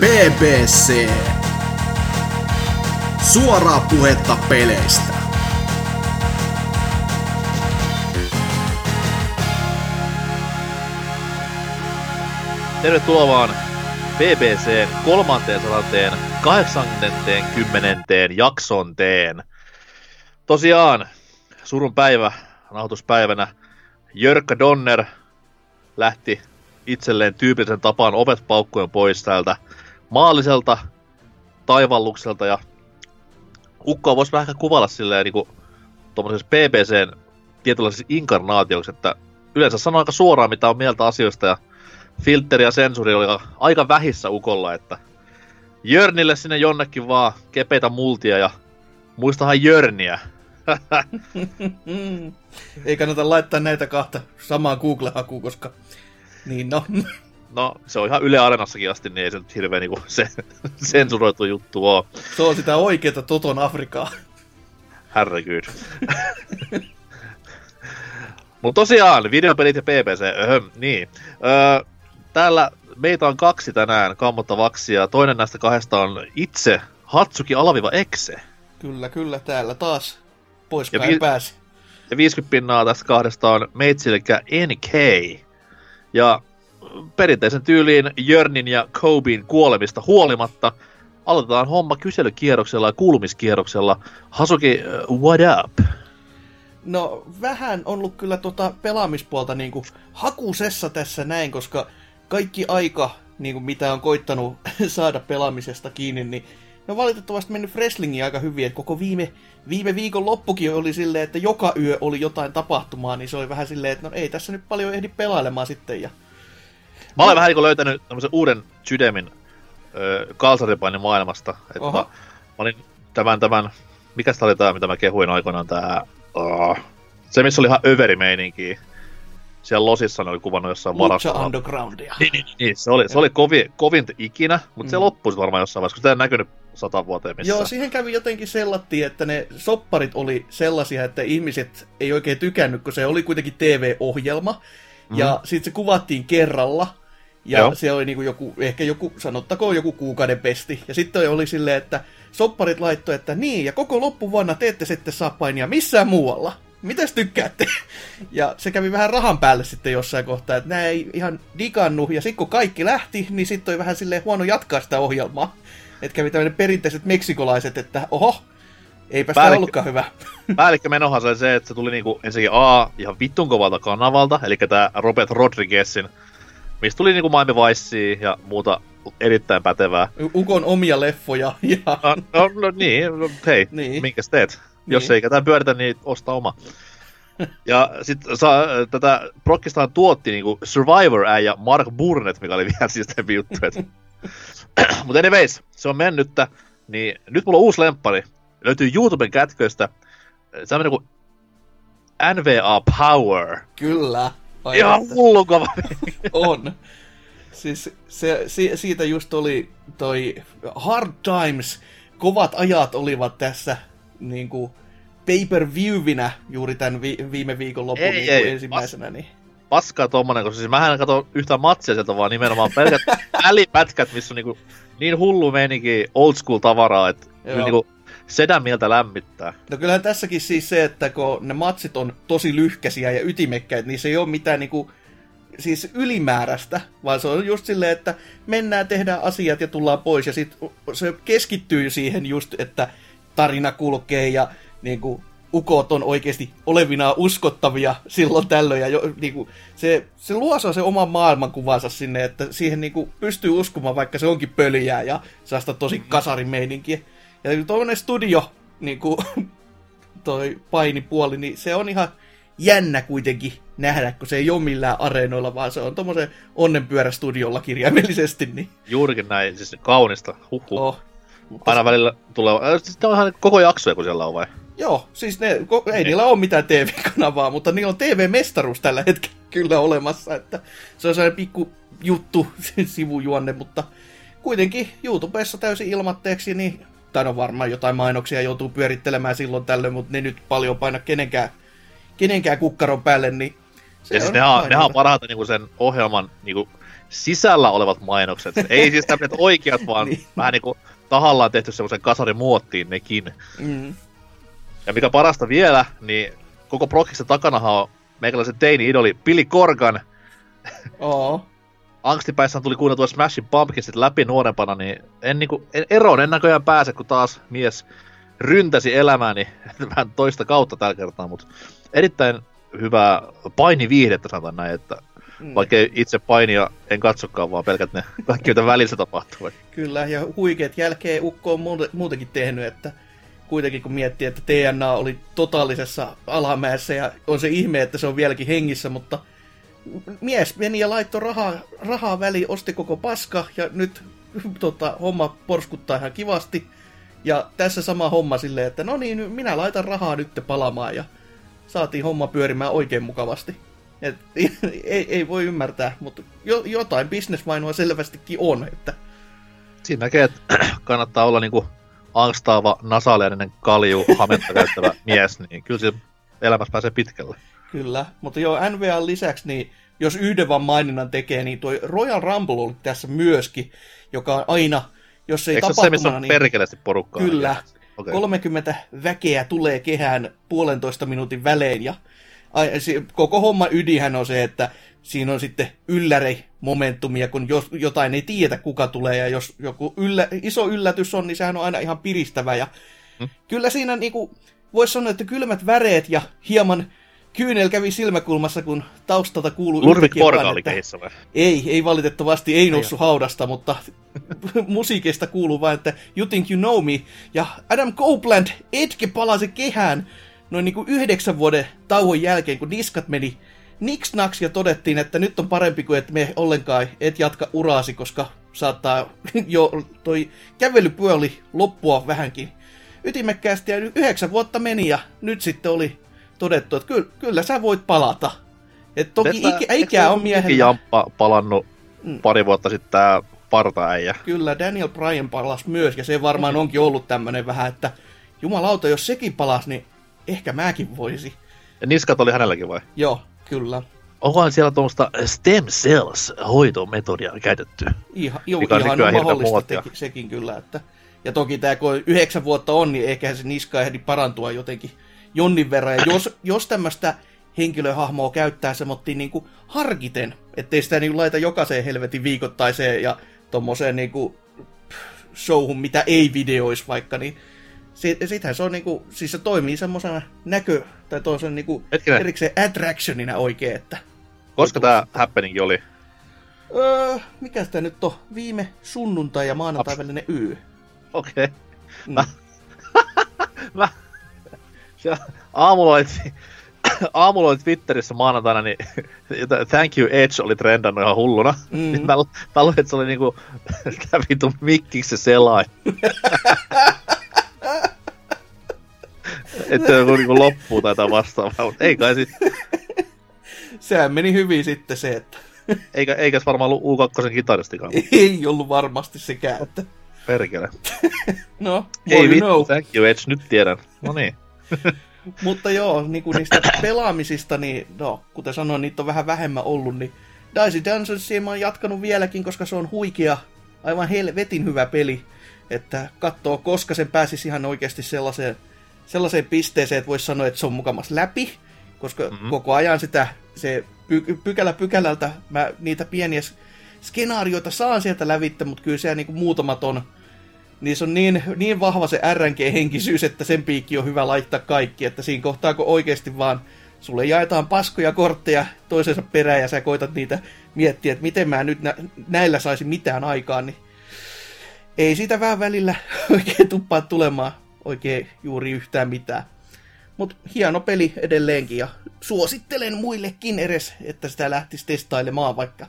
BBC. Suoraa puhetta peleistä. Tervetuloa vaan BBCn 380. jaksonteen. Tosiaan, surun päivä, nauhoituspäivänä, Jörkkä Donner lähti itselleen tyypillisen tapaan ovet paukkujen pois täältä maalliselta taivallukselta ja ukkoa voisi vähän kuvailla silleen niin kuin tuommoisessa BBCn tietynlaisessa inkarnaatioksi, että yleensä sanoo aika suoraan mitä on mieltä asioista ja filtteri ja sensuri oli aika vähissä ukolla, että Jörnille sinne jonnekin vaan kepeitä multia ja muistahan Jörniä. Ei kannata laittaa näitä kahta samaan Google-hakuun, koska niin no. No, se on ihan Yle Areenassakin asti, niin ei se nyt hirveän niinku se, sensuroitu juttu ole. Se on sitä oikeeta Toton Afrikaa. Herregud. Mutta tosiaan, videopelit ja PPC, öö, niin. Öö, täällä meitä on kaksi tänään kammottavaksi ja toinen näistä kahdesta on itse Hatsuki Alaviva Exe. Kyllä, kyllä, täällä taas poispäin vi- pääsi. Ja 50 pinnaa tästä kahdesta on meitsi, NK. Ja perinteisen tyyliin Jörnin ja Kobin kuolemista huolimatta aloitetaan homma kyselykierroksella ja kuulumiskierroksella. Hasuki, uh, what up? No vähän on ollut kyllä tota pelaamispuolta niinku hakusessa tässä näin, koska kaikki aika, niinku mitä on koittanut saada pelaamisesta kiinni, niin ne on valitettavasti mennyt Wrestlingiin aika hyvin, että koko viime, viime viikon loppukin oli silleen, että joka yö oli jotain tapahtumaa, niin se oli vähän silleen, että no ei tässä nyt paljon ehdi pelailemaan sitten. Ja... Mä olen vähän niin löytänyt tämmöisen uuden sydämin kalsaripainin maailmasta. Että mä, mä, olin tämän, tämän, mikä oli tämä, mitä mä kehuin aikoinaan, tämä, uh, se missä oli ihan överi meininki siellä Losissa ne oli kuvannut jossain varastolla. Undergroundia. Niin, niin, niin, se oli, se oli kovi, kovinta ikinä, mutta mm. se loppui varmaan jossain vaiheessa, kun sitä ei näkynyt sata vuoteen missään. Joo, siihen kävi jotenkin sellattiin, että ne sopparit oli sellaisia, että ihmiset ei oikein tykännyt, kun se oli kuitenkin TV-ohjelma. Mm. Ja sitten se kuvattiin kerralla, ja Joo. se oli niinku joku, ehkä joku, sanottakoon joku kuukauden pesti. Ja sitten oli silleen, että sopparit laittoi, että niin, ja koko loppuvuonna te ette sitten saa painia missään muualla mitäs tykkäätte? Ja se kävi vähän rahan päälle sitten jossain kohtaa, että nämä ei ihan digannu, ja sitten kun kaikki lähti, niin sitten oli vähän silleen huono jatkaa sitä ohjelmaa. Että kävi tämmöinen perinteiset meksikolaiset, että oho, eipä sitä Päällikkö, ollutkaan hyvä. Päällikkö menohan se, se, että se tuli niinku ensinnäkin A ihan vittun kovalta kanavalta, eli tämä Robert Rodriguezin, mistä tuli niinku Miami Vice ja muuta erittäin pätevää. Ukon omia leffoja. Ja... No, no, no niin, no, hei, niin. minkäs teet? Niin. Jos ei ketään pyöritä, niin osta oma. Ja sitten tätä Brockistaan tuotti niinku Survivor-äijä Mark Burnett, mikä oli vielä siisteempi juttu. Mutta anyways, se on mennyttä. Niin nyt mulla on uusi lemppari. Löytyy YouTuben kätköistä. Se on niinku NVA Power. Kyllä. Ihan hullu On. Siis se, se, siitä just oli toi Hard Times, kovat ajat olivat tässä niin kuin pay-per-viewinä juuri tämän vi- viime viikon lopun ei, niin ei, ensimmäisenä. Pas, niin. Paskaa tommonen, koska siis mähän en katso yhtään matsia sieltä, vaan nimenomaan pelkät välipätkät, missä on niinku niin hullu meininki old school tavaraa, että niinku mieltä lämmittää. No kyllähän tässäkin siis se, että kun ne matsit on tosi lyhkäisiä ja ytimekkäitä, niin se ei ole mitään niinku siis ylimääräistä, vaan se on just silleen, että mennään, tehdään asiat ja tullaan pois. Ja sitten se keskittyy siihen just, että tarina kulkee ja niin kuin, ukot on oikeasti olevinaan uskottavia silloin tällöin. Ja jo, niin kuin, se, se luo se oman maailmankuvansa sinne, että siihen niin kuin, pystyy uskomaan, vaikka se onkin pöljää ja saa tosi kasarimeininkiä. Ja tuollainen studio, niin kuin, toi painipuoli, niin se on ihan jännä kuitenkin nähdä, kun se ei ole millään areenoilla, vaan se on tommosen onnenpyörästudiolla kirjaimellisesti. Niin. Juurikin näin, siis kaunista. Huhhuh. Oh. Aina välillä tulee... Äh, sitten on ihan koko jaksoja, kun siellä on vai? Joo, siis ne, ei niin. niillä ole mitään TV-kanavaa, mutta niillä on TV-mestaruus tällä hetkellä kyllä olemassa, että se on sellainen pikku juttu, sivujuonne, mutta kuitenkin YouTubessa täysin ilmatteeksi, niin tai no varmaan jotain mainoksia joutuu pyörittelemään silloin tällöin, mutta ne nyt paljon paina kenenkään, kenenkään kukkaron päälle, niin se ja siis on nehän, nehän on parhaita niinku sen ohjelman niinku sisällä olevat mainokset. Ei siis tämmöiset oikeat, vaan niin. vähän niinku tahallaan tehty semmoisen kasarin muottiin nekin. Mm. Ja mikä parasta vielä, niin koko Prokkiksen takanahan on meikäläisen teini-idoli Billy Corgan. Oo. Angstipäissään tuli kuunneltua Smashing Pumpkinsit läpi nuorempana, niin en, niinku, en eroon en näköjään pääse, kun taas mies ryntäsi elämääni vähän toista kautta tällä kertaa, mutta erittäin hyvää painiviihdettä sanotaan näin, että mm. vaikka itse painia en katsokaan, vaan pelkät ne kaikki, mitä välissä tapahtuu. Kyllä, ja huikeat jälkeen Ukko on muutenkin tehnyt, että kuitenkin kun miettii, että TNA oli totaalisessa alamäessä ja on se ihme, että se on vieläkin hengissä, mutta mies meni ja laittoi rahaa, rahaa väliin, osti koko paska ja nyt tota, homma porskuttaa ihan kivasti. Ja tässä sama homma silleen, että no niin, minä laitan rahaa nyt palaamaan ja saatiin homma pyörimään oikein mukavasti. Et, ei, ei voi ymmärtää, mutta jo, jotain bisnesmainoa selvästikin on. Että... Siinä näkee, että kannattaa olla niinku angstaava, nasaalinen kalju, hametta käyttävä mies, niin kyllä se elämässä pääsee pitkälle. Kyllä, mutta joo, NVA lisäksi, niin jos yhden vaan maininnan tekee, niin toi Royal Rumble oli tässä myöskin, joka on aina, jos ei Eikö tapahtumana... se, missä on niin... perkeleesti porukkaa? Kyllä, okay. 30 väkeä tulee kehään puolentoista minuutin välein, ja koko homma ydinhän on se, että siinä on sitten ylläri momentumia, kun jos, jotain ei tiedä, kuka tulee, ja jos joku yllä, iso yllätys on, niin sehän on aina ihan piristävä, ja hmm. kyllä siinä niinku, voisi sanoa, että kylmät väreet ja hieman kyynel kävi silmäkulmassa, kun taustalta kuului... Lurvik Porga oli kehissä vai? Ei, ei valitettavasti, ei noussut haudasta, mutta musiikista kuuluu vain, että You Think You Know Me, ja Adam Copeland etke palasi kehään noin niin kuin yhdeksän vuoden tauon jälkeen, kun niskat meni niks ja todettiin, että nyt on parempi kuin että me ollenkaan et jatka uraasi, koska saattaa jo toi kävelypuoli loppua vähänkin ytimekkäästi. Ja yhdeksän vuotta meni ja nyt sitten oli todettu, että kyllä, kyllä sä voit palata. Et toki Tätä, ikä, ikä on miehellä. Jamppa palannut mm. pari vuotta sitten tää partaäijä. Kyllä, Daniel Bryan palas myös, ja se varmaan onkin ollut tämmönen vähän, että jumalauta, jos sekin palas, niin ehkä mäkin voisi. Ja niskat oli hänelläkin vai? Joo, kyllä. Onkohan siellä tuommoista stem cells hoitometodia käytetty? Ihan, jo, ihan on mahdollista teki, sekin kyllä. Että, ja toki tämä kun yhdeksän vuotta on, niin ehkä se niska ehdi parantua jotenkin jonnin verran. Ja jos, jos tämmöistä henkilöhahmoa käyttää semmoittiin niin harkiten, ettei sitä niin laita jokaiseen helvetin viikoittaiseen ja tommoseen niin kuin showhun, mitä ei videois vaikka, niin sittenhän se on niinku, siis se toimii semmoisena näkö, tai toisen niinku erikseen attractionina oikein, että... Koska tämä happening oli? Öö, mikä sitä nyt on? Viime sunnuntai ja maanantai välinen yö. Okei. Okay. Mm. Mä... mä... aamulla oli, aamulla oli Twitterissä maanantaina, niin Thank you Edge oli trendannut ihan hulluna. Mm. Niin mä, mä luin, että se oli niinku tää vitu mikkiksi se selain. että joku niinku loppuu jotain vastaavaa, mutta ei kai sit. Sehän meni hyvin sitten se, että... Eikä, eikäs varmaan ollut U2 kitaristikaan. Ei ollut varmasti sekään, että... Perkele. no, ei vittu, know. thank you Edge, nyt tiedän. No niin. Mutta joo, niin kuin niistä pelaamisista, niin no, kuten sanoin, niitä on vähän vähemmän ollut, niin Dicey Dungeonsia mä oon jatkanut vieläkin, koska se on huikea, aivan helvetin hyvä peli. Että katsoo, koska sen pääsisi ihan oikeasti sellaiseen sellaiseen pisteeseen, että voisi sanoa, että se on mukamas läpi, koska mm-hmm. koko ajan sitä se py- pykälä pykälältä mä niitä pieniä skenaarioita saan sieltä lävittä, mutta kyllä se niin kuin muutamat on, se on niin, niin vahva se RNG-henkisyys, että sen piikki on hyvä laittaa kaikki, että siinä kohtaa kun oikeasti vaan sulle jaetaan paskoja kortteja toisensa perään ja sä koitat niitä miettiä, että miten mä nyt nä- näillä saisi mitään aikaan, niin ei siitä vähän välillä oikein tuppaa tulemaan oikein juuri yhtään mitään. Mutta hieno peli edelleenkin ja suosittelen muillekin edes, että sitä lähtisi testailemaan, vaikka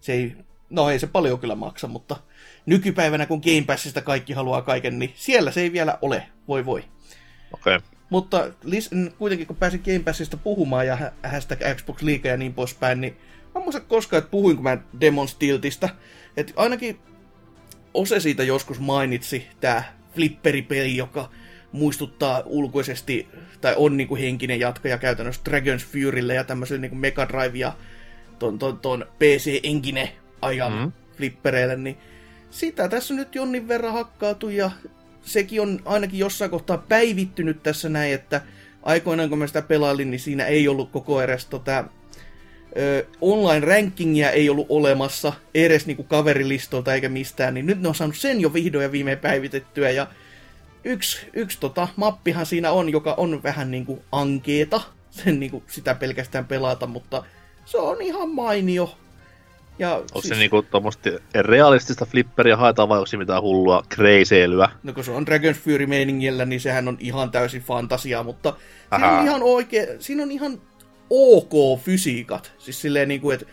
se ei, no ei se paljon kyllä maksa, mutta nykypäivänä kun Game Passista kaikki haluaa kaiken, niin siellä se ei vielä ole, voi voi. Okei. Okay. Mutta kuitenkin kun pääsin Game Passista puhumaan ja hashtag Xbox Liiga ja niin poispäin, niin mä muista koskaan, että puhuinko mä Demon Stiltistä. Että ainakin Ose siitä joskus mainitsi, tää flipperipeli, joka muistuttaa ulkoisesti, tai on niin kuin henkinen jatkaja käytännössä Dragon's Furylle ja tämmöiselle niin Mega Drive ja ton, ton, ton PC Engine ajan mm. flippereille, niin sitä tässä nyt jonnin verran hakkaatu ja sekin on ainakin jossain kohtaa päivittynyt tässä näin, että aikoinaan kun mä sitä pelailin, niin siinä ei ollut koko edes tota, online-rankingia ei ollut olemassa edes niinku kaverilistolta eikä mistään, niin nyt ne on saanut sen jo vihdoin ja viimein päivitettyä ja yksi, yksi tota, mappihan siinä on, joka on vähän niinku ankeeta, sen niinku sitä pelkästään pelata, mutta se on ihan mainio. Ja onko siis... se niinku tuommoista realistista flipperia haetaan vai onko se mitään hullua kreiseilyä? No kun se on Dragon's Fury meiningillä, niin sehän on ihan täysin fantasia, mutta siinä on ihan oikein, siinä on ihan ok fysiikat. Siis silleen niinku, että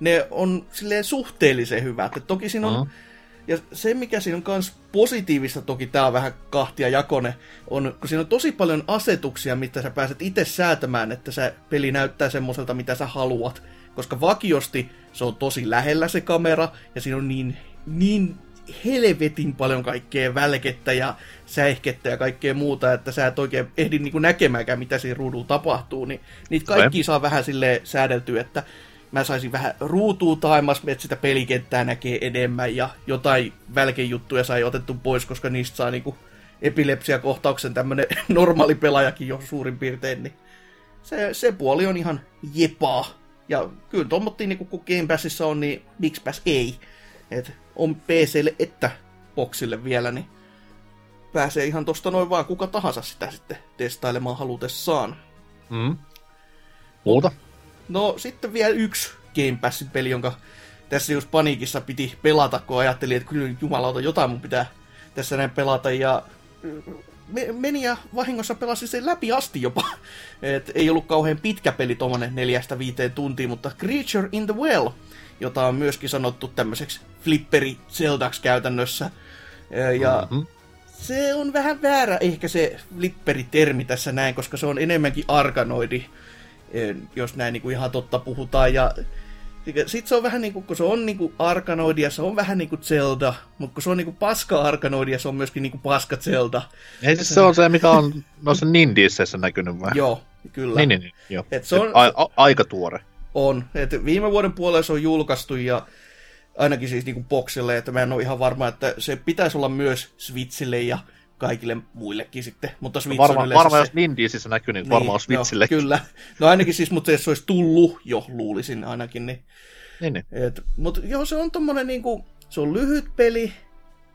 ne on silleen suhteellisen hyvät. Et toki siinä on, uh-huh. ja se mikä siinä on myös positiivista, toki tää on vähän kahtia jakone, on, kun siinä on tosi paljon asetuksia, mitä sä pääset itse säätämään, että se peli näyttää semmoiselta, mitä sä haluat. Koska vakiosti se on tosi lähellä se kamera, ja siinä on niin, niin helvetin paljon kaikkea välkettä ja säihkettä ja kaikkea muuta, että sä et oikein ehdi niinku näkemäänkään, mitä siinä ruudulla tapahtuu, niin niitä kaikki saa vähän sille säädeltyä, että mä saisin vähän ruutua taimas, että sitä pelikenttää näkee enemmän ja jotain välkejuttuja sai otettu pois, koska niistä saa niinku epilepsiakohtauksen tämmönen normaali pelaajakin jo suurin piirtein, niin se, se puoli on ihan jepaa. Ja kyllä tuommoittiin niin kun Game Passissa on, niin miksipäs ei. Et on PClle että boxille vielä, niin pääsee ihan tosta noin vaan kuka tahansa sitä sitten testailemaan halutessaan. Mm. Muuta? No sitten vielä yksi Game Passin peli, jonka tässä just paniikissa piti pelata, kun ajattelin, että kyllä jumalauta jotain mun pitää tässä näin pelata. Ja meni ja vahingossa pelasi sen läpi asti jopa. Et ei ollut kauhean pitkä peli tuommoinen neljästä viiteen tuntia, mutta Creature in the Well, jota on myöskin sanottu tämmöiseksi flipperi Zeldaksi käytännössä. Ja mm-hmm. se on vähän väärä ehkä se flipperi-termi tässä näin, koska se on enemmänkin arkanoidi, jos näin niin kuin ihan totta puhutaan. Ja sitten se on vähän niin kuin, kun se on niin kuin Arkanoidia, se on vähän niin kuin Zelda, mutta kun se on niin kuin paska Arkanoidia, se on myöskin niin kuin paska Zelda. Ei siis se on se, mikä on noissa Nindisseissä näkynyt vai? Joo, kyllä. Niin, niin, niin joo. Et se on, a, a, aika tuore. On, että viime vuoden puolella se on julkaistu ja ainakin siis niin kuin boxille, että mä en ole ihan varma, että se pitäisi olla myös Switchille ja kaikille muillekin sitten. Mutta Switch no varma, on varmaan se... jos Nindiesissä näkyy, niin, niin varmaan Switchille. No, kyllä. No ainakin siis, mutta se olisi tullut jo, luulisin ainakin. Niin. Niin, niin. Et, mutta joo, se on tommonen niinku, se on lyhyt peli,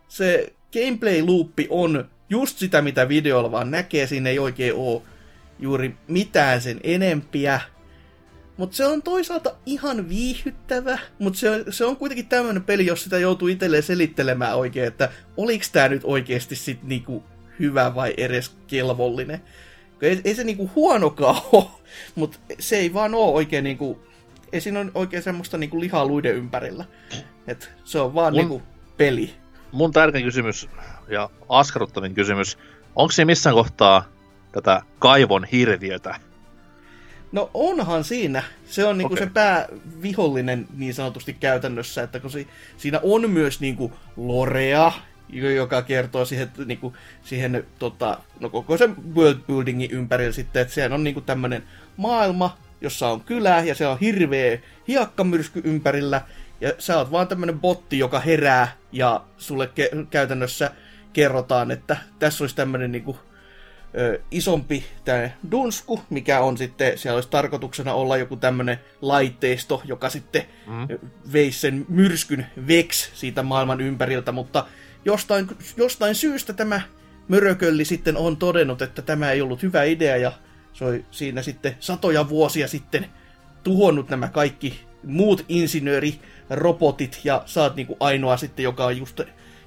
se gameplay-loopi on just sitä, mitä videolla vaan näkee, siinä ei oikein ole juuri mitään sen enempiä. Mutta se on toisaalta ihan viihyttävä, mutta se, se on kuitenkin tämmöinen peli, jos sitä joutuu itselleen selittelemään oikein, että oliks tää nyt oikeasti sit niinku hyvä vai edes kelvollinen. Ei, ei se niinku huonokaan ole, mutta se ei vaan ole oikein niinku, ei siinä ole oikein semmoista niinku lihaa luiden ympärillä. Et se on vaan mun, niinku peli. Mun tärkein kysymys ja askarruttavin kysymys, onko se missään kohtaa tätä kaivon hirviötä No onhan siinä. Se on niinku okay. se päävihollinen niin sanotusti käytännössä, että kun si, siinä on myös niinku lorea, joka kertoo siihen, niinku, siihen tota, no koko sen world buildingin ympärillä sitten, että siellä on niinku tämmöinen maailma, jossa on kylä ja se on hirveä hiakkamyrsky ympärillä, ja sä oot vaan tämmönen botti, joka herää, ja sulle ke- käytännössä kerrotaan, että tässä olisi tämmönen niinku ö, isompi tämä dunsku, mikä on sitten, siellä olisi tarkoituksena olla joku tämmöinen laitteisto, joka sitten mm. veisi sen myrskyn veks siitä maailman ympäriltä, mutta jostain, jostain syystä tämä mörökölli sitten on todennut, että tämä ei ollut hyvä idea ja se oli siinä sitten satoja vuosia sitten tuhonnut nämä kaikki muut insinöörirobotit ja saat niinku ainoa sitten, joka on just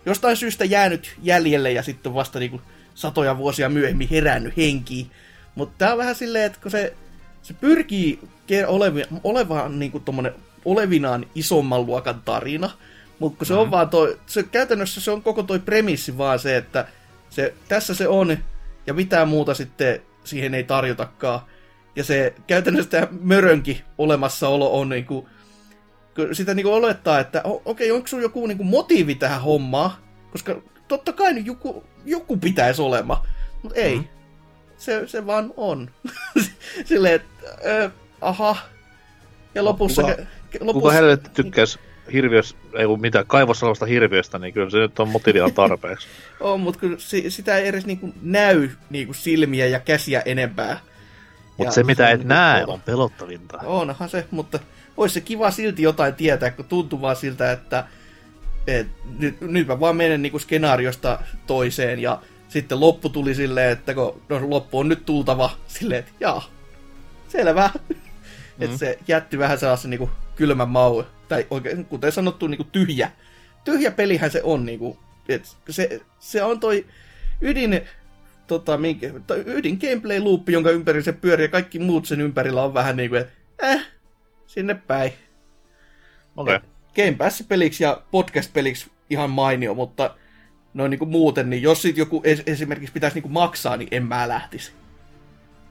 jostain syystä jäänyt jäljelle ja sitten vasta niinku satoja vuosia myöhemmin herännyt henkiin. Mutta tää on vähän silleen, että kun se, se pyrkii olevi, olevaan niinku tommonen, olevinaan isomman luokan tarina, mutta kun se mm. on vaan toi, se, käytännössä se on koko toi premissi vaan se, että se, tässä se on, ja mitään muuta sitten siihen ei tarjotakaan. Ja se käytännössä tämä mörönkin olemassaolo on niinku, sitä niinku olettaa, että okei, okay, onko sulla joku niinku motiivi tähän hommaan, koska totta kai niin joku, joku pitäisi olema, mutta ei. Mm. Se, se vaan on. Silleen, että äh, aha. Ja lopussa... Kuka, lopussa... kuka helvetti tykkäisi hirviös, ei kun mitään, kaivossa olevasta hirviöstä, niin kyllä se nyt on motiivia tarpeeksi. on, mutta kyllä si- sitä ei edes niinku näy niinku silmiä ja käsiä enempää. Mutta se, mitä et niinku näe, on pelottavinta. Onhan se, mutta olisi se kiva silti jotain tietää, kun tuntuu vaan siltä, että et, nyt, nyt mä vaan menen niinku skenaariosta toiseen ja sitten loppu tuli silleen, että kun no, loppu on nyt tultava silleen, että jaa, selvä. Mm. että se jätti vähän sellaisen niinku kylmän mau, tai oikein, kuten sanottu, niinku tyhjä. Tyhjä pelihän se on, niinku, et se, se on toi ydin, tota, minkä, tai ydin gameplay loop, jonka ympäri se pyörii, ja kaikki muut sen ympärillä on vähän niinku, että eh, sinne päin. Okei. Okay. Game Pass-peliksi ja podcast-peliksi ihan mainio, mutta noin niinku muuten, niin jos sit joku es- esimerkiksi pitäisi niinku maksaa, niin en mä lähtisi.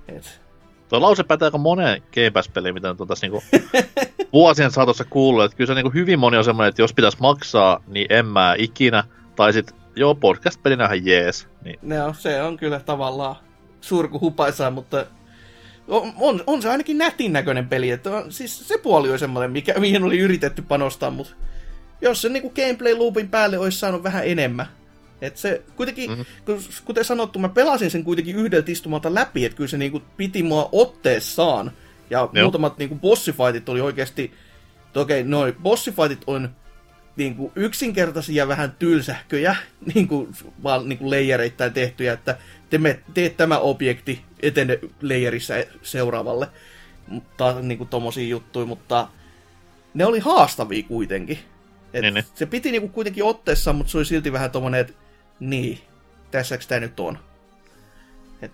Et, Tuo lause pätee aika moneen Game Pass-peliin, mitä nyt on tässä niinku vuosien saatossa kuullut. Että kyllä se niinku hyvin moni on semmoinen, että jos pitäisi maksaa, niin en mä ikinä. Tai sit, joo, podcast-pelinä ihan jees. Niin, no, se on kyllä tavallaan surku hupaisaa, mutta on, on, on, se ainakin nätin näköinen peli. Että on, siis se puoli oli semmoinen, mikä, mihin oli yritetty panostaa, mutta jos se niinku gameplay loopin päälle olisi saanut vähän enemmän. Et se kuitenkin, Mhm. mm-hmm. kuten sanottu, mä pelasin sen kuitenkin yhdeltä istumalta läpi, että kyllä se niinku piti mua otteessaan. Ja Joo. Joo. muutamat niinku bossifightit oli oikeasti, okei, okay, noin bossifightit on niinku yksinkertaisia vähän tylsähköjä, niinku, vaan niinku leijereittäin tehtyjä, että te teet tämä objekti, etene leijerissä seuraavalle. Mutta niinku tommosia juttuja, mutta ne oli haastavia kuitenkin. Et Niin, niin. Se piti niinku kuitenkin otteessa, mutta se oli silti vähän tommonen, että niin, tässäks tää nyt on. Et,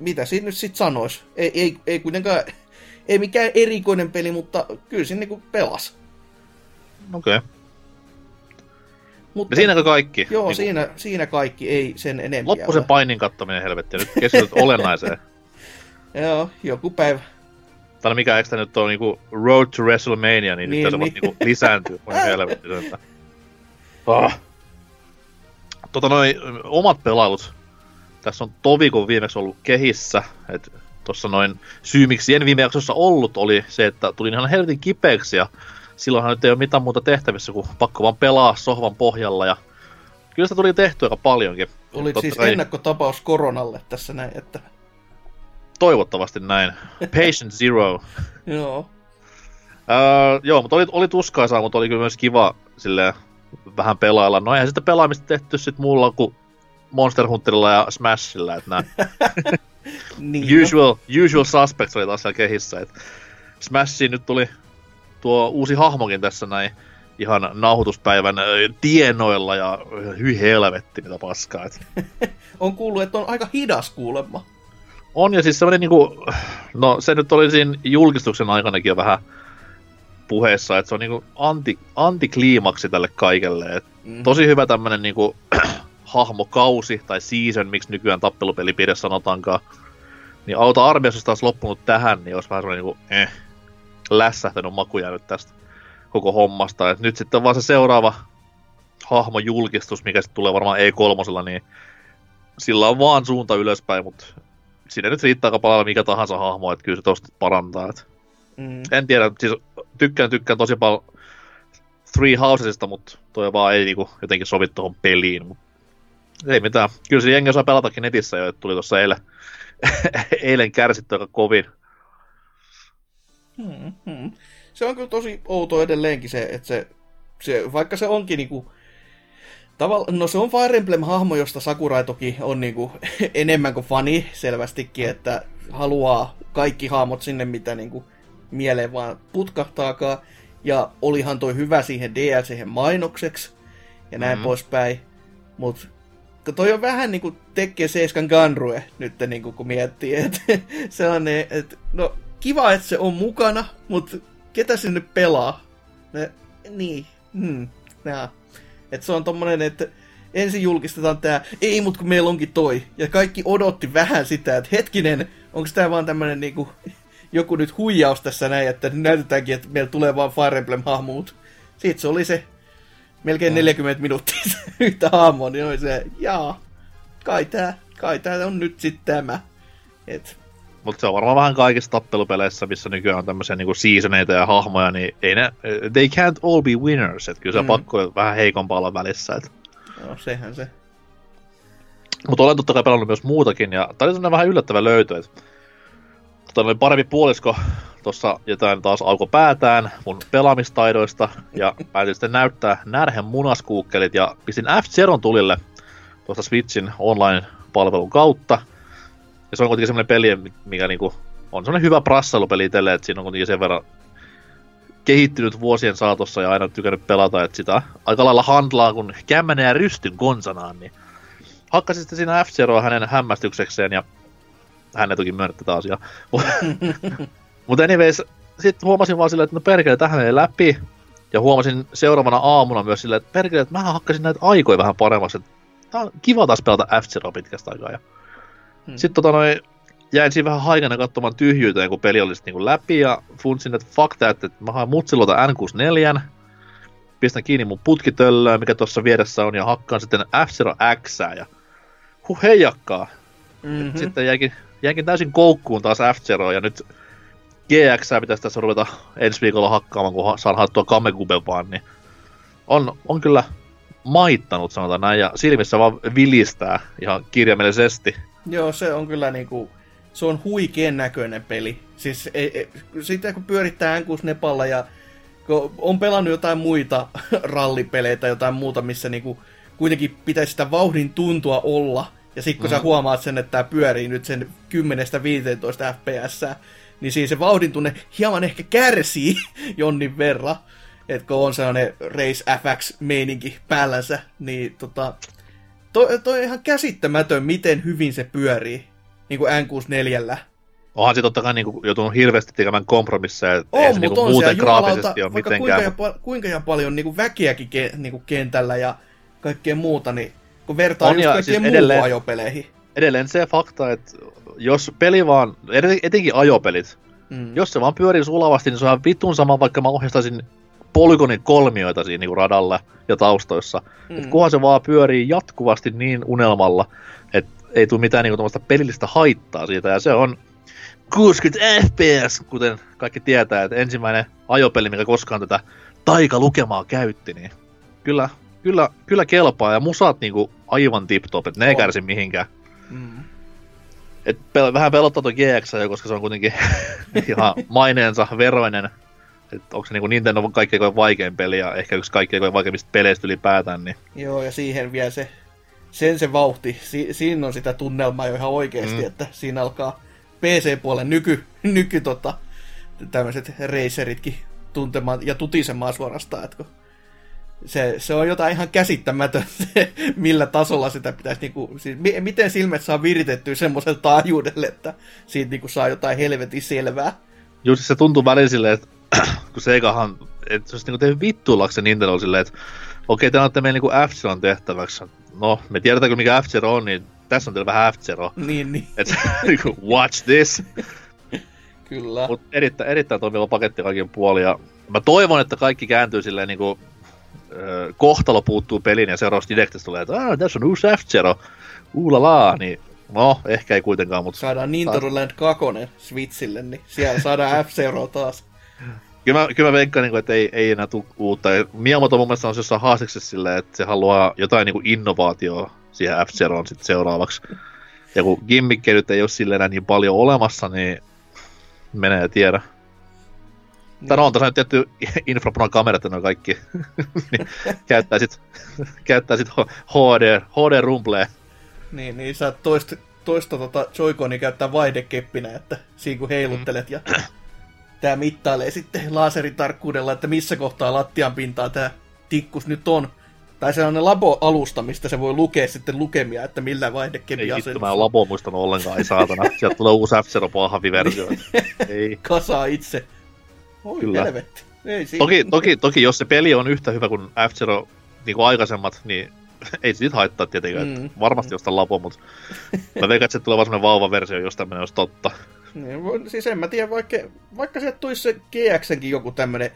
mitä siinä nyt sit sanois? Ei, ei, ei kuitenkaan, ei mikään erikoinen peli, mutta kyllä siinä niinku pelas. okei. Okay. Mutta, Ja siinäkö kaikki? Joo, Niinku, siinä, siinä kaikki, ei sen enempää. Loppu sen painin kattaminen helvetti, nyt keskityt olennaiseen. Joo, joku päivä. Tai mikä eikö nyt on niinku Road to WrestleMania, niin, Niin, nyt niin. niin. niinku lisääntyy. Voi helvetti sen, ah. Tota noin, omat pelailut. Tässä on tovi, kun viimeksi ollut kehissä. Et tossa noin syy, miksi en viime jaksossa ollut, oli se, että tulin ihan helvetin kipeäksi ja silloinhan nyt ei ole mitään muuta tehtävissä, kuin pakko vaan pelaa sohvan pohjalla ja kyllä sitä tuli tehty aika paljonkin. Totta siis kai- ennakkotapaus koronalle tässä näin, että Toivottavasti näin. Patient Zero. joo. Öö, joo, mutta oli, oli tuskaisaa, mutta oli kyllä myös kiva silleen, vähän pelailla. No eihän sitä pelaamista tehty sit muulla kuin Monster Hunterilla ja Smashilla, että nämä Niin, usual, usual suspects oli taas siellä kehissä. Et Smashiin nyt tuli tuo uusi hahmokin tässä näin ihan nauhoituspäivän tienoilla ja hyi helvetti mitä paskaa. Et on kuullut, että on aika hidas kuulemma. On ja siis semmoinen niinku, no se nyt oli siinä julkistuksen aikanakin jo vähän puheessa, että se on niinku anti, antikliimaksi tälle kaikelle. Et Mm. tosi hyvä tämmönen niinku hahmokausi tai season, miksi nykyään tappelupelipiirissä sanotaankaan. Niin auta olisi taas loppunut tähän, niin olisi vähän semmoinen niinku, eh, lässähtänyt maku jäänyt tästä koko hommasta. Et nyt sitten vaan se seuraava hahmojulkistus, mikä sitten tulee varmaan E3, niin sillä on vaan suunta ylöspäin, mutta siinä nyt riittää aika paljon mikä tahansa hahmo, että kyllä se tosta parantaa. Et Mm. en tiedä, siis tykkään, tykkään tosi paljon Three Housesista, mutta toi vaan ei niinku jotenkin sovi tuohon peliin. Mut ei mitään. Kyllä se jengi osaa pelatakin netissä jo, että tuli tuossa eilen, eilen kärsitty aika kovin. Hmm, hmm. Se on kyllä tosi outo edelleenkin se, että se, se vaikka se onkin niinku, tavalla, no se on Fire Emblem-hahmo, josta Sakurai toki on niinku enemmän kuin fani selvästikin, että haluaa kaikki hahmot sinne, mitä niinku mieleen vaan putkahtaakaan. Ja olihan toi hyvä siihen DLC mainokseksi ja näin Mhm. mm. poispäin. Mut toi on vähän niinku Tekken 7 Gunrue nyt niinku kun miettii, että sellainen, että no kiva, että se on mukana, mutta ketä nyt pelaa? Ne, niin, hmm, nää. Et se on tommonen, että ensin julkistetaan tää, ei mut kun meillä onkin toi. Ja kaikki odotti vähän sitä, että hetkinen, onko tää vaan tämmönen niinku, joku nyt huijaus tässä näin, että näytetäänkin, että meillä tulee vaan Fire Emblem-hahmot. Sitten se oli se melkein Mm. 40 minuuttia yhtä hahmoa, niin oli se, jaa, kai tää, kai tää on nyt sitten tämä. Et, Mutta se on varmaan vähän kaikissa tappelupeleissä, missä nykyään on tämmöisiä niinku seasoneita ja hahmoja, niin ei ne, they can't all be winners, että kyllä se mm. pakko vähän heikompaa olla välissä. Et. No, sehän se. Mutta olen totta kai pelannut myös muutakin, ja tämä oli vähän yllättävä löytö, että tota, oli parempi puolisko tuossa jotain taas auko päätään mun pelaamistaidoista, ja päätin sitten näyttää närhen munaskuukkelit, ja pistin F-Zeron tulille tuosta Switchin online-palvelun kautta, ja se on kuitenkin semmoinen peli, mikä niinku on semmoinen hyvä prassailupeli itselle, että siinä on kuitenkin sen verran kehittynyt vuosien saatossa ja aina tykännyt pelata, että sitä aika lailla handlaa kun kämmenä ja rystyn konsanaan, niin hakkasin sitten siinä f hänen hämmästyksekseen ja hän ei toki myönnä tätä asiaa. Mutta anyways, sitten huomasin vaan silleen, että no perkele, tähän ei läpi. Ja huomasin seuraavana aamuna myös silleen, että perkele, että mä hakkasin näitä aikoja vähän paremmaksi. Tää on kiva taas pelata f pitkästä aikaa. Ja Hmm. Sitten tota noin, jäin siinä vähän haikana katsomaan tyhjyyteen, kun peli olisi niin läpi, ja funtsin, että fuck that, että mä haen mutsilota N64, pistän kiinni mun putkitöllöä, mikä tuossa vieressä on, ja hakkaan sitten F-Zero X, ja huh heijakkaa. Mm-hmm. Sitten jäikin, jäikin täysin koukkuun taas f ja nyt GX pitäisi tässä ruveta ensi viikolla hakkaamaan, kun saan haettua Kamekuben vaan, niin on, on kyllä maittanut, sanotaan näin, ja silmissä vaan vilistää ihan kirjaimellisesti. Joo, se on kyllä niinku, se on huikean näköinen peli. Siis ei, ei, sitten kun pyörittää n Nepalla ja kun on pelannut jotain muita rallipeleitä, jotain muuta, missä niinku kuitenkin pitäisi sitä vauhdin tuntua olla, ja sitten kun mm. sä huomaat sen, että tämä pyörii nyt sen 10-15 fps, niin siinä se vauhdin tunne hieman ehkä kärsii jonnin verran. Että kun on sellainen Race FX-meininki päällänsä, niin tota, toi, toi on ihan käsittämätön, miten hyvin se pyörii niin kuin N64. Onhan se totta kai niin kuin, joutunut hirveästi tekemään kompromisseja, että ei se niin kuin, muuten graafisesti ole mitenkään. Kuinka, ja, kuinka ja paljon niin kuin väkeäkin ke, niin kuin kentällä ja kaikkea muuta, niin kun vertaa on just kaikkeen siis edelleen, ajopeleihin. Edelleen se fakta, että jos peli vaan, etenkin ajopelit, mm. jos se vaan pyörii sulavasti, niin se on vitun sama, vaikka mä ohjastaisin polygonin kolmioita siinä niin radalla ja taustoissa. Mm. Et kunhan se vaan pyörii jatkuvasti niin unelmalla, että ei tule mitään niin kuin, pelillistä haittaa siitä. Ja se on 60 fps, kuten kaikki tietää, että ensimmäinen ajopeli, mikä koskaan tätä taikalukemaa käytti, niin kyllä, kyllä, kyllä kelpaa. Ja musat niinku aivan tip-top, että ne ei kärsi mihinkään. Mm. Et pel- vähän pelottaa tuo GX, koska se on kuitenkin ihan maineensa veroinen että onko se niin Nintendo kaikkein vaikein peli ja ehkä yksi kaikkein vaikeimmista peleistä ylipäätään. Niin... Joo, ja siihen vielä se, sen se vauhti. Si- siinä on sitä tunnelmaa jo ihan oikeasti, mm. että siinä alkaa PC-puolen nyky, nyky tota, tämmöiset raceritkin tuntemaan ja tutisemaan suorastaan, että se, se on jotain ihan käsittämätöntä, millä tasolla sitä pitäisi, niinku, siis, miten silmät saa viritettyä semmoiselle taajuudelle, että siitä niinku saa jotain helvetin selvää. Just se tuntuu välillä silleen, että kun Segahan, että se olisi niinku tehnyt vittuillaksi Nintendo silleen, että okei, te annatte meille niinku f tehtäväksi. No, me tiedetään mikä f on, niin tässä on teillä vähän f Niin, niin. Et, niinku, watch this. Kyllä. Mut erittäin, erittäin toimiva paketti kaikin puolin. Ja mä toivon, että kaikki kääntyy silleen niinku, kohtalo puuttuu peliin ja seuraavassa direktistä tulee, että ah, tässä on uusi F-Zero, uulala, niin no, ehkä ei kuitenkaan, mutta... Saadaan Nintendo Land 2 Switchille, niin siellä saadaan f taas. Kyllä mä, kyllä mä veikkaan, niin että ei, ei enää tule uutta. Miyamoto mun mielestä on jossain haasteeksi silleen, että se haluaa jotain niin innovaatioa siihen f sitten seuraavaksi. Ja kun gimmikkejä nyt ei ole silleen enää niin paljon olemassa, niin menee ja tiedä. Niin. Tai no on tässä nyt tietty infrapunan kamerat, ne kaikki. niin käyttää sit, käyttää sit HD, HD rumplee. Niin, niin sä toista, toista tota Joy-Conia käyttää vaihdekeppinä, että siinä kun heiluttelet mm. ja tämä mittailee sitten laaseritarkkuudella, että missä kohtaa lattian pintaa tämä tikkus nyt on. Tai se on labo-alusta, mistä se voi lukea sitten lukemia, että millä vaihdekepi Ei vittu, mä en labo muistanut ollenkaan, ei saatana. Sieltä tulee uusi F-Zero versio. Ei. Kasaa itse. Oi Kyllä. helvetti. Ei toki, toki, toki, jos se peli on yhtä hyvä kuin F-Zero niin kuin aikaisemmat, niin ei siitä haittaa tietenkään. Mm. Varmasti jostain labo, mutta mä veikkaan, että se tulee vaan semmoinen vauva-versio, jos tämmöinen olisi totta. Niin, siis en mä tiedä, vaikka, vaikka sieltä tulisi se GXenkin joku tämmönen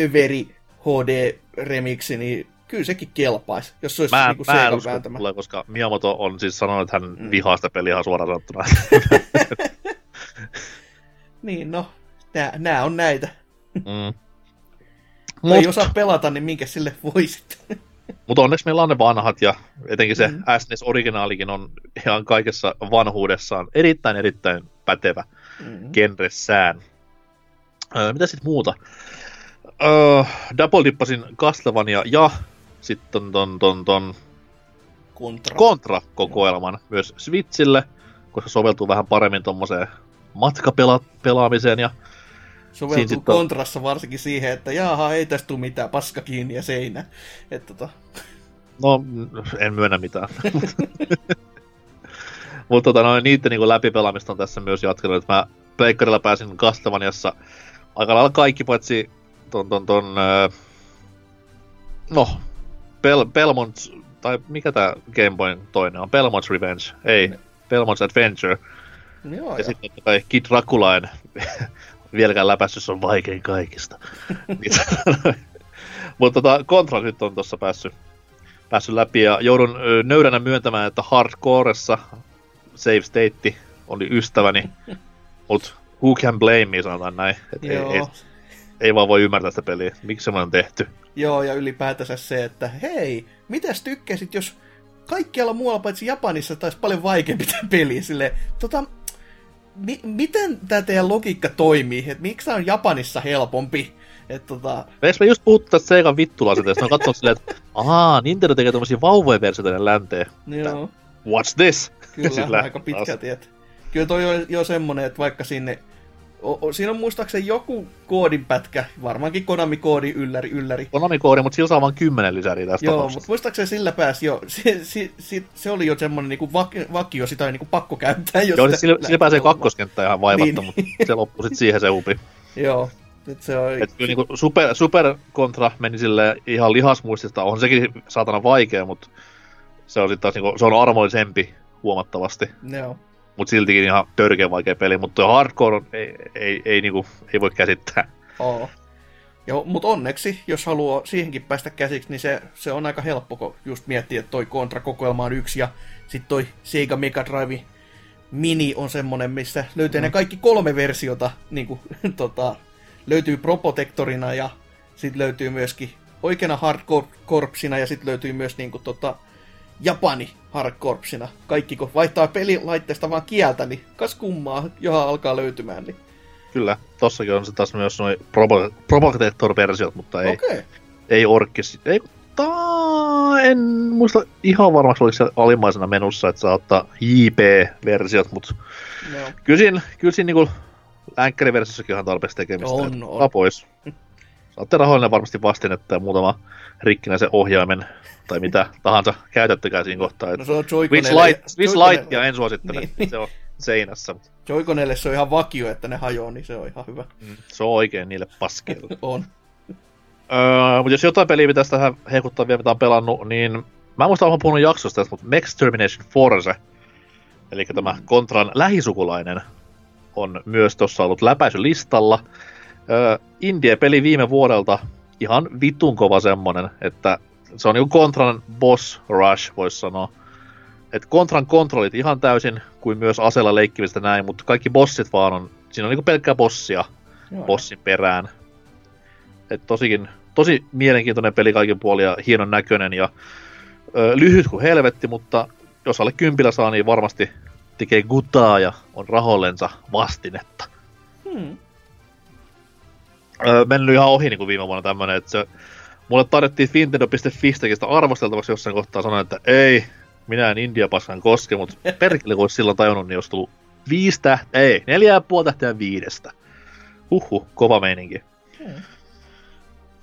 överi HD-remiksi, niin kyllä sekin kelpaisi, jos se olisi mä, niinku mä en usko, tulee, koska Miyamoto on siis sanonut, että hän mm. vihaa sitä peliä ihan suoraan sanottuna. Niin, no, nää, nää on näitä. Mm. Mut... Ei osaa pelata, niin minkä sille voi sitten. mutta onneksi meillä on ne vanhat ja etenkin se Mm. mm. SNES originaalikin on ihan kaikessa vanhuudessaan erittäin erittäin pätevä Mm. genressään. Öö, mitä sitten muuta? Öö, double dippasin Castlevania ja sitten ton, ton, ton Kontra. Contra-kokoelman myös Switchille, koska soveltuu vähän paremmin tuommoiseen matkapelaamiseen ja Soveltuu sit on- kontrassa varsinkin siihen, että jaha, ei tästä tule mitään, paska kiinni ja seinä. Että tota, No, en myönnä mitään. Mutta tota, noin, niiden niin läpipelaamista on tässä myös jatkanut. että Mä Pleikkarilla pääsin Castlevaniassa aika lailla kaikki, paitsi ton, ton, ton öö, no, Bel, Belmont, tai mikä tää Game Boyn toinen on? Belmont's Revenge, ei, Ne. Belmont's Adventure. joo, Ja sitten kai Kid Dracula en vieläkään läpässyt, se on vaikein kaikista. Niin Mutta tota, Contra nyt on tuossa päässyt, päässyt läpi ja joudun nöyränä myöntämään, että hardcoressa save state oli ystäväni, mutta who can blame me, sanotaan näin. Et ei, ei, ei, vaan voi ymmärtää sitä peliä, miksi semmoinen on tehty. joo, ja ylipäätänsä se, että hei, mitäs tykkäsit, jos kaikkialla muualla paitsi Japanissa taisi paljon vaikeampi tämä peli, sille tota, mi- miten tämä teidän logiikka toimii, että miksi tämä on Japanissa helpompi, että tota, Eikö me just puhuttu tästä Seikan vittulaiseteesta? Ne on katsonut silleen, että ahaa, Nintendo tekee tämmöisiä vauvojen versioita länteen. joo. What's this? Kyllä, aika pitkälti. Että, kyllä toi on jo semmonen, että vaikka sinne... O, o, siinä on muistaakseni joku koodinpätkä, varmaankin Konami-koodi ylläri, ylläri. Konami-koodi, mutta sillä saa vain kymmenen lisäriä tässä Joo, mutta muistaakseni sillä pääsi jo, se, se, se, se oli jo semmonen niinku vak, vakio, sitä oli niinku pakko käyttää. Jos Joo, siis sillä, sillä pääsee pelaamaan. kakkoskenttään ihan vaivatta, Niin. niin. mutta se loppui sitten siihen se upi. Joo, nyt se on... Et kyllä niinku super, super kontra meni sille ihan lihasmuistista, on sekin saatana vaikea, mutta se on sitten taas niinku, se on armoisempi huomattavasti, Joo. mutta siltikin ihan törkeä vaikea peli, mutta hardcore ei, ei, ei, niinku, ei voi käsittää. Oo. Joo, mutta onneksi, jos haluaa siihenkin päästä käsiksi, niin se, se on aika helppo, kun just miettii, että toi Contra-kokoelma on yksi, ja sitten toi Sega Mega Drive Mini on semmonen, missä löytyy mm. ne kaikki kolme versiota, niin kuin, tota, löytyy Proprotectorina, ja sitten löytyy myöskin oikeana Hardcore Corpsina, ja sitten löytyy myös niin kuin, tota, Japani Hardcorpsina. Kaikki, kun vaihtaa pelilaitteesta vaan kieltä, niin kas kummaa, johon alkaa löytymään. Niin. Kyllä, tossakin on se taas myös noin Provocator-versiot, mutta ei. Okay. ei orkis. Ei, ta, en muista ihan varmasti oliko se alimmaisena menussa, että saa ottaa JP-versiot, mutta Joo. kyllä siinä, kyllä siinä niinku länkkäriversiossakin ihan tarpeeksi tekemistä. On, että on. pois. Saatte rahoille varmasti vastinetta ja muutama rikkinäisen ohjaimen tai mitä tahansa käytättekään siinä kohtaa. No se on. Lite, Switch Joy-Conille- Litea en suosittele, Niin. se on seinässä. Joy-Conille se on ihan vakio, että ne hajoaa, niin se on ihan hyvä. Se on oikein niille paskeille. On. öö, mutta jos jotain peliä pitäisi tähän hehkuttaa vielä, mitä on pelannut, niin mä en muista, olen puhunut jaksosta tästä, mutta Max Termination Force, eli tämä Contran lähisukulainen, on myös tuossa ollut läpäisylistalla. Öö, Indie-peli viime vuodelta, ihan vitun kova semmonen, että se on niinku Contran boss rush, voisi sanoa. Et Contran kontrollit ihan täysin, kuin myös aseella leikkimistä näin, mutta kaikki bossit vaan on, siinä on niinku pelkkää bossia Joo. bossin perään. Et tosikin, tosi mielenkiintoinen peli kaikin puolin ja hienon näköinen ja ö, lyhyt kuin helvetti, mutta jos alle kympillä saa, niin varmasti tekee gutaa ja on rahollensa vastinetta. Hmm. Öö, mennyt ihan ohi niin kuin viime vuonna tämmönen, että se, mulle tarjottiin Nintendo.fistäkin sitä arvosteltavaksi jossain kohtaa sanoin, että ei, minä en India paskan koske, mutta perkele kun olisi silloin tajunnut, niin olisi tullut viisi tähteä, ei, neljä ja puoli tähteä viidestä. Huhhuh, kova meininki. Hmm.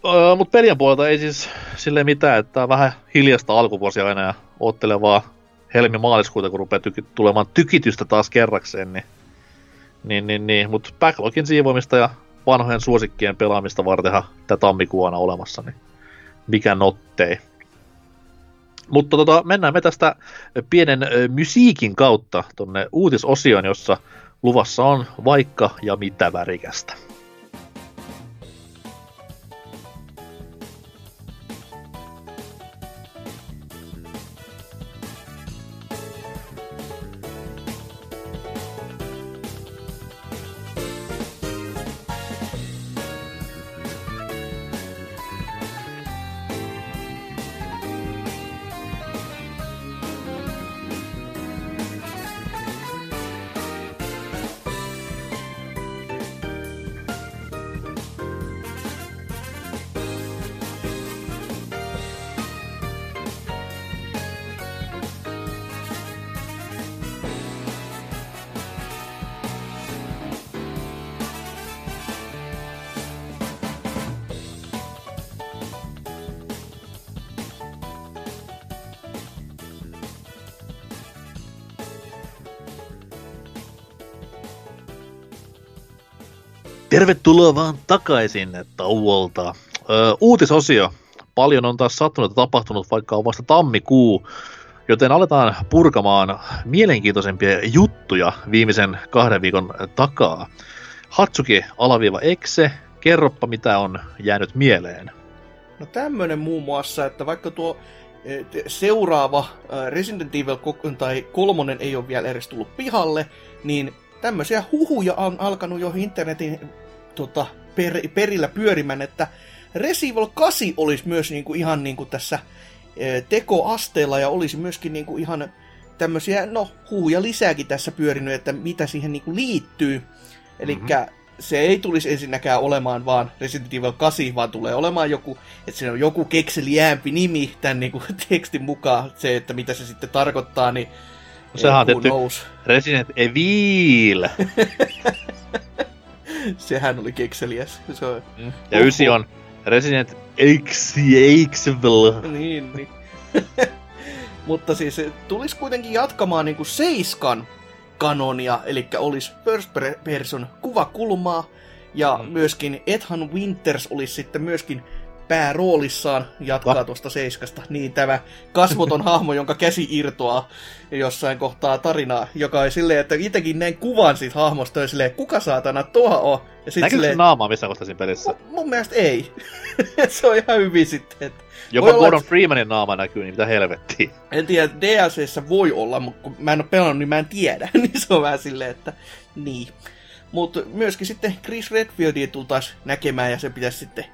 Öö, mutta pelien puolelta ei siis sille mitään, että on vähän hiljasta alkuvuosia aina ja oottelen vaan helmi-maaliskuuta, kun rupeaa tyki- tulemaan tykitystä taas kerrakseen, niin, niin, niin, niin. mutta backlogin siivoamista ja vanhojen suosikkien pelaamista vartenhan tätä tammikuuna olemassa, niin mikä nottei. Mutta tota, mennään me tästä pienen musiikin kautta tonne uutisosioon, jossa luvassa on vaikka ja mitä värikästä. Tervetuloa vaan takaisin tauolta. Ö, uutisosio. Paljon on taas sattunut ja tapahtunut, vaikka on vasta tammikuu, joten aletaan purkamaan mielenkiintoisempia juttuja viimeisen kahden viikon takaa. Hatsuki alaviiva Exe, kerroppa mitä on jäänyt mieleen. No tämmönen muun muassa, että vaikka tuo eh, seuraava eh, Resident Evil tai kolmonen ei ole vielä edes tullut pihalle, niin tämmöisiä huhuja on alkanut jo internetin tota, per, perillä pyörimään, että Resident Evil 8 olisi myös niinku ihan niinku tässä e, tekoasteella ja olisi myöskin niinku ihan tämmöisiä, no huhuja lisääkin tässä pyörinyt, että mitä siihen niinku liittyy. Eli mm-hmm. se ei tulisi ensinnäkään olemaan vaan Resident Evil 8, vaan tulee olemaan joku, että siinä on joku kekseliäämpi nimi tämän niinku tekstin mukaan. Se, että mitä se sitten tarkoittaa, niin No, sehän on tietty Resident Evil. Sehän oli kekseliäs. Se on... Mm. Ja ysi on Resident Evil. niin, niin. Mutta siis tulisi kuitenkin jatkamaan niinku seiskan kanonia, eli olisi first person kuvakulmaa, ja mm. myöskin Ethan Winters olisi sitten myöskin pääroolissaan jatkaa tuosta seiskasta. Niin tämä kasvoton hahmo, jonka käsi irtoaa jossain kohtaa tarinaa, joka on silleen, että itsekin näin kuvan siitä hahmosta ja silleen, kuka saatana tuo on? Ja sit Näkyykö silleen, naamaa missä kohtaa siinä pelissä? Mun, mun mielestä ei. se on ihan hyvin sitten. Että Jopa Gordon olla, Freemanin naama näkyy, niin mitä helvettiä. En tiedä, DLCssä voi olla, mutta kun mä en ole pelannut, niin mä en tiedä. niin se on vähän silleen, että niin. Mutta myöskin sitten Chris Redfieldia tultaisiin näkemään ja se pitäisi sitten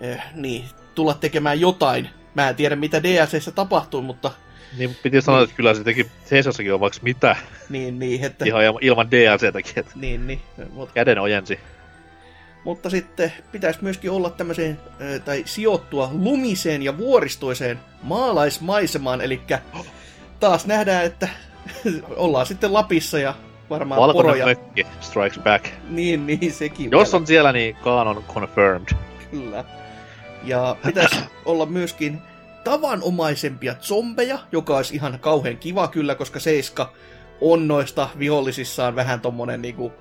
eh, niin, tulla tekemään jotain. Mä en tiedä, mitä DLCssä tapahtuu, mutta... Niin, piti sanoa, niin. että kyllä se teki Seisossakin on vaikka mitä. Niin, niin, että... Ihan ilman DLCtäkin, että... Niin, niin. Mutta... Käden ojensi. Mutta sitten pitäisi myöskin olla tämmöiseen, tai sijoittua lumiseen ja vuoristoiseen maalaismaisemaan, eli taas nähdään, että ollaan sitten Lapissa ja varmaan Valkoinen poroja. mökki strikes back. Niin, niin, sekin. Jos vielä. on siellä, niin Kaanon confirmed. Kyllä. Ja pitäisi olla myöskin tavanomaisempia zombeja, joka olisi ihan kauhean kiva kyllä, koska Seiska on noista vihollisissaan vähän tommonen niinku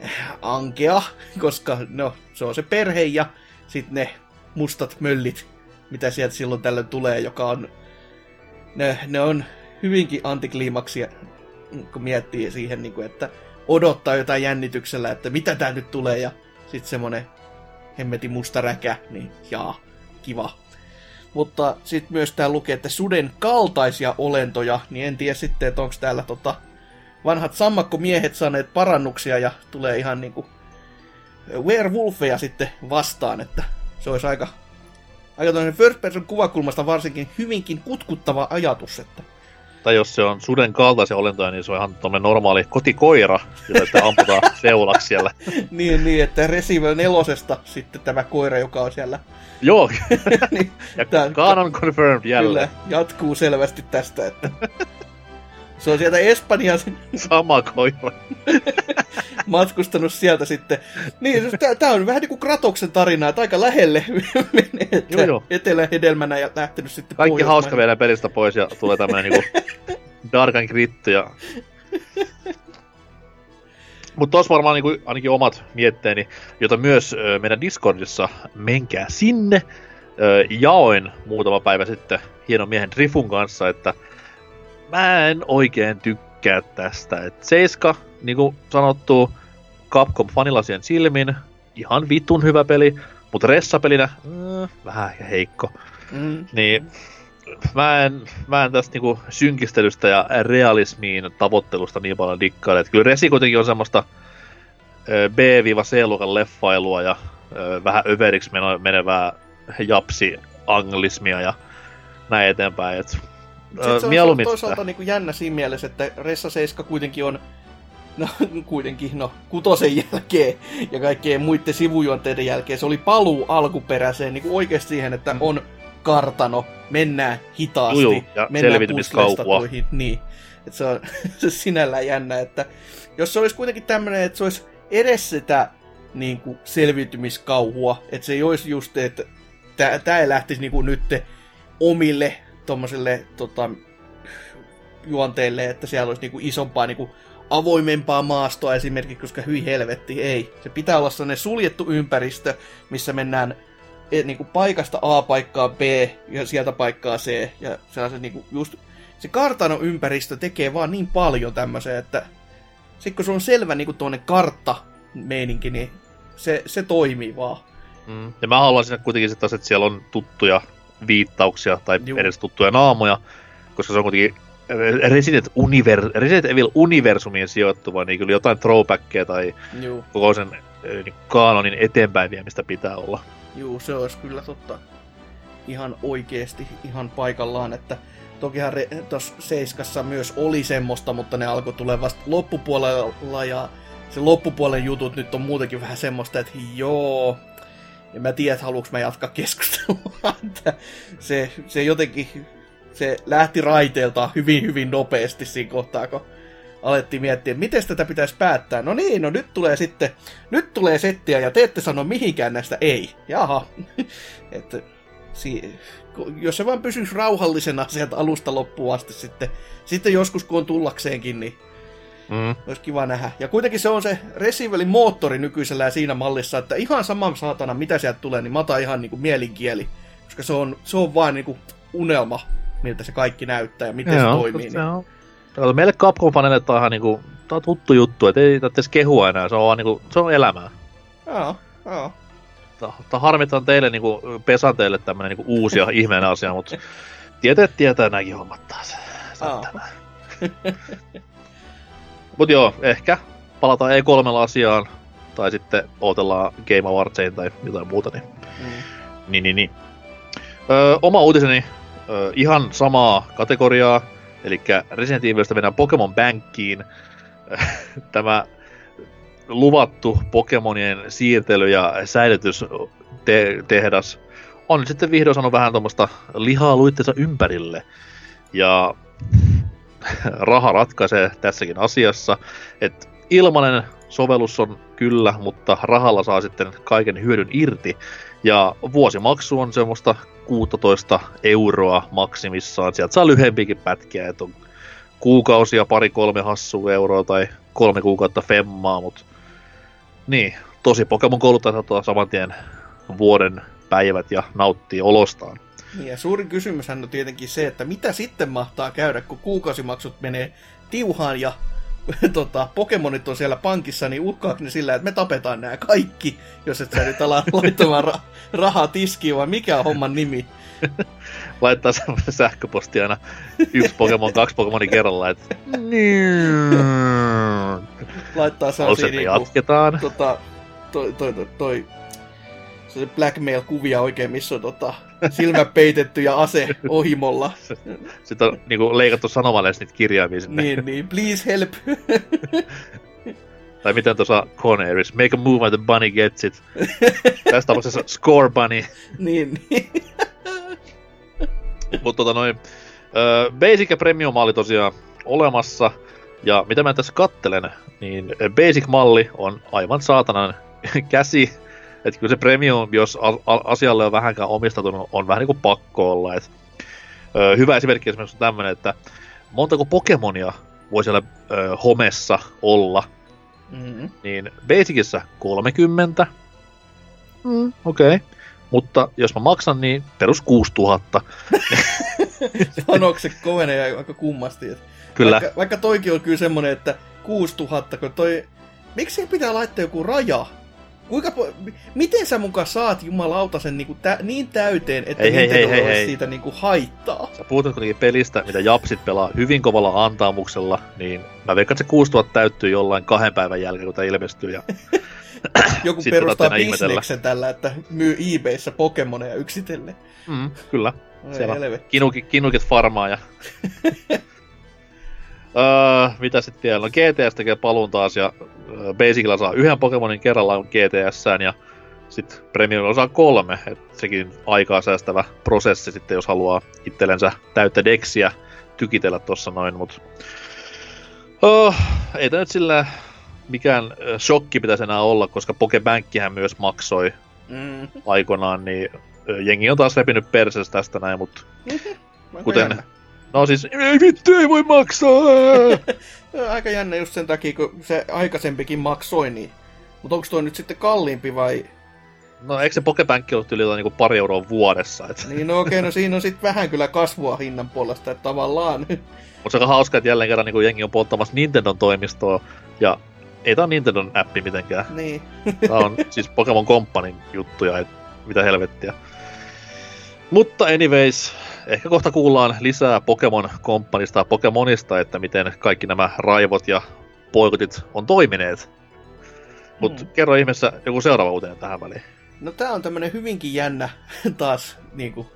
eh, ankea, koska no, se on se perhe ja sitten ne mustat möllit, mitä sieltä silloin tällöin tulee, joka on ne, ne on hyvinkin antikliimaksia, kun miettii siihen, niin kuin, että odottaa jotain jännityksellä, että mitä tää nyt tulee, ja sitten semmonen hemmetin musta räkä, niin jaa, kiva. Mutta sitten myös tää lukee, että suden kaltaisia olentoja, niin en tiedä sitten, että onko täällä tota, vanhat sammakkomiehet saaneet parannuksia ja tulee ihan niinku werewolfeja sitten vastaan, että se olisi aika, aika first person kuvakulmasta varsinkin hyvinkin kutkuttava ajatus, että tai jos se on suden kaltaisia olentoja, niin se on ihan tommonen normaali kotikoira, jota sitten amputaan seulaksi siellä. niin, niin, että Resident nelosesta sitten tämä koira, joka on siellä. Joo, niin, ja tää, Canon confirmed jälleen. Kyllä, jatkuu selvästi tästä, että se on sieltä Espanjasta. Sama koira. matkustanut sieltä sitten. Niin, tää on vähän niin kuin Kratoksen tarina, että aika lähelle menee, joo, joo. etelähedelmänä ja lähtenyt sitten Kaikki hauska vielä pelistä pois ja tulee tämmönen niinku Darkan Gritty ja... Mutta tos varmaan niinku, ainakin omat mietteeni, jota myös meidän Discordissa, menkää sinne, jaoin muutama päivä sitten hienon miehen Drifun kanssa, että mä en oikein tykkää tästä. Et Seiska, niin kuin sanottu, Capcom fanilasien silmin, ihan vitun hyvä peli, mutta ressapelinä äh, vähän heikko. Mm. Niin mä en, mä en tästä niinku synkistelystä ja realismiin tavoittelusta niin paljon dikkaile. Et kyllä Resi kuitenkin on semmoista B-C-luokan leffailua ja ö, vähän överiksi menevää japsi-anglismia ja näin eteenpäin. Et, ö, se on toisaalta niinku jännä siinä mielessä, että Ressa 7 kuitenkin on no kuitenkin, no kutosen jälkeen ja kaikkien muiden sivujuonteiden jälkeen. Se oli paluu alkuperäiseen niin kuin oikeasti siihen, että mm. on kartano, mennään hitaasti, Juju, ja mennään Niin, että se on se sinällään jännä, että jos se olisi kuitenkin tämmöinen, että se olisi edes sitä niin kuin selviytymiskauhua, että se ei olisi just, että tämä ei lähtisi niin kuin nyt omille tommoselle tota, juonteille, että siellä olisi niin kuin isompaa niin kuin avoimempaa maastoa esimerkiksi, koska hyi helvetti, ei. Se pitää olla sellainen suljettu ympäristö, missä mennään e, niin kuin paikasta A paikkaa B ja sieltä paikkaa C. Ja sellaisen niin kuin just, se kartanon ympäristö tekee vaan niin paljon tämmöisen, että sitten kun se on selvä niin kuin tuonne kartta meininki, niin se, se toimii vaan. Mm. Ja mä haluaisin kuitenkin taas, että siellä on tuttuja viittauksia tai Juu. edes tuttuja naamoja, koska se on kuitenkin Resident, Univer- Resident Evil universumiin sijoittuva, niin kyllä jotain throwbackia tai Juu, koko sen eh, niin kaanonin eteenpäin viemistä pitää olla. juu, se olisi kyllä totta. Ihan oikeesti, ihan paikallaan, että tokihan tuossa Seiskassa myös oli semmoista, mutta ne alkoi tulee vasta loppupuolella ja se loppupuolen jutut nyt on muutenkin vähän semmoista, että joo, en mä tiedä, että mä jatkaa keskustelua. Se, se jotenkin, se lähti raiteeltaan hyvin, hyvin nopeasti siinä kohtaa, kun alettiin miettiä, miten tätä pitäisi päättää. No niin, no nyt tulee sitten, nyt tulee settiä ja te ette sano mihinkään näistä ei. Jaha. että si- jos se vaan pysyisi rauhallisena sieltä alusta loppuun asti sitten, sitten joskus kun on tullakseenkin, niin Mm. olisi kiva nähdä. Ja kuitenkin se on se Resivelin moottori nykyisellä siinä mallissa, että ihan sama saatana mitä sieltä tulee, niin mä otan ihan niinku mielinkieli. Koska se on, se on vaan niinku unelma, miltä se kaikki näyttää ja miten se toimii. se Niin. on. Kato, Meille Capcom-faneille tää on ihan niinku, tää on tuttu juttu, että ei tarvitse kehua enää, se on vaan niinku, se on elämää. Joo, joo. Tää harmittaa teille niinku, pesan teille tämmönen niinku uusi ja ihmeinen asia, mutta tietää tietää nämäkin hommat taas. Se tämä. Mut joo, ehkä palataan E3-asiaan, tai sitten odotellaan Game Awardsiin tai jotain muuta, niin Mm. niin, niin, niin. Öö, oma uutiseni, öö, ihan samaa kategoriaa, eli Resident Evilistä mennään Pokemon Bankkiin. Tämä luvattu Pokemonien siirtely- ja säilytystehdas on sitten vihdoin saanut vähän tuommoista lihaa luittensa ympärille. Ja raha ratkaisee tässäkin asiassa, että ilmainen sovellus on kyllä, mutta rahalla saa sitten kaiken hyödyn irti. Ja vuosimaksu on semmoista 16 euroa maksimissaan. Sieltä saa lyhempiäkin pätkiä, että on kuukausia, pari kolme hassua euroa tai kolme kuukautta femmaa, mutta niin, tosi Pokemon kouluttajat ottaa saman tien vuoden päivät ja nauttii olostaan. Niin, ja suurin kysymyshän on tietenkin se, että mitä sitten mahtaa käydä, kun kuukausimaksut menee tiuhaan ja tota, Pokemonit on siellä pankissa, niin uhkaako ne sillä, että me tapetaan nämä kaikki, jos et sä nyt ala laittamaan ra- rahaa tiskiin, vai mikä on homman nimi? Laittaa semmoisen sähköpostia aina yksi Pokemon, kaksi Pokemonia kerrallaan, että Laittaa sellaisia niinku, jatketaan. tota, toi, toi, toi, toi se blackmail-kuvia oikein, missä on tota, silmä peitetty ja ase ohimolla. Sitten on niinku leikattu sanomalehdestä niitä kirjaimia sinne. niin, niin, please help. Tai miten tuossa Conaris, make a move and the bunny gets it. Tässä tapauksessa score bunny. niin, niin. Mutta tota noin, Basic ja Premium-malli tosiaan olemassa. Ja mitä mä tässä kattelen, niin Basic-malli on aivan saatanan käsi. Että kyllä se Premium, jos a- asialle on vähänkään omistautunut, on vähän niin kuin pakko olla. Et, ö, hyvä esimerkki esimerkiksi on tämmönen, että montako Pokemonia voi siellä ö, homessa olla, Mm-hmm. niin Basicissa 30. Mm, Okei. Okay. Mutta jos mä maksan, niin perus 6000. Sanoiko se kovenee aika kummasti? Että Kyllä. Vaikka, vaikka toikin on kyllä semmonen, että 6000, kun toi... Miksi pitää laittaa joku raja? Kuinka po... Miten sä mukaan saat jumalauta sen niinku tä... niin täyteen, että Hei, hei, hei, hei, hei. siitä niinku haittaa? Sä puhut nyt kuitenkin pelistä, mitä Japsit pelaa hyvin kovalla antaamuksella, niin mä veikkaan, että se 6000 täyttyy jollain kahden päivän jälkeen, kun tämä ilmestyy. Ja Joku Sitten perustaa bisneksen tällä, että myy eBayssä Pokemoneja yksitellen. mm, kyllä, Oi Siellä on helvetti. kinuki, kinukit farmaa ja... öö, mitä sitten vielä? No GTS tekee paluun taas ja Basicilla saa yhden Pokemonin kerrallaan GTSään ja sitten Premiumilla saa kolme, et sekin aikaa säästävä prosessi sitten, jos haluaa itsellensä täyttä deksiä tykitellä tossa noin, mut oh, ei tämä nyt sillä mikään shokki pitäisi enää olla, koska Pokebankkihän myös maksoi Mm. aikoinaan, niin jengi on taas repinyt persestä tästä näin, mutta Aika Kuten-. No siis, ei vittu, ei voi maksaa! Aika jännä just sen takia, kun se aikaisempikin maksoi, niin... Mutta onko toi nyt sitten kalliimpi vai... No eikö se Pokebank ollut yli niinku pari euroa vuodessa? Et... Niin no okei, okay, no siinä on sitten vähän kyllä kasvua hinnan puolesta, että tavallaan... Mutta se on hauska, että jälleen kerran niin jengi on polttamassa Nintendon toimistoa, ja ei tää Nintendon appi mitenkään. Niin. Tää on siis Pokemon Companyn juttuja, et mitä helvettiä. Mutta anyways, ehkä kohta kuullaan lisää Pokemon Companista ja Pokemonista, että miten kaikki nämä raivot ja poikotit on toimineet. Mutta hmm. kerro ihmeessä joku seuraava uutinen tähän väliin. No tää on tämmönen hyvinkin jännä taas niinku,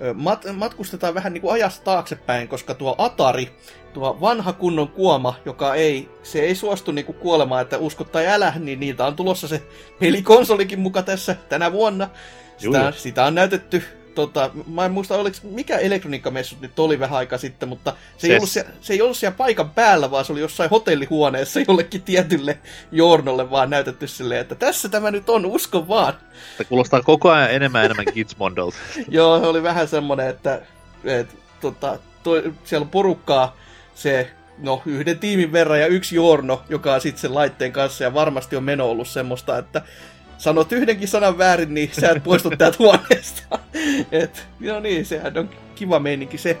mat- matkustetaan vähän niinku ajasta taaksepäin, koska tuo Atari, tuo vanha kunnon kuoma, joka ei, se ei suostu niinku kuolemaan, että uskot tai älä, niin niitä on tulossa se pelikonsolikin muka tässä tänä vuonna. Sitä, sitä on näytetty tota, mä en muista, oliko, mikä elektroniikkamessut nyt oli vähän aika sitten, mutta se ei, ollut siellä, se ei ollut siellä paikan päällä, vaan se oli jossain hotellihuoneessa jollekin tietylle journolle vaan näytetty silleen, että tässä tämä nyt on, usko vaan. Tämä kuulostaa koko ajan enemmän ja enemmän Gizmondolta. Joo, oli vähän semmoinen, että et, tota, toi, siellä on porukkaa se no, yhden tiimin verran ja yksi Jorno, joka on sitten sen laitteen kanssa, ja varmasti on meno ollut semmoista, että sanot yhdenkin sanan väärin, niin sä et poistu täältä huoneesta. Et, no niin, sehän on kiva meininki se.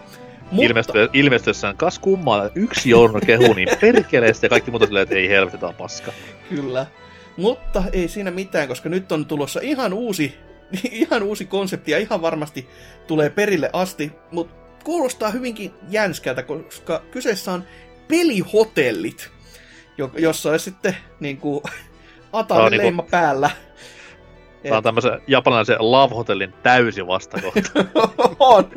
Mutta... Ilmesty, ilmestyessään kas kummaa, yksi Jorno kehu niin perkeleesti ja kaikki muuta silleen, että ei helvetetään paska. Kyllä. Mutta ei siinä mitään, koska nyt on tulossa ihan uusi, ihan uusi konsepti ja ihan varmasti tulee perille asti, mutta kuulostaa hyvinkin jänskältä, koska kyseessä on pelihotellit, jossa on sitten niin kuin, Atari niinku, leima päällä. Tämä on tämmöisen japanilaisen Love Hotellin täysi vastakohta. on.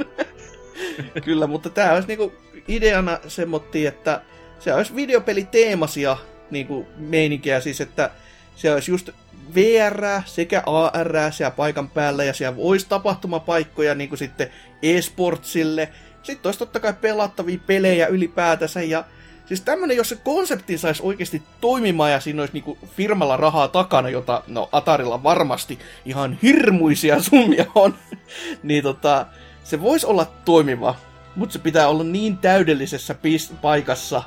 Kyllä, mutta tämä olisi niinku ideana semmotti, että se olisi videopeliteemasia niinku meininkiä, siis että se olisi just VR sekä AR siellä paikan päällä ja siellä olisi tapahtumapaikkoja niin kuin sitten eSportsille. Sitten olisi totta kai pelattavia pelejä ylipäätänsä ja Siis tämmönen, jos se konsepti saisi oikeasti toimimaan ja siinä olisi niinku firmalla rahaa takana, jota no Atarilla varmasti ihan hirmuisia summia on, niin tota, se voisi olla toimiva, mutta se pitää olla niin täydellisessä pist- paikassa,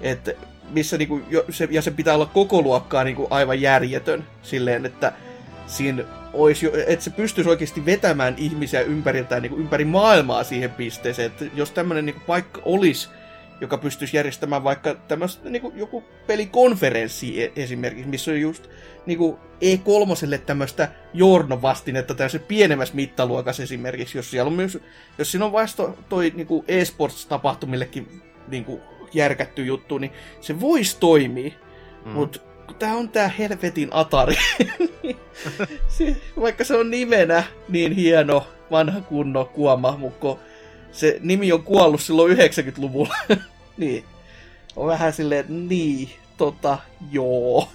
että missä niinku, jo, se, ja se pitää olla koko luokkaa niinku aivan järjetön. Silleen, että siinä olisi jo, että se pystyisi oikeasti vetämään ihmisiä ympäriltään niin ympäri maailmaa siihen pisteeseen, että jos tämmöinen niin paikka olisi, joka pystyisi järjestämään vaikka tämmöistä niin kuin joku pelikonferenssi e- esimerkiksi, missä on just niin kuin E3 tämmöistä Jorno-vastinetta tämmöisen pienemmässä mittaluokassa esimerkiksi, jos siellä on myös, jos siinä on vasta toi niin kuin e-sports-tapahtumillekin niin kuin järkätty juttu, niin se voisi toimia, mm. mutta tämä on tämä helvetin Atari. se, vaikka se on nimenä niin hieno, vanha kunno kuoma, mutta se nimi on kuollut silloin 90-luvulla. niin. On vähän silleen, että niin, tota, joo.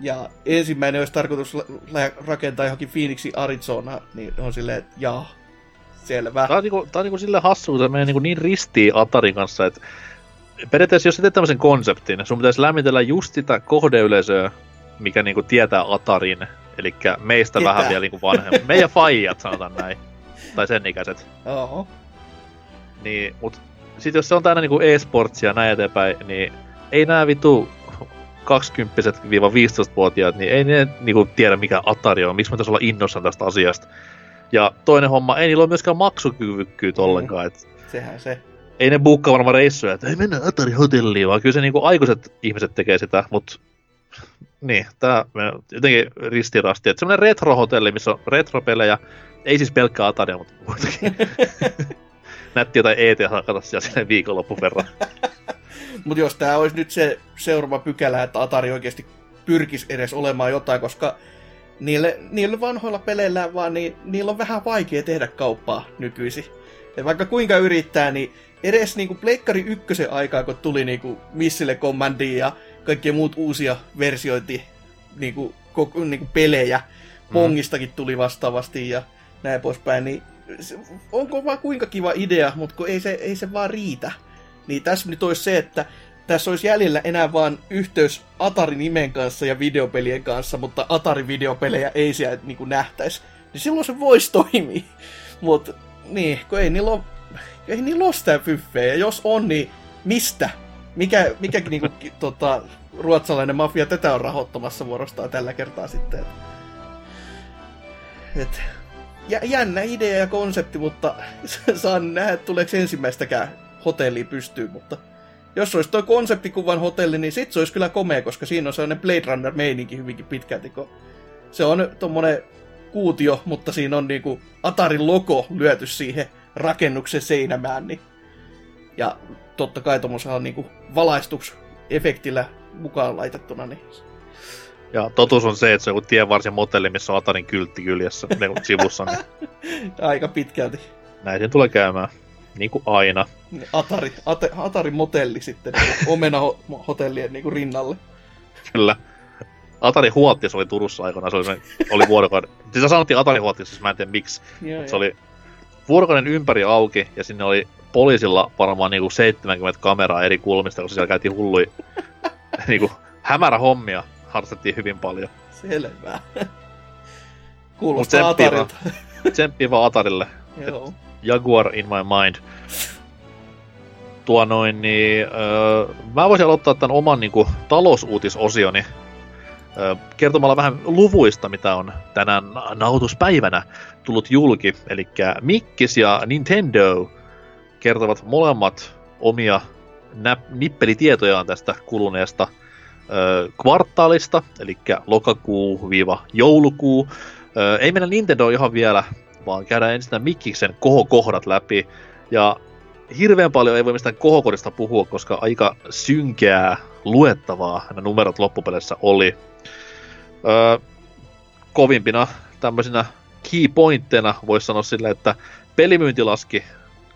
Ja ensimmäinen olisi tarkoitus rakentaa johonkin Phoenixin Arizona, niin on silleen, että jaa, selvä. Tää on niinku, tää on niinku silleen hassu, että menee niinku niin ristiin Atarin kanssa, että periaatteessa jos sä teet tämmöisen konseptin, sun pitäisi lämmitellä just sitä kohdeyleisöä, mikä niinku tietää Atarin, eli meistä Ketä? vähän vielä niinku vanhemmin. Meidän faijat, sanotaan näin. Tai sen ikäiset. Oho. Niin, mut sit jos se on tänä niinku e-sportsia näin eteenpäin, niin ei nää vitu 20-15-vuotiaat, niin ei ne niinku tiedä mikä Atari on, miksi mä olla innossaan tästä asiasta. Ja toinen homma, ei niillä ole myöskään maksukyvykkyyttä mm. ollenkaan. Et Sehän se. Ei ne buukkaa varmaan reissuja, että ei mennä Atari hotelliin, vaan kyllä se niinku aikuiset ihmiset tekee sitä, mutta niin, tää jotenkin ristirasti. Että semmonen retro-hotelli, missä on retropelejä, ei siis pelkkää Ataria, mutta kuitenkin. nätti jotain ET hakata siellä sinne viikonlopun verran. Mutta jos tämä olisi nyt se seuraava pykälä, että Atari oikeasti pyrkisi edes olemaan jotain, koska niille, niille vanhoilla peleillä vaan, niin niillä on vähän vaikea tehdä kauppaa nykyisin. Ja vaikka kuinka yrittää, niin edes niinku Pleikkari ykkösen aikaa, kun tuli niinku Missile Commandia ja kaikkia muut uusia versiointi niinku, niinku pelejä, mm. Pongistakin tuli vastaavasti ja näin poispäin, niin onko vaan kuinka kiva idea, mutta ei se, ei se vaan riitä. Niin tässä nyt olisi se, että tässä olisi jäljellä enää vaan yhteys Atari-nimen kanssa ja videopelien kanssa, mutta Atari-videopelejä ei siellä niin nähtäisi. Niin silloin se voisi toimia. Mutta niin, kun ei niillä ole, ei niillä ole sitä fyffeä. Ja jos on, niin mistä? mikä, mikä niinku, ki- tota, ruotsalainen mafia tätä on rahoittamassa vuorostaan tällä kertaa sitten. Et, jä, jännä idea ja konsepti, mutta saan nähdä, tuleeko ensimmäistäkään hotellia pystyyn, mutta jos olisi tuo konseptikuvan hotelli, niin sit se olisi kyllä komea, koska siinä on sellainen Blade Runner-meininki hyvinkin pitkälti, kun se on tommonen kuutio, mutta siinä on niinku Atarin logo lyöty siihen rakennuksen seinämään, niin ja totta kai tuommoisella niinku valaistuks efektillä mukaan laitettuna, niin Ja totuus on se, että se on joku tienvarsin motelli, missä on Atarin kyltti kyljessä niin kuin sivussa, niin aika pitkälti näin siinä tulee käymään. Niin kuin aina. Atari, Ate, Atarin motelli sitten niinku omena ho- hotellien niinku rinnalle. Kyllä. Atari Huottis oli Turussa aikana, se oli, se, oli vuorokauden. Siis sanottiin Atari Huottis, siis mä en tiedä miksi. Joo, se oli vuorokauden ympäri auki ja sinne oli poliisilla varmaan niinku 70 kameraa eri kulmista, koska siellä käytiin hullui niinku hämärä hommia harrastettiin hyvin paljon. Selvä. Kuulostaa Atarilta. Tsemppiä vaan Atarille. Joo. Jaguar in my mind. Tuo noin, niin öö, mä voisin aloittaa tämän oman niinku, talousuutisosioni öö, kertomalla vähän luvuista, mitä on tänään nautuspäivänä tullut julki. Eli Mikkis ja Nintendo kertovat molemmat omia nä- nippelitietojaan tästä kuluneesta kvartaalista, eli lokakuu-joulukuu. Ei mennä Nintendo ihan vielä, vaan käydään ensin Mikkiksen kohokohdat läpi. Ja hirveän paljon ei voi mistään kohokodista puhua, koska aika synkeää luettavaa nämä numerot loppupeleissä oli. Öö, kovimpina tämmöisinä key pointteina voisi sanoa sille, että pelimyynti laski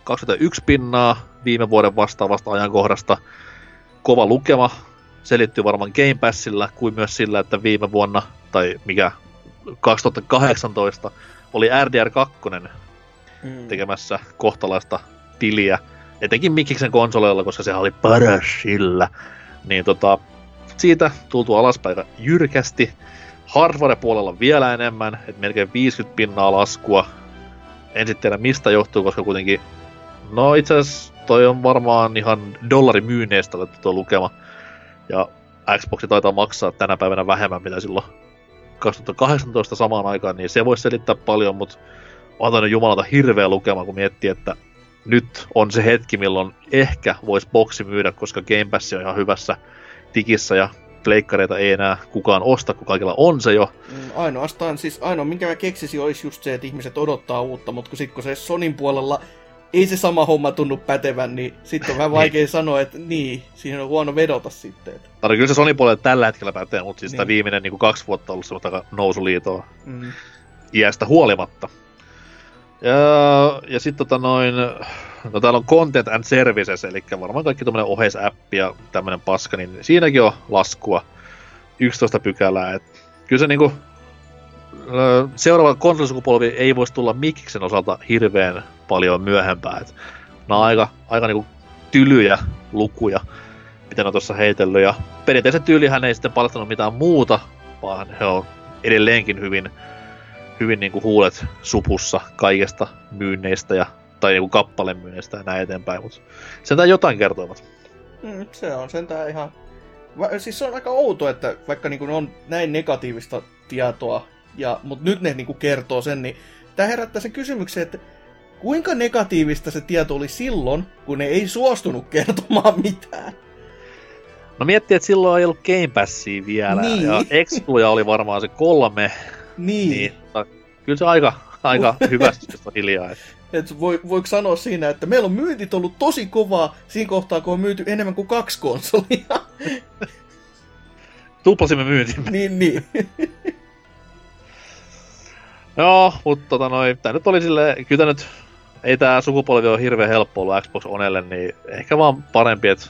21 pinnaa viime vuoden vastaavasta ajankohdasta. Kova lukema selittyy varmaan Game Passilla, kuin myös sillä, että viime vuonna, tai mikä 2018, oli RDR2 Mm. tekemässä kohtalaista tiliä, etenkin Mikiksen konsoleilla, koska se oli paras sillä. Niin tota, siitä tultu alaspäin jyrkästi. Hardware-puolella vielä enemmän, että melkein 50 pinnaa laskua. En sitten tiedä mistä johtuu, koska kuitenkin... No itse asiassa toi on varmaan ihan dollarimyynneistä otettu tuo lukema. Ja Xbox taitaa maksaa tänä päivänä vähemmän, mitä silloin 2018 samaan aikaan, niin se voisi selittää paljon, mutta on tainnut jumalata hirveä lukema, kun miettii, että nyt on se hetki, milloin ehkä voisi boksi myydä, koska Game Pass on ihan hyvässä tikissä ja pleikkareita ei enää kukaan osta, kun kaikilla on se jo. Mm, Ainoastaan, siis ainoa minkä mä keksisin olisi just se, että ihmiset odottaa uutta, mutta kun sit kun se Sonin puolella ei se sama homma tunnu pätevän, niin sitten on vähän vaikea sanoa, että niin, siihen on huono vedota sitten. Että, Tai kyllä se Sony puolella tällä hetkellä pätee, mutta siis Niin. tämä viimeinen niin kuin kaksi vuotta on ollut semmoista nousuliitoa mm, iästä huolimatta. Ja, ja sitten tota noin, no täällä on Content and Services, eli varmaan kaikki tuommoinen oheisäppi ja tämmöinen paska, niin siinäkin on laskua 11 pykälää. Et kyllä se niinku, seuraava konsolisukupolvi ei voisi tulla Mikiksen osalta hirveän paljon myöhempää. Et nämä on aika, aika niinku tylyjä lukuja, mitä ne on tuossa heitellyt. Ja perinteisen tyylihän ei sitten paljastanut mitään muuta, vaan he on edelleenkin hyvin hyvin niinku huulet supussa kaikesta myynneistä ja, tai niinku kappalemyynneistä ja näin eteenpäin, mutta sentään jotain kertovat. mm, se on sentään ihan... Va- siis se on aika outo, että vaikka niin on näin negatiivista tietoa, ja, mutta nyt ne niin kertoo sen, niin tämä herättää sen kysymyksen, että kuinka negatiivista se tieto oli silloin, kun ne ei suostunut kertomaan mitään. No miettii, että silloin ei ollut Game Passia vielä, Niin. ja Excluja oli varmaan se kolme, Niin. niin mutta kyllä se aika, aika hyvästi on hiljaa. että Et voi, voiko sanoa siinä, että meillä on myyntit ollut tosi kovaa siinä kohtaa, kun on myyty enemmän kuin kaksi konsolia. Tuplasimme myyntimme. niin, niin. Joo, mutta tota noin, tää nyt oli silleen, kyllä nyt, ei tää sukupolvi ole hirveän helppo ollut Xbox Onelle, niin ehkä vaan parempi, että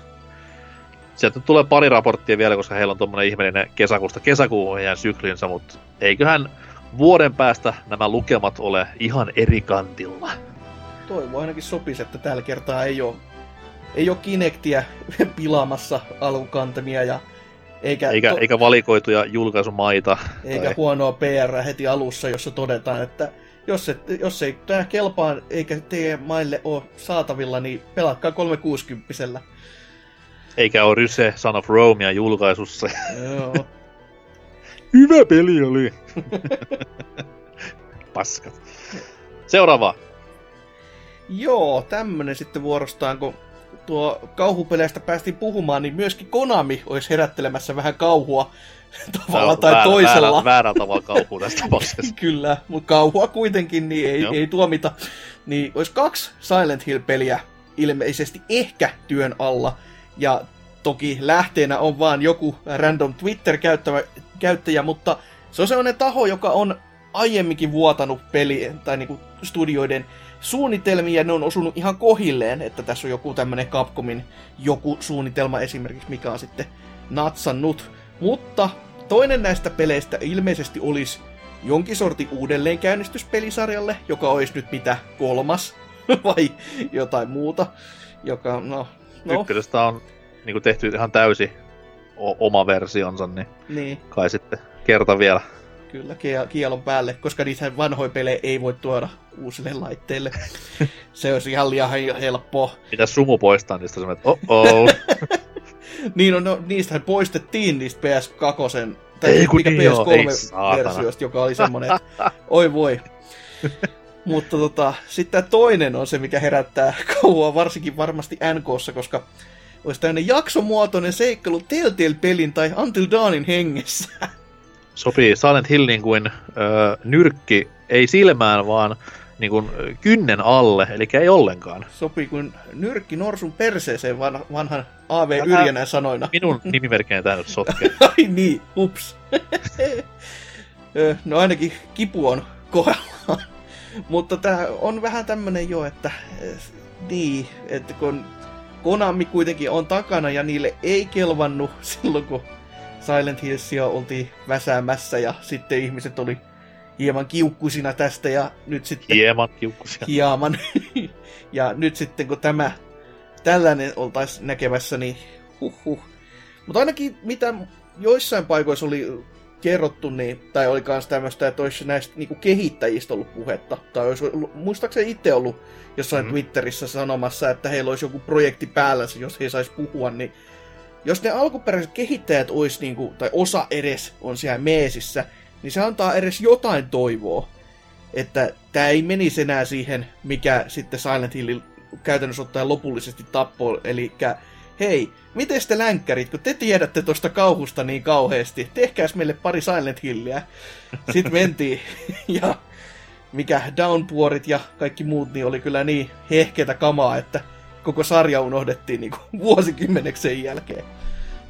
sieltä nyt tulee pari raporttia vielä, koska heillä on tommonen ihmeellinen kesäkuusta kesäkuun heidän syklinsä, mutta eiköhän vuoden päästä nämä lukemat ole ihan eri kantilla. Toivo ainakin sopisi, että tällä kertaa ei ole, ei ole Kinectiä pilaamassa alkukantamia ja eikä, Eikä, to, eikä valikoituja julkaisumaita. eikä tai- huonoa PR heti alussa, jossa todetaan, että jos, et, jos ei tämä kelpaa eikä teidän maille ole saatavilla, niin pelatkaa 360 Eikä ole Ryse Son of Romea julkaisussa. Joo. Hyvä peli oli. Paskat. Seuraava. Joo, tämmönen sitten vuorostaan, kun tuo kauhupeleistä päästiin puhumaan, niin myöskin Konami olisi herättelemässä vähän kauhua tavalla tai väärä, toisella. Väärä, väärä tavalla kauhua tässä tapauksessa. Kyllä, mutta kauhua kuitenkin niin ei, Joo. ei tuomita. Niin olisi kaksi Silent Hill-peliä ilmeisesti ehkä työn alla. Ja toki lähteenä on vaan joku random Twitter-käyttäjä, käyttäjä, mutta se on sellainen taho, joka on aiemminkin vuotanut pelien tai niinku studioiden suunnitelmia, ne on osunut ihan kohilleen, että tässä on joku tämmönen Capcomin joku suunnitelma esimerkiksi, mikä on sitten natsannut. Mutta toinen näistä peleistä ilmeisesti olisi jonkin sortin uudelleenkäynnistys pelisarjalle, joka olisi nyt mitä kolmas vai jotain muuta, joka no, no Ykkösestä on niin tehty ihan täysi o- oma versionsa, niin niin, kai sitten kerta vielä. kyllä kie- kielon päälle, koska niitä vanhoja pelejä ei voi tuoda uusille laitteille. Se olisi ihan liian helppoa. Mitä sumu poistaa niistä semmoinen, että oh Niin, no, no niistähän poistettiin niistä PS2, tai Ei kun mikä niin joo, ei PS3-versiosta, joka oli semmoinen, oi voi. Mutta tota, sitten tämä toinen on se, mikä herättää kauhua, varsinkin varmasti NKssa, koska olisi tämmöinen jaksomuotoinen seikkailu Telltale-pelin tai Until Dawnin hengessä. Sopii Silent Hillin kuin ö, nyrkki, ei silmään, vaan niin kuin kynnen alle, eli ei ollenkaan. Sopii kuin nyrkki norsun perseeseen van, vanhan A.V. Yrjänän sanoina. Minun nimimerkkejä tämä nyt sotkee. Ai niin, hups. Ö, no ainakin kipu on kohdallaan. Mutta tämä on vähän tämmönen jo, että niin, että kun Konami kuitenkin on takana ja niille ei kelvannut silloin, kun Silent Hillsia oltiin väsäämässä ja sitten ihmiset oli hieman kiukkuisina tästä ja nyt sitten Hieman kiukkusia. hieman. ja nyt sitten kun tämä tällainen oltaisiin näkemässä, niin huh huh. Mutta ainakin mitä joissain paikoissa oli kerrottu, niin, tai oli myös tämmöistä, että olisi näistä niinku kehittäjistä ollut puhetta. Tai olisi ollut, muistaakseni itse ollut jossain Mhm. mm. Twitterissä sanomassa, että heillä olisi joku projekti päällä, jos he sais puhua, niin jos ne alkuperäiset kehittäjät olisi, niinku, tai osa edes on siellä meesissä, niin se antaa edes jotain toivoa että tämä ei menisi enää siihen, mikä sitten Silent Hill käytännössä ottaen lopullisesti tappoi, eli hei, miten te länkkärit, kun te tiedätte tuosta kauhusta niin kauheasti, tehkääs meille pari Silent Hilliä. Sitten mentiin, ja mikä Downpourit ja kaikki muut, niin oli kyllä niin hehketä kamaa, että koko sarja unohdettiin niin kuin vuosikymmeneksi sen jälkeen.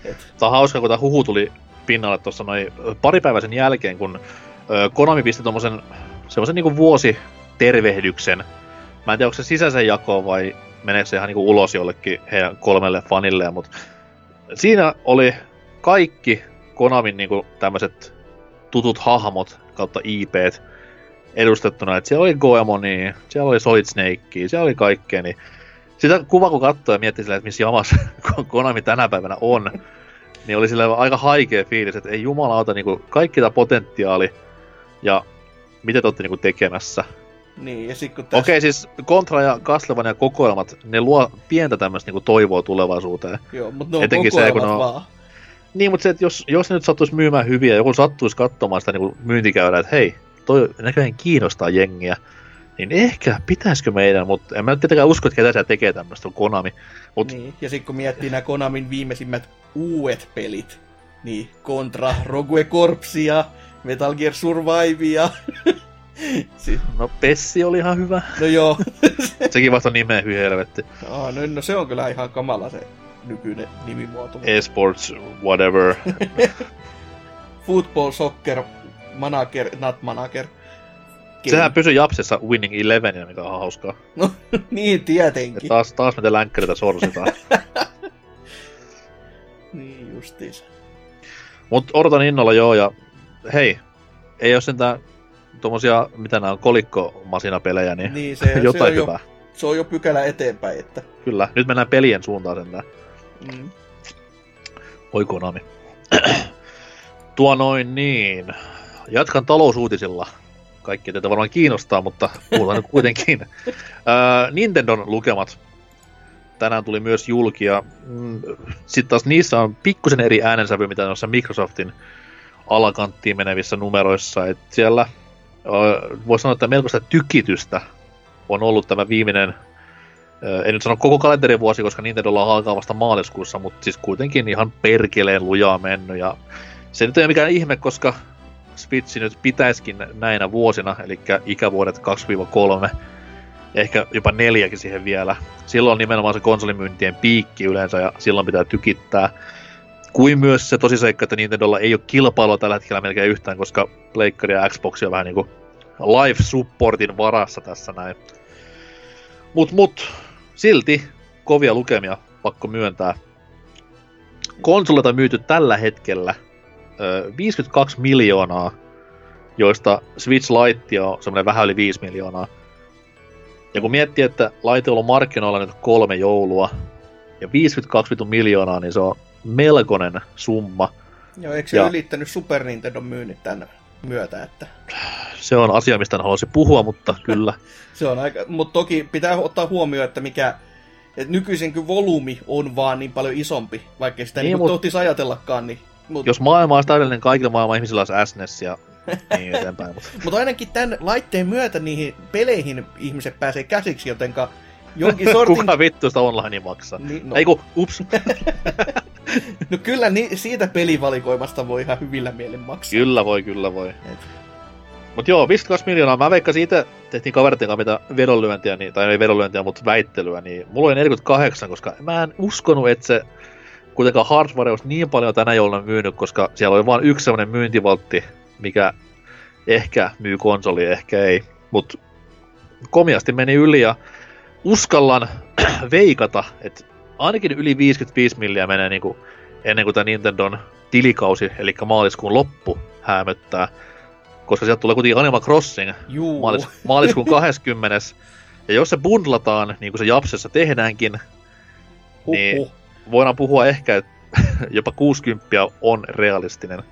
Et, Tämä on hauska, kun tämä huhu tuli pinnalle tuossa noin pari päivää sen jälkeen, kun Konami pisti tuommoisen semmoisen niinku vuositervehdyksen. Mä en tiedä, onko se sisäisen jako vai meneekö se ihan niinku ulos jollekin heidän kolmelle fanille, mutta siinä oli kaikki Konamin niinku tämmöiset tutut hahmot kautta IPt edustettuna, että siellä oli Goemoni, siellä oli Solid Snakea, siellä oli kaikkea, niin sitä kuva kun katsoi ja mietti silleen, että missä jamassa Konami tänä päivänä on, niin oli sillä aika haikea fiilis, että ei jumalauta niinku kaikki tämä potentiaali ja mitä te olette niinku tekemässä. Niin, ja sitten kun tässä... Okei, siis Contra ja Castlevania kokoelmat, ne luo pientä tämmöistä niinku toivoa tulevaisuuteen. Joo, mutta ne on Etenkin se, kun on- vaan. Niin, mutta se, että jos, jos ne nyt sattuisi myymään hyviä joku sattuisi katsomaan sitä niinku myyntikäyrää, että hei, toi näköjään kiinnostaa jengiä, niin ehkä pitäisikö meidän, mutta en mä nyt tietenkään usko, että ketä siellä tekee tämmöistä, on Konami. Mut Niin, ja sitten kun miettii nämä Konamin viimeisimmät uudet pelit, niin Contra, Rogue Corpsia, Metal Gear Survivea. si- no Pessi oli ihan hyvä. no joo, Sekin vasta nimeä hyi helvetti. Aa, no, no, se on kyllä ihan kamala se nykyinen nimimuoto. Esports, whatever. Football, soccer, manager, not manager. Game. Sehän pysyi Japsessa Winning Elevenina, mikä on hauskaa. No, niin Ja tietenkin. taas, taas miten länkkäreitä sorsitaan. Niin justiinsa. Mut odotan innolla joo, ja hei, ei ole sentään tommosia, mitä nämä on, kolikkomasinapelejä, niin, Niin, se, se, jotain on jo, hyvää. se on jo pykälä eteenpäin, että... Kyllä, nyt mennään pelien suuntaan sentään. Mm. Oi Konami. Tuo noin niin. Jatkan talousuutisilla. Kaikki teitä varmaan kiinnostaa, mutta puhutaan nyt kuitenkin. Öö, Nintendon lukemat. tänään tuli myös julki, ja mm, sitten taas niissä on pikkusen eri äänensävy, mitä noissa Microsoftin alakanttiin menevissä numeroissa, että siellä voisi sanoa, että melkoista tykitystä on ollut tämä viimeinen, en nyt sano koko kalenterivuosi, koska Nintendolla alkaa vasta maaliskuussa, mutta siis kuitenkin ihan perkeleen lujaa mennyt, ja se nyt ei ole mikään ihme, koska Switch nyt pitäisikin näinä vuosina, eli ikävuodet 2-3, ehkä jopa neljäkin siihen vielä. Silloin on nimenomaan se konsolimyyntien piikki yleensä, ja silloin pitää tykittää. Kuin myös se tosiseikka, että Nintendolla ei ole kilpailua tällä hetkellä melkein yhtään, koska Pleikkari ja Xbox on vähän niinku live supportin varassa tässä näin. Mut mut, silti kovia lukemia, pakko myöntää. Konsolita myyty tällä hetkellä 52 miljoonaa, joista Switch Lite on semmoinen vähän yli 5 miljoonaa. Ja kun miettii, että laite on ollut markkinoilla nyt kolme joulua, ja 52 miljoonaa, niin se on melkoinen summa. Joo, eikö se ja... ylittänyt Super Nintendo myynnit tänne myötä, että... Se on asia, mistä en haluaisi puhua, mutta kyllä. se on aika... Mutta toki pitää ottaa huomioon, että mikä... Et nykyisin kyllä volyymi on vaan niin paljon isompi, vaikka sitä niin, niin mut... ajatellakaan, niin Mut... Jos maailma olisi täydellinen, kaikilla maailman ihmisillä olisi SNES ja niin eteenpäin. Mutta Mut ainakin tämän laitteen myötä niihin peleihin ihmiset pääsee käsiksi, jotenka jonkin sortin... Kuka vittu sitä online maksaa? Niin, no. Ei kun, ups. no kyllä ni- siitä pelivalikoimasta voi ihan hyvillä mielin maksaa. Kyllä voi, kyllä voi. Et. Mut joo, 52 miljoonaa. Mä veikkaan siitä, tehtiin kaveritten kanssa mitä vedonlyöntiä, niin, tai ei vedonlyöntiä, mutta väittelyä, niin mulla oli 48, koska mä en uskonut, että se kuitenkaan hardware olisi niin paljon tänä jouluna myynyt, koska siellä oli vain yksi sellainen myyntivaltti, mikä ehkä myy konsoli, ehkä ei. Mutta komiasti meni yli ja uskallan veikata, että ainakin yli 55 milliä menee niinku ennen kuin tämä Nintendon tilikausi, eli maaliskuun loppu hämöttää. Koska sieltä tulee kuitenkin Animal Crossing maalis- maaliskuun 20. ja jos se bundlataan, niin kuin se Japsessa tehdäänkin, Huhhuh. niin voidaan puhua ehkä, että jopa 60 on realistinen.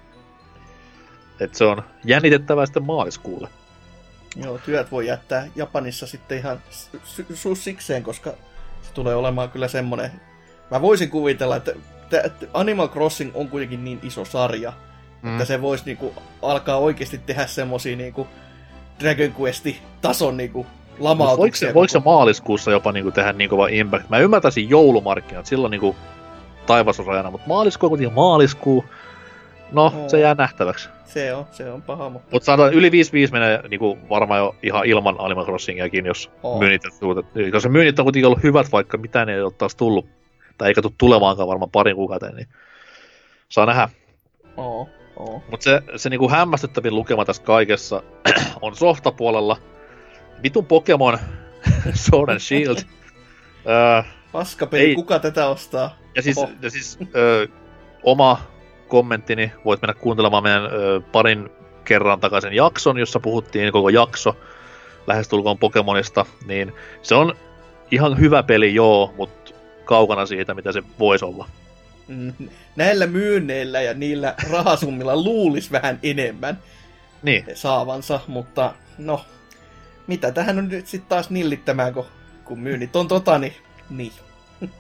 että se on jännitettävää sitten maaliskuulle. Joo, työt voi jättää Japanissa sitten ihan su- sikseen, koska se tulee olemaan kyllä semmonen... Mä voisin kuvitella, että Animal Crossing on kuitenkin niin iso sarja, mm. että se voisi niinku alkaa oikeasti tehdä semmosia niinku Dragon Quest-tason niinku lamautuksia. Voiko, voiko se maaliskuussa jopa niinku tehdä niin kova impact? Mä ymmärtäisin joulumarkkinat, silloin niinku taivasosajana, mutta maaliskuu on kuitenkin maaliskuu. No, no, se jää nähtäväksi. Se on, se on paha, mutta... Mutta sanotaan, yli 5-5 menee niinku varmaan jo ihan ilman Animal Crossingiakin, jos oh. myynnit, Koska se myynnit on kuitenkin ollut hyvät, vaikka mitään ei ole taas tullut, tai eikä tule tulemaankaan varmaan parin kuukauteen, niin saa nähdä. Oh. Oh. Mutta se, se niinku hämmästyttävin lukema tässä kaikessa on softapuolella. Vitun Pokemon Sword and Shield. öö, Paskapeli, ei... kuka tätä ostaa? Ja siis, ja siis öö, oma kommenttini, voit mennä kuuntelemaan meidän öö, parin kerran takaisin jakson, jossa puhuttiin koko jakso lähestulkoon Pokemonista, niin se on ihan hyvä peli, joo, mutta kaukana siitä, mitä se voisi olla. Mm, näillä myynneillä ja niillä rahasummilla luulis vähän enemmän niin. saavansa, mutta no, mitä tähän on nyt sitten taas nillittämään, kun, kun myynnit on tota, niin, niin.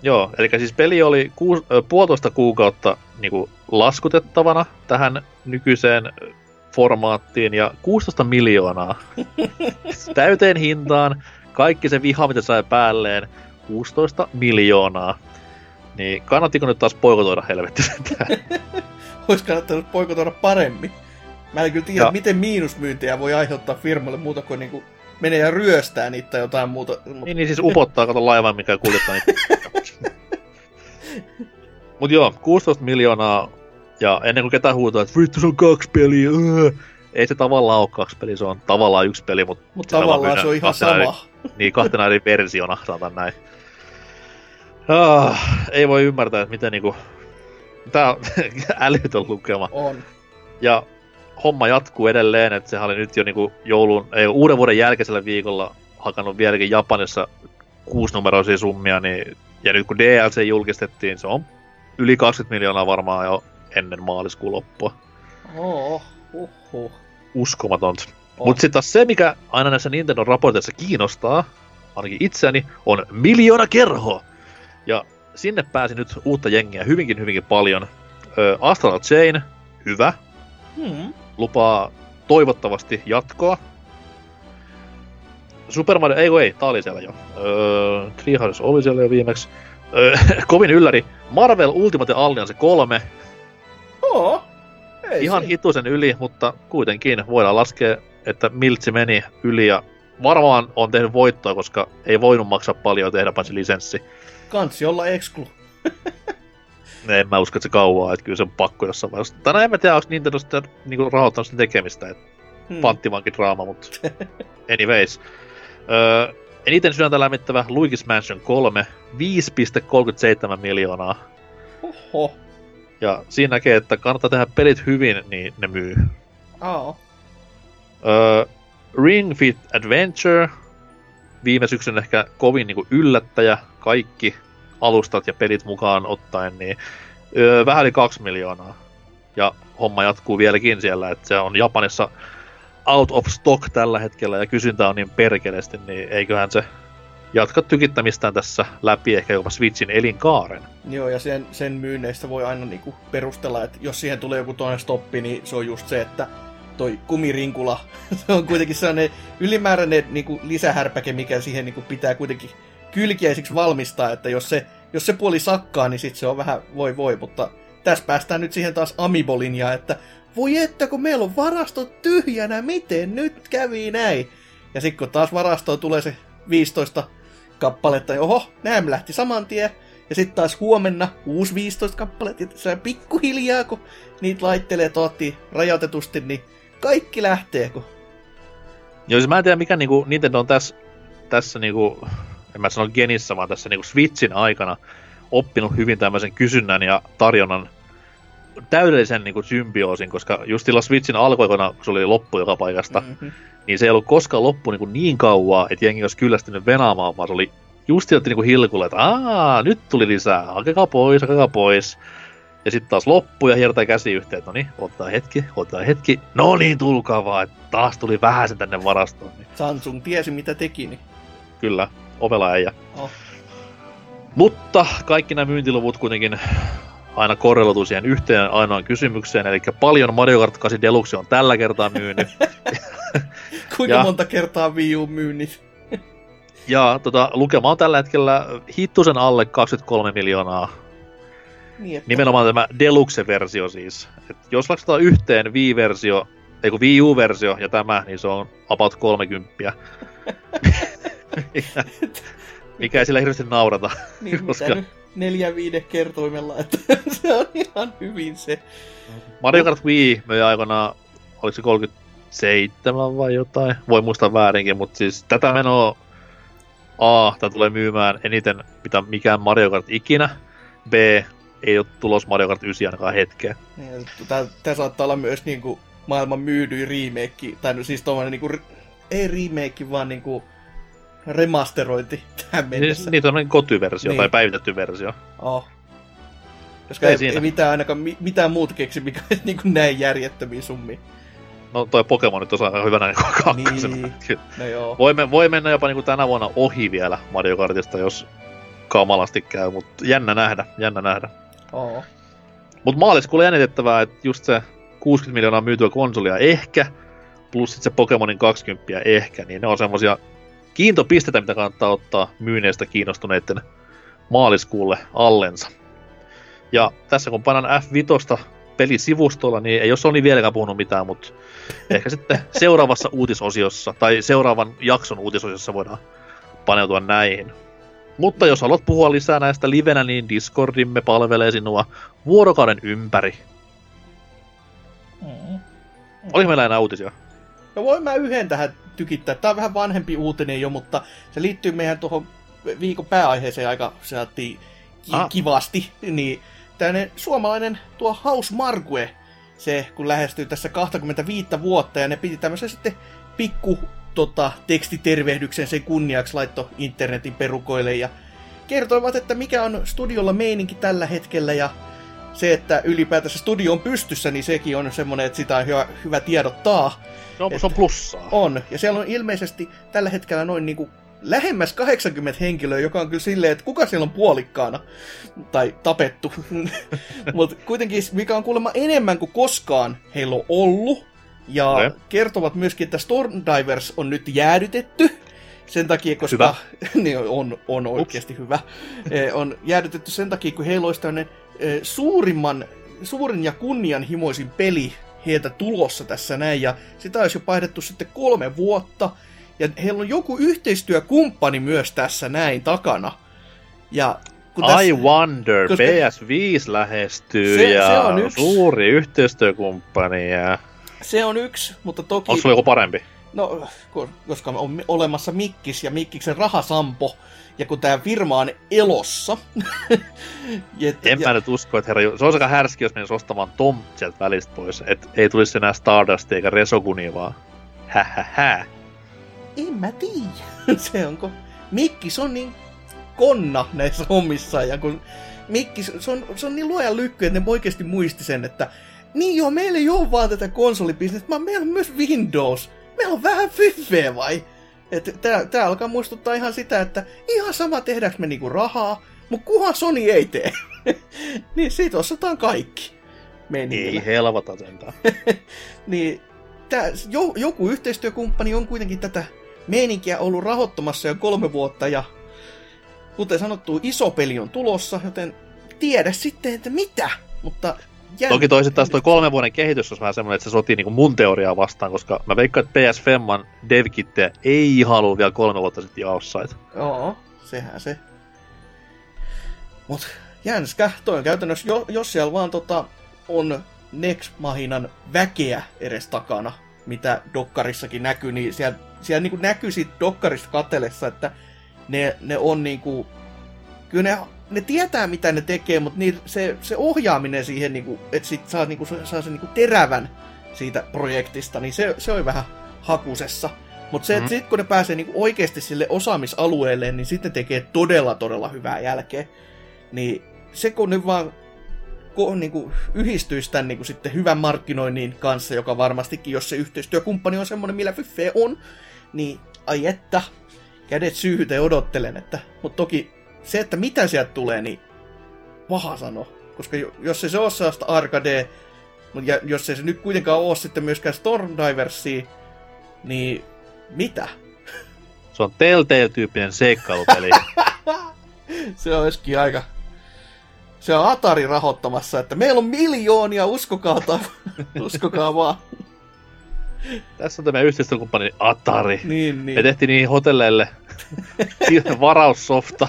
Joo, eli siis peli oli kuus, puolitoista kuukautta niin kuin laskutettavana tähän nykyiseen formaattiin ja 16 miljoonaa täyteen hintaan. Kaikki se viha, mitä sai päälleen, 16 miljoonaa. Niin kannattiko nyt taas poikotoida helvetti Olisi kannattanut poikotoida paremmin. Mä en kyllä tiedä, ja. miten miinusmyyntejä voi aiheuttaa firmalle muuta kuin niinku menee ja ryöstää niitä tai jotain muuta. Niin, niin siis upottaa kato laivan, mikä kuljettaa niitä. Mut joo, 16 miljoonaa, ja ennen kuin ketään huutaa, että vittu se on kaksi peliä, öö. ei se tavallaan ole kaksi peliä, se on tavallaan yksi peli, mutta Mut tavallaan se on ihan sama. Eri, niin, kahtena eri versiona, sanotaan näin. Ah, ei voi ymmärtää, että miten niinku... Tää on älytön lukema. On. Ja homma jatkuu edelleen, että sehän oli nyt jo niinku joulun, ei, uuden vuoden jälkeisellä viikolla hakannut vieläkin Japanissa kuusinumeroisia summia, niin, ja nyt kun DLC julkistettiin, se on yli 20 miljoonaa varmaan jo ennen maaliskuun loppua. Oh. Uskomatonta. Oh. Mutta sitten taas se, mikä aina näissä Nintendo raporteissa kiinnostaa, ainakin itseäni, on miljoona kerho. Ja sinne pääsi nyt uutta jengiä hyvinkin hyvinkin paljon. Ö, Astral Chain, hyvä, Hmm. lupaa toivottavasti jatkoa. Super Mario, ei ei, tää oli siellä jo. Öö, Treehouse oli siellä jo viimeksi. Öö, kovin ylläri. Marvel Ultimate Alliance 3, Oo. Ei ihan se. hituisen yli, mutta kuitenkin voidaan laskea, että miltsi meni yli ja varmaan on tehnyt voittoa, koska ei voinut maksaa paljon tehdä paitsi lisenssi. Kansi olla exclu. En mä usko, että se kauaa, että kyllä se on pakko jossain vaiheessa. Tai no en mä tiedä, onko Nintendo sitten niinku rahoittanut sitä tekemistä, että Hmm. panttivankin draama, mutta anyways. Öö, eniten sydäntä lämmittävä Luigi's Mansion 3, 5,37 miljoonaa. Oho. Ja siinä näkee, että kannattaa tehdä pelit hyvin, niin ne myy. Aa. Öö, Ring Fit Adventure, viime syksyn ehkä kovin niin yllättäjä, kaikki alustat ja pelit mukaan ottaen, niin öö, vähän yli 2 miljoonaa. Ja homma jatkuu vieläkin siellä, että se on Japanissa out of stock tällä hetkellä ja kysyntä on niin perkeleesti, niin eiköhän se jatka tykittämistään tässä läpi ehkä jopa Switchin elinkaaren. Joo, ja sen, sen myynneistä voi aina niinku perustella, että jos siihen tulee joku toinen stoppi, niin se on just se, että toi kumirinkula, se on kuitenkin sellainen ylimääräinen niinku lisähärpäke, mikä siihen niinku pitää kuitenkin kylkiäisiksi valmistaa, että jos se, jos se puoli sakkaa, niin sit se on vähän voi voi, mutta tässä päästään nyt siihen taas Amibolinjaan, että voi että kun meillä on varastot tyhjänä, miten nyt kävi näin? Ja sitten kun taas varastoon tulee se 15 kappaletta, ja oho, nämä lähti saman tien, ja sitten taas huomenna uusi 15 kappaletta, ja se pikkuhiljaa, kun niitä laittelee totti rajoitetusti, niin kaikki lähtee, kun... Joo, siis mä en tiedä mikä niinku Nintendo on tässä, tässä niinku, en mä sano genissä, vaan tässä niinku Switchin aikana oppinut hyvin tämmöisen kysynnän ja tarjonnan täydellisen niinku symbioosin, koska just silloin Switchin alkuaikoina, kun se oli loppu joka paikasta, Mm-hmm. niin se ei ollut koskaan loppu niin, niin kauaa, että jengi olisi kyllästynyt venaamaan, vaan se oli just sieltä niin hilkulle, että aah, nyt tuli lisää, hakekaa pois, hakekaa pois. Ja sitten taas loppu ja hiertää käsi yhteen, no niin, otetaan hetki, otetaan hetki. No niin, tulkaa vaan, että taas tuli vähän sen tänne varastoon. Niin Samsung tiesi, mitä teki, niin... kyllä, ovela äijä. Oh. Mutta kaikki nämä myyntiluvut kuitenkin aina korreloituu siihen yhteen ainoaan kysymykseen, eli paljon Mario Kart 8 Deluxe on tällä kertaa myynyt. Kuinka Ja- monta kertaa Wii U myynnit? Ja tota, lukema on tällä hetkellä hittusen alle 23 miljoonaa. Niin, että... Nimenomaan tämä Deluxe-versio siis. Et jos lasketaan yhteen Wii-versio, ei kun Wii U-versio ja tämä, niin se on about 30. mikä, mikä ei sillä hirveästi naurata. Niin, koska- mitä nyt neljä viide kertoimella, että se on ihan hyvin se. Mario Kart Wii möi aikoinaan, oliko se 37 vai jotain? Voi muistaa väärinkin, mutta siis tätä menoa A, tämä tulee myymään eniten mitä mikään Mario Kart ikinä. B, ei ole tulos Mario Kart 9 ainakaan hetkeen. Tämä saattaa olla myös niinku maailman myydyin remake, tai no siis tommonen niinku, ei remake, vaan niinku remasterointi tähän Siis, mennessä. niitä on kotyversio Niin. tai päivitetty versio. Oh. Koska Ei ei, siinä. ei mitään ainakaan mi- mitään muuta keksi, mikä olisi niinku näin järjettömiä summia. No toi Pokemon nyt on aika hyvänä niin kakkosena. Niin. No joo. Voi, me, voi mennä jopa niin kuin tänä vuonna ohi vielä Mario Kartista, jos kamalasti käy, mutta jännä nähdä, jännä nähdä. Oh. Mutta maaliskuulla jännitettävää, että just se 60 miljoonaa myytyä konsolia ehkä, plus sit se Pokemonin 20 ehkä, niin ne on semmosia kiintopisteitä, mitä kannattaa ottaa myynneistä kiinnostuneiden maaliskuulle allensa. Ja tässä kun painan F5 pelisivustolla, niin ei ole Sony vieläkään puhunut mitään, mutta ehkä sitten seuraavassa uutisosiossa, tai seuraavan jakson uutisosiossa voidaan paneutua näihin. Mutta jos haluat puhua lisää näistä livenä, niin Discordimme palvelee sinua vuorokauden ympäri. Mm. Oliko meillä enää uutisia? No voin mä yhden tähän tykittää. Tää on vähän vanhempi uutinen jo, mutta se liittyy meidän tuohon viikon pääaiheeseen aika ki- Ah. kivasti. Niin tämmönen suomalainen tuo House Margue, se kun lähestyy tässä 25 vuotta ja ne piti tämmöisen sitten pikku tota, tekstitervehdyksen sen kunniaksi laitto internetin perukoille ja kertoivat, että mikä on studiolla meininki tällä hetkellä ja se, että ylipäätänsä studio on pystyssä, niin sekin on semmoinen, että sitä on hyvä, hyvä tiedottaa. Se on, se on plussaa. On, ja siellä on ilmeisesti tällä hetkellä noin niinku lähemmäs 80 henkilöä, joka on kyllä silleen, että kuka siellä on puolikkaana tai tapettu. Mutta kuitenkin, mikä on kuulemma enemmän kuin koskaan heillä on ollut. Ja Ne. kertovat myöskin, että Stormdivers on nyt jäädytetty. Sen takia, koska niin on, on oikeasti hyvä. Eh, on jäädytetty sen takia, kun heillä olisi tämmöinen suurimman, suurin ja kunnianhimoisin peli heiltä tulossa tässä näin. Ja sitä olisi jo painettu sitten kolme vuotta. Ja heillä on joku yhteistyökumppani myös tässä näin takana. Ja kun I wonder, koska- PS5 lähestyy Se- ja se on yksi. suuri yhteistyökumppani ja... se on yksi, mutta toki... Onko sulla joku parempi? No, ko- koska on olemassa Mikkis ja Mikkiksen rahasampo, ja kun tämä firma on elossa. ja, En mä nyt usko, että herra, se olisi aika härski, jos menisi ostamaan Tom sieltä välistä pois. Et ei tulisi enää Stardust eikä Resoguni vaan. Hähähä. En mä tiedä. se onko... Mikkis on niin konna näissä hommissa, ja kun Mikkis, se on, se on niin luojan lykky, että ne oikeasti muisti sen, että niin joo, meillä ei ole vaan tätä konsolibisnestä, vaan meillä on myös Windows. Meillä on vähän fyffeä vai? Tää alkaa muistuttaa ihan sitä, että ihan sama tehdäänkö me niinku rahaa, mutta kuhan Sony ei tee. niin siitä osataan kaikki. Meiningillä. Ei helvata sentään. Niin tää, jo, joku yhteistyökumppani on kuitenkin tätä meininkiä ollut rahoittamassa jo kolme vuotta ja kuten sanottu, iso peli on tulossa, joten tiedä sitten, että mitä. Mutta jän... Toki toisin taas toi kolmen vuoden kehitys on vähän semmoinen, että se sotii niinku mun teoriaa vastaan, koska mä veikkaan, että PS Femman devkittejä ei ollut vielä kolme vuotta sitten jaossa. Et Joo, sehän se. Mut jänskä, toi on käytännössä, jo, jos siellä vaan tota, on Next Mahinan väkeä edes takana, mitä Dokkarissakin näkyy, niin siellä, siellä niinku näkyy siitä Dokkarista katellessa, että ne, ne on niinku, kyllä ne, ne tietää mitä ne tekee, mutta niin se, se ohjaaminen siihen, niinku, että sit saa, niinku, saa sen niinku terävän siitä projektista, niin se, se on vähän hakusessa. Mutta se, että Mhm. sitten kun ne pääsee niinku oikeasti sille osaamisalueelle, niin sitten tekee todella, todella hyvää jälkeä. Niin se kun nyt vaan ko, niinku, yhdistyisi tämän niinku, sitten hyvän markkinoinnin kanssa, joka varmastikin, jos se yhteistyökumppani on semmoinen, millä Fyffe on, niin ai että, kädet syyhyten odottelen. Että, mutta toki se, että mitä sieltä tulee, niin paha sano. Koska jo- jos ei se ole sellaista arcade, mutta ja jos ei se nyt kuitenkaan ole sitten myöskään Stormdiversia, niin mitä? se on Telltale-tyyppinen seikkailupeli. Se olisikin aika... Se on Atari rahoittamassa, että meillä on miljoonia, uskokaa, tai... uskokaa vaan. Tässä on tämä yhteistyökumppani Atari. Niin, niin. Me tehtiin niihin hotelleille varaussofta.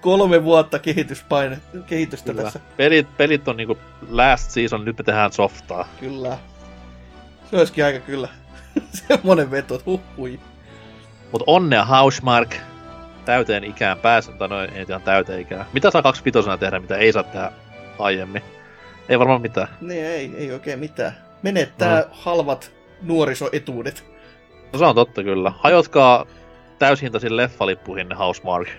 Kolme vuotta kehityspaine, kehitystä Kyllä. tässä. Pelit, pelit on niinku last season, nyt me tehdään softaa. Kyllä. Se olisikin aika kyllä semmonen veto, että huhui. Mutta onnea Hausmark täyteen ikään pääsen, tai noin ei ihan täyteen ikään. Mitä saa 25 tehdä, mitä ei saa tehdä aiemmin? Ei varmaan mitään. Niin, ei, ei oikein mitään. Menettää Mm. halvat nuorisoetuudet. No se on totta kyllä. Hajotkaa täyshintaisin leffalippuihin ne Housemark.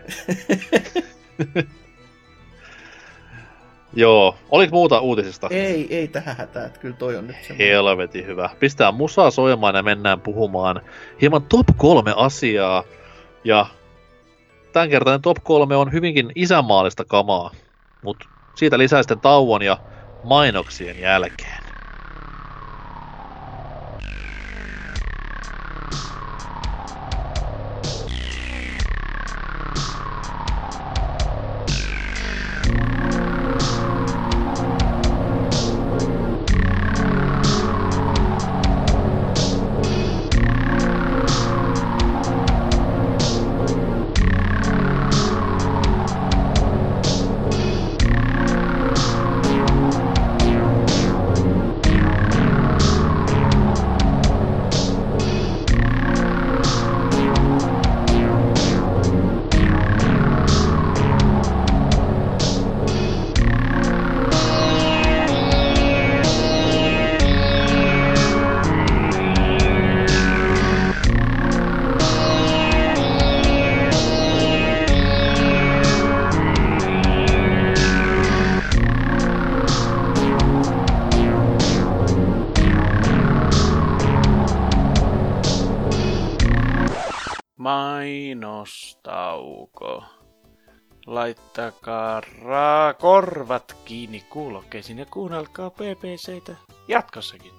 Joo. Oliko muuta uutisista? Ei, ei tähän hätää, kyllä toi on nyt semmoinen. Helvetin hyvä. Pistää musaa soimaan ja mennään puhumaan hieman top kolme asiaa. Ja tämänkertainen top kolme on hyvinkin isänmaallista kamaa. Mutta siitä lisää sitten tauon ja mainoksien jälkeen. Laittakaa ra- korvat kiinni kuulokkeisiin ja kuunnelkaa PPCtä jatkossakin.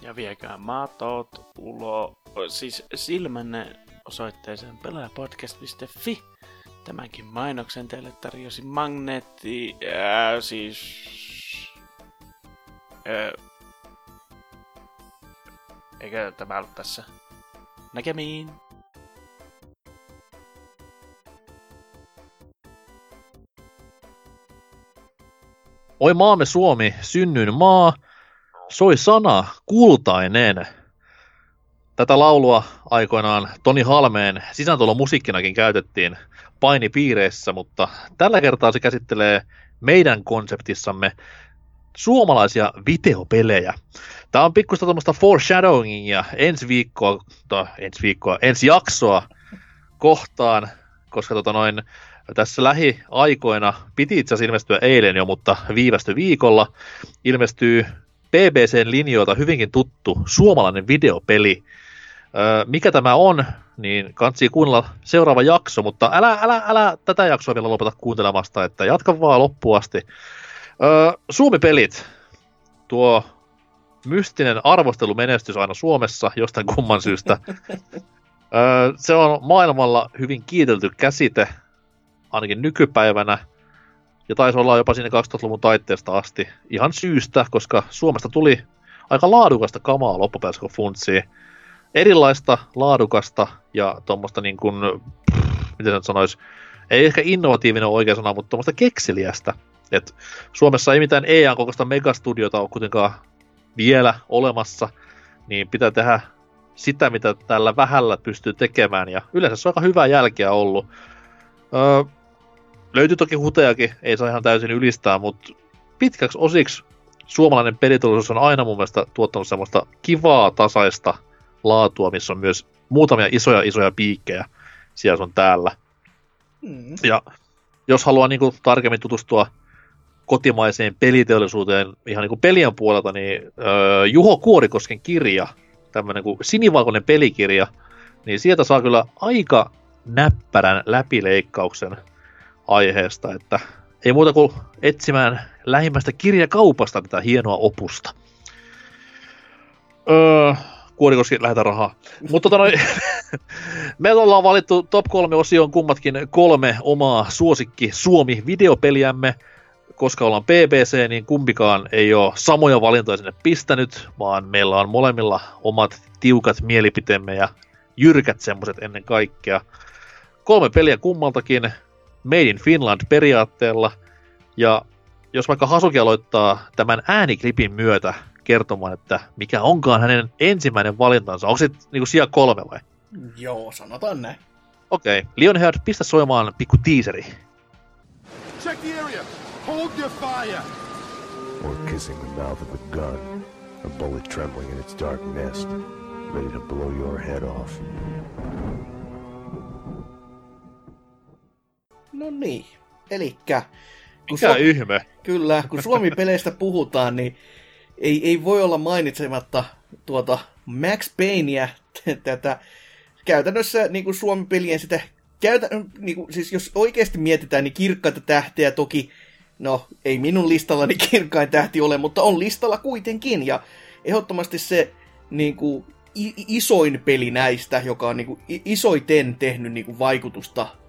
Ja viekää matot ulo, siis silmänne osoitteeseen pelaajapodcast.fi. Tämänkin mainoksen teille tarjosi Magneetti, ää, siis... Ää, eikä tämä ollut tässä. Näkemiin! Oi maamme Suomi, synnyin maa, soi sana, kultainen. Tätä laulua aikoinaan Toni Halmeen sisääntulo musiikkinakin käytettiin painipiireissä, mutta tällä kertaa se käsittelee meidän konseptissamme suomalaisia videopelejä. Tämä on pikkusta tuommoista foreshadowingia ensi viikkoa, tai ensi viikkoa, ensi jaksoa kohtaan, koska tota noin, tässä lähiaikoina piti itse asiassa ilmestyä eilen jo, mutta viivästy viikolla, ilmestyy BBCn linjoilta hyvinkin tuttu suomalainen videopeli. Öö, mikä tämä on, niin kansi kuunnella seuraava jakso, mutta älä, älä, älä tätä jaksoa vielä lopeta kuuntelemasta, että jatka vaan loppuun asti. Öö, Suomi-pelit, tuo mystinen arvostelumenestys aina Suomessa jostain kumman syystä. öö, se on maailmalla hyvin kiitelty käsite, ainakin nykypäivänä, ja taisi olla jopa sinne 2000-luvun taitteesta asti ihan syystä, koska Suomesta tuli aika laadukasta kamaa loppupeleissä, kun funtsii. Erilaista, laadukasta ja tuommoista niin kuin, miten nyt sanoisi, ei ehkä innovatiivinen oikea sana, mutta tuommoista kekseliästä. Et Suomessa ei mitään EAN kokoista megastudiota ole kuitenkaan vielä olemassa, niin pitää tehdä sitä, mitä tällä vähällä pystyy tekemään, ja yleensä se on aika hyvää jälkeä ollut. Öö, löytyy toki hutejakin, ei saa ihan täysin ylistää, mutta pitkäksi osiksi suomalainen pelitullisuus on aina mun mielestä tuottanut semmoista kivaa, tasaista laatua, missä on myös muutamia isoja, isoja piikkejä siellä on täällä. Mm. Ja jos haluaa niin kuin, tarkemmin tutustua kotimaiseen peliteollisuuteen ihan niin kuin pelien puolelta, niin öö, Juho Kuorikosken kirja, tämmöinen kuin sinivalkoinen pelikirja, niin sieltä saa kyllä aika näppärän läpileikkauksen aiheesta, että ei muuta kuin etsimään lähimmästä kirjakaupasta tätä hienoa opusta. Öö, Kuorikoski lähetä rahaa. Mutta tota noin, me ollaan valittu top 3 osioon kummatkin kolme omaa suosikki Suomi-videopeliämme. Koska ollaan BBC, niin kumpikaan ei ole samoja valintoja sinne pistänyt, vaan meillä on molemmilla omat tiukat mielipiteemme ja jyrkät semmoset ennen kaikkea. Kolme peliä kummaltakin, Made in Finland periaatteella, ja jos vaikka Hasuki aloittaa tämän ääniklipin myötä kertomaan, että mikä onkaan hänen ensimmäinen valintansa, onko se niinku sija kolme vai? Joo, sanotaan näin. Okei, okay. Lionheart, pistä soimaan pikku tiiseri. Check the area! Hold your fire! Or kissing the mouth of a gun, a bullet trembling in its dark nest, ready to blow your head off. No niin, elikkä... kun Mikä Su- ihme? Kyllä, kun Suomi-peleistä puhutaan, niin ei, ei voi olla mainitsematta tuota Max Payneä, tätä käytännössä niin kuin Suomi-pelien sitä, käytä, niin kuin, siis jos oikeasti mietitään, niin kirkkaita tähteä toki, no ei minun listallani kirkkain tähti ole, mutta on listalla kuitenkin, ja ehdottomasti se niin kuin, isoin peli näistä, joka on niin kuin, isoiten tehnyt niin kuin, vaikutusta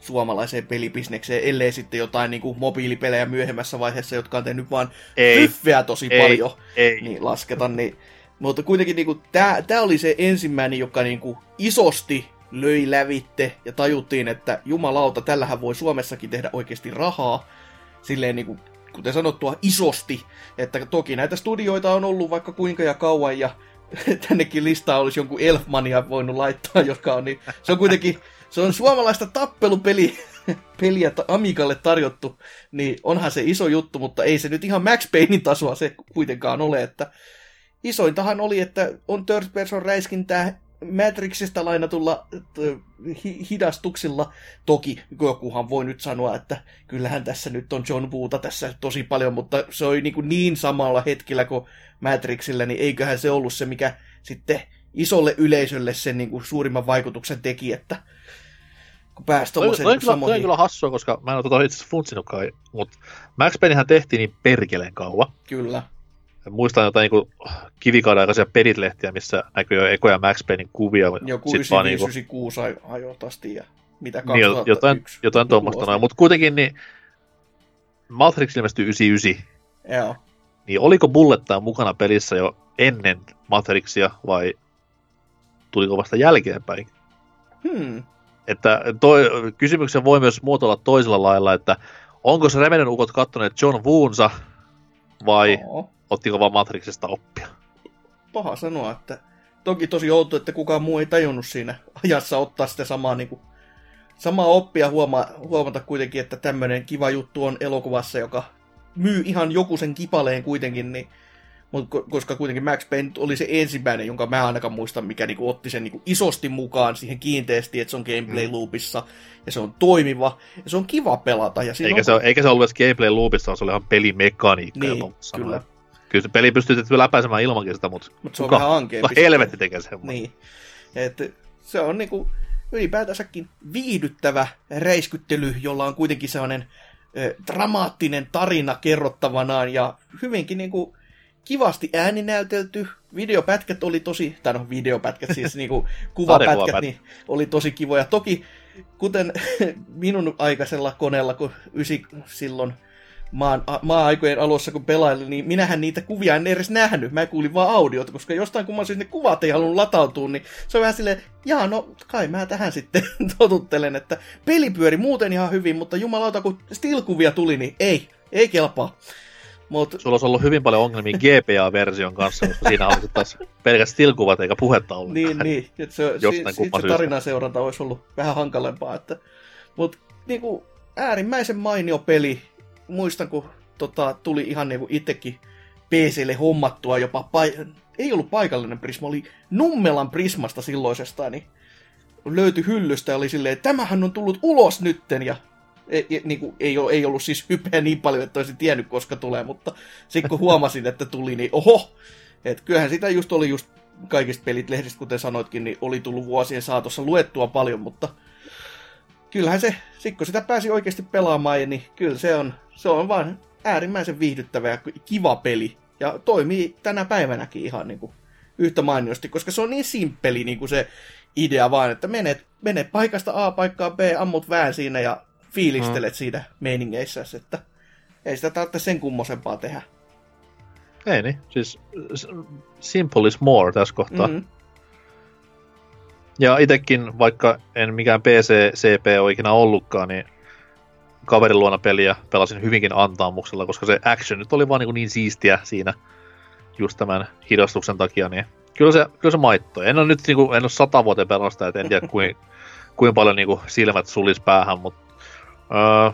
suomalaiseen pelibisnekseen, ellei sitten jotain niin kuin mobiilipelejä myöhemmässä vaiheessa, jotka on tehnyt vaan Ei. hyffeä tosi Ei. paljon, Ei. niin lasketa. Niin, mutta kuitenkin niin tämä oli se ensimmäinen, joka niin kuin, isosti löi lävitte ja tajuttiin, että jumalauta, tällähän voi Suomessakin tehdä oikeasti rahaa. Silleen niin kuin, kuten sanottua, isosti. Että toki näitä studioita on ollut vaikka kuinka ja kauan ja tännekin listaa olisi jonkun Elfmania voinut laittaa, joka on niin, se on kuitenkin, se on suomalaista tappelupeli, peliä Amigalle tarjottu, niin onhan se iso juttu, mutta ei se nyt ihan Max Paynein tasoa se kuitenkaan ole, että isointahan oli, että on third person räiskintää Matrixista lainatulla hidastuksilla. Toki jokuhan voi nyt sanoa, että kyllähän tässä nyt on John Woota tässä tosi paljon, mutta se oli niin, niin samalla hetkellä kuin Matrixillä, niin eiköhän se ollut se, mikä sitten isolle yleisölle sen niin kuin suurimman vaikutuksen teki, että kun pääsi Toi, tuommoisen kyllä, toi on samoihin. kyllä hassua, koska mä en ole tota itse asiassa funtsinutkaan, mutta Max Paynehän tehtiin niin perkeleen kauan. Kyllä. Ja muistan jotain niin kivikauden aikaisia peritlehtiä, missä näkyy jo ekoja Max Paynein kuvia. Joku Sit vaan niinku- 95-96 aj- ajoit asti ja mitä Niin, jo- 2001. jotain, jotain joku tuommoista noin. Mutta kuitenkin niin Matrix ilmestyi 99, Joo. niin oliko Bullet Time mukana pelissä jo ennen Matrixia vai tuliko vasta jälkeenpäin? Hmm. Että toi, kysymyksen voi myös muotoilla toisella lailla, että onko se Remeden ukot kattoneet John Woonsa vai Oo. ottiko vaan Matrixista oppia? Paha sanoa, että toki tosi outo, että kukaan muu ei tajunnut siinä ajassa ottaa sitä samaa, niin kuin, samaa oppia huoma, huomata kuitenkin, että tämmöinen kiva juttu on elokuvassa, joka myy ihan joku sen kipaleen kuitenkin, niin, mutta koska kuitenkin Max Payne oli se ensimmäinen, jonka mä ainakaan muistan, mikä niinku otti sen niinku isosti mukaan siihen kiinteästi, että se on gameplay loopissa ja se on toimiva ja se on kiva pelata. Ja Eikä on... se, eikä se ollut edes gameplay loopissa, se oli ihan pelimekaniikka. Niin, kyllä. Kyllä se peli pystyy tietysti läpäisemään ilmankin sitä, mutta Mutta se on kuka, vähän ankeampi. kuka helvetti tekee sen? Niin. Et se on niinku ylipäätänsäkin viihdyttävä reiskyttely, jolla on kuitenkin sellainen ö, dramaattinen tarina kerrottavanaan ja hyvinkin niinku kivasti ääninäytelty. Videopätkät oli tosi, tai no videopätkät siis niinku kuvapätkät, niin oli tosi kivoja. Toki kuten minun aikaisella koneella, kun ysi silloin maan, a, maa-aikojen alussa, kun pelailin, niin minähän niitä kuvia en edes nähnyt. Mä kuulin vaan audiota, koska jostain kumman syystä ne kuvat ei halunnut latautua, niin se on vähän silleen, jaa, no kai mä tähän sitten totuttelen, että peli pyöri muuten ihan hyvin, mutta jumalauta, kun still-kuvia tuli, niin ei, ei kelpaa. Mut, Sulla olisi ollut hyvin paljon ongelmia GPA-version kanssa, koska siinä oli sitten taas pelkät stillkuvat eikä puhetta ollut. niin, niin, että se, Jostain si, se syystä. tarinan seuranta olisi ollut vähän hankalempaa, että, mutta niinku, äärimmäisen mainio peli. Muistan, kun tota, tuli ihan niinku itsekin PClle hommattua jopa, pai- ei ollut paikallinen Prisma, oli Nummelan Prismasta silloisesta, niin löytyi hyllystä ja oli silleen, että tämähän on tullut ulos nytten, ja ei, niin kuin, ei, ole, ei ollut siis hypeä niin paljon, että olisin tiennyt, koska tulee, mutta sitten kun huomasin, että tuli, niin oho, että kyllähän sitä just oli just kaikista pelit lehdistä, kuten sanoitkin, niin oli tullut vuosien saatossa luettua paljon, mutta kyllähän se, sit kun sitä pääsi oikeasti pelaamaan, niin kyllä se on, se on vaan äärimmäisen viihdyttävä ja kiva peli. Ja toimii tänä päivänäkin ihan niin kuin yhtä mainiosti, koska se on niin simppeli niin kuin se idea vaan, että menet, menet paikasta A paikkaan B, ammut vähän siinä ja fiilistelet mm. siitä meiningeissä, että ei sitä tarvitse sen kummosempaa tehdä. Ei niin, siis simple is more tässä kohtaa. Mm. Ja itekin, vaikka en mikään PC-CP ole ikinä ollutkaan, niin kaverin luona peliä pelasin hyvinkin antaamuksella, koska se action nyt oli vaan niin, niin siistiä siinä just tämän hidastuksen takia, niin kyllä se, kyllä se maittoi. En ole nyt niin kuin, en ole sata vuoteen pelannut sitä, et en tiedä kuinka kuin paljon niin kuin, silmät sulis päähän, mutta öö,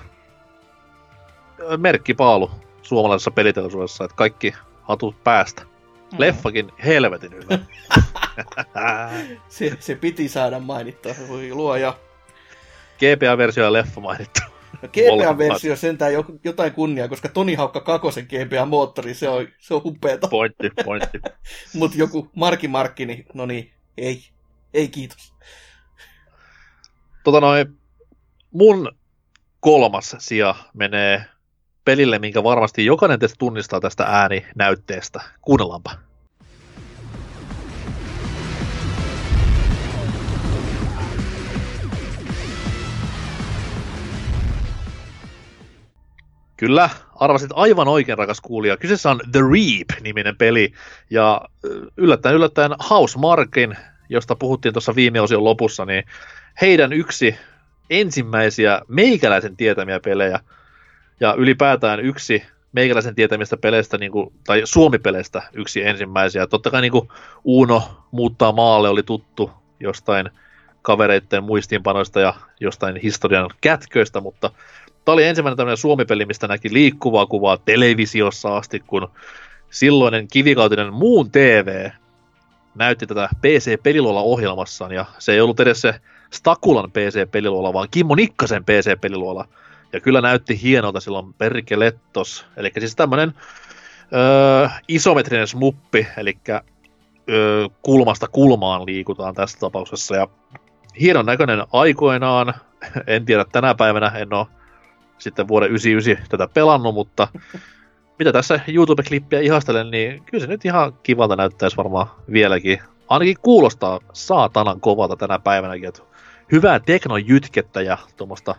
merkkipaalu suomalaisessa peliteollisuudessa, että kaikki hatut päästä. Mm. Leffakin helvetin hyvä. Se, se piti saada mainittua, voi luoja. GPA-versio ja leffa mainittu. No GPA-versio sentään jo, jotain kunniaa, koska Toni Haukka kakosen GPA-moottori, se on, se on upeeta. Pointti, pointti. Mutta joku Marki Markki, niin no niin, ei. Ei kiitos. Tota noin, mun kolmas sija menee pelille, minkä varmasti jokainen teistä tunnistaa tästä ääninäytteestä. Kuunnellaanpa. Kyllä, arvasit aivan oikein, rakas kuulija. Kyseessä on The Reap-niminen peli, ja yllättäen yllättäen Housemarkin, josta puhuttiin tuossa viime osion lopussa, niin heidän yksi ensimmäisiä meikäläisen tietämiä pelejä, ja ylipäätään yksi meikäläisen tietämistä peleistä, niin kuin, tai suomipeleistä yksi ensimmäisiä. Totta kai niin kuin Uno muuttaa maalle oli tuttu jostain kavereiden muistiinpanoista ja jostain historian kätköistä, mutta tämä oli ensimmäinen tämmöinen suomipeli, mistä näki liikkuvaa kuvaa televisiossa asti, kun silloinen kivikautinen muun TV näytti tätä PC-peliluola-ohjelmassaan, ja se ei ollut edes se Stakulan PC-peliluola, vaan Kimmo Nikkasen PC-peliluola. Ja kyllä näytti hienolta silloin perkelettos, eli siis tämmöinen öö, isometrinen smuppi, eli öö, kulmasta kulmaan liikutaan tässä tapauksessa, ja hienon näköinen aikoinaan. En tiedä tänä päivänä, en ole sitten vuoden 99 tätä pelannut, mutta mitä tässä YouTube-klippiä ihastelen, niin kyllä se nyt ihan kivalta näyttäisi varmaan vieläkin. Ainakin kuulostaa saatanan kovalta tänä päivänäkin, että hyvää teknojytkettä ja tuommoista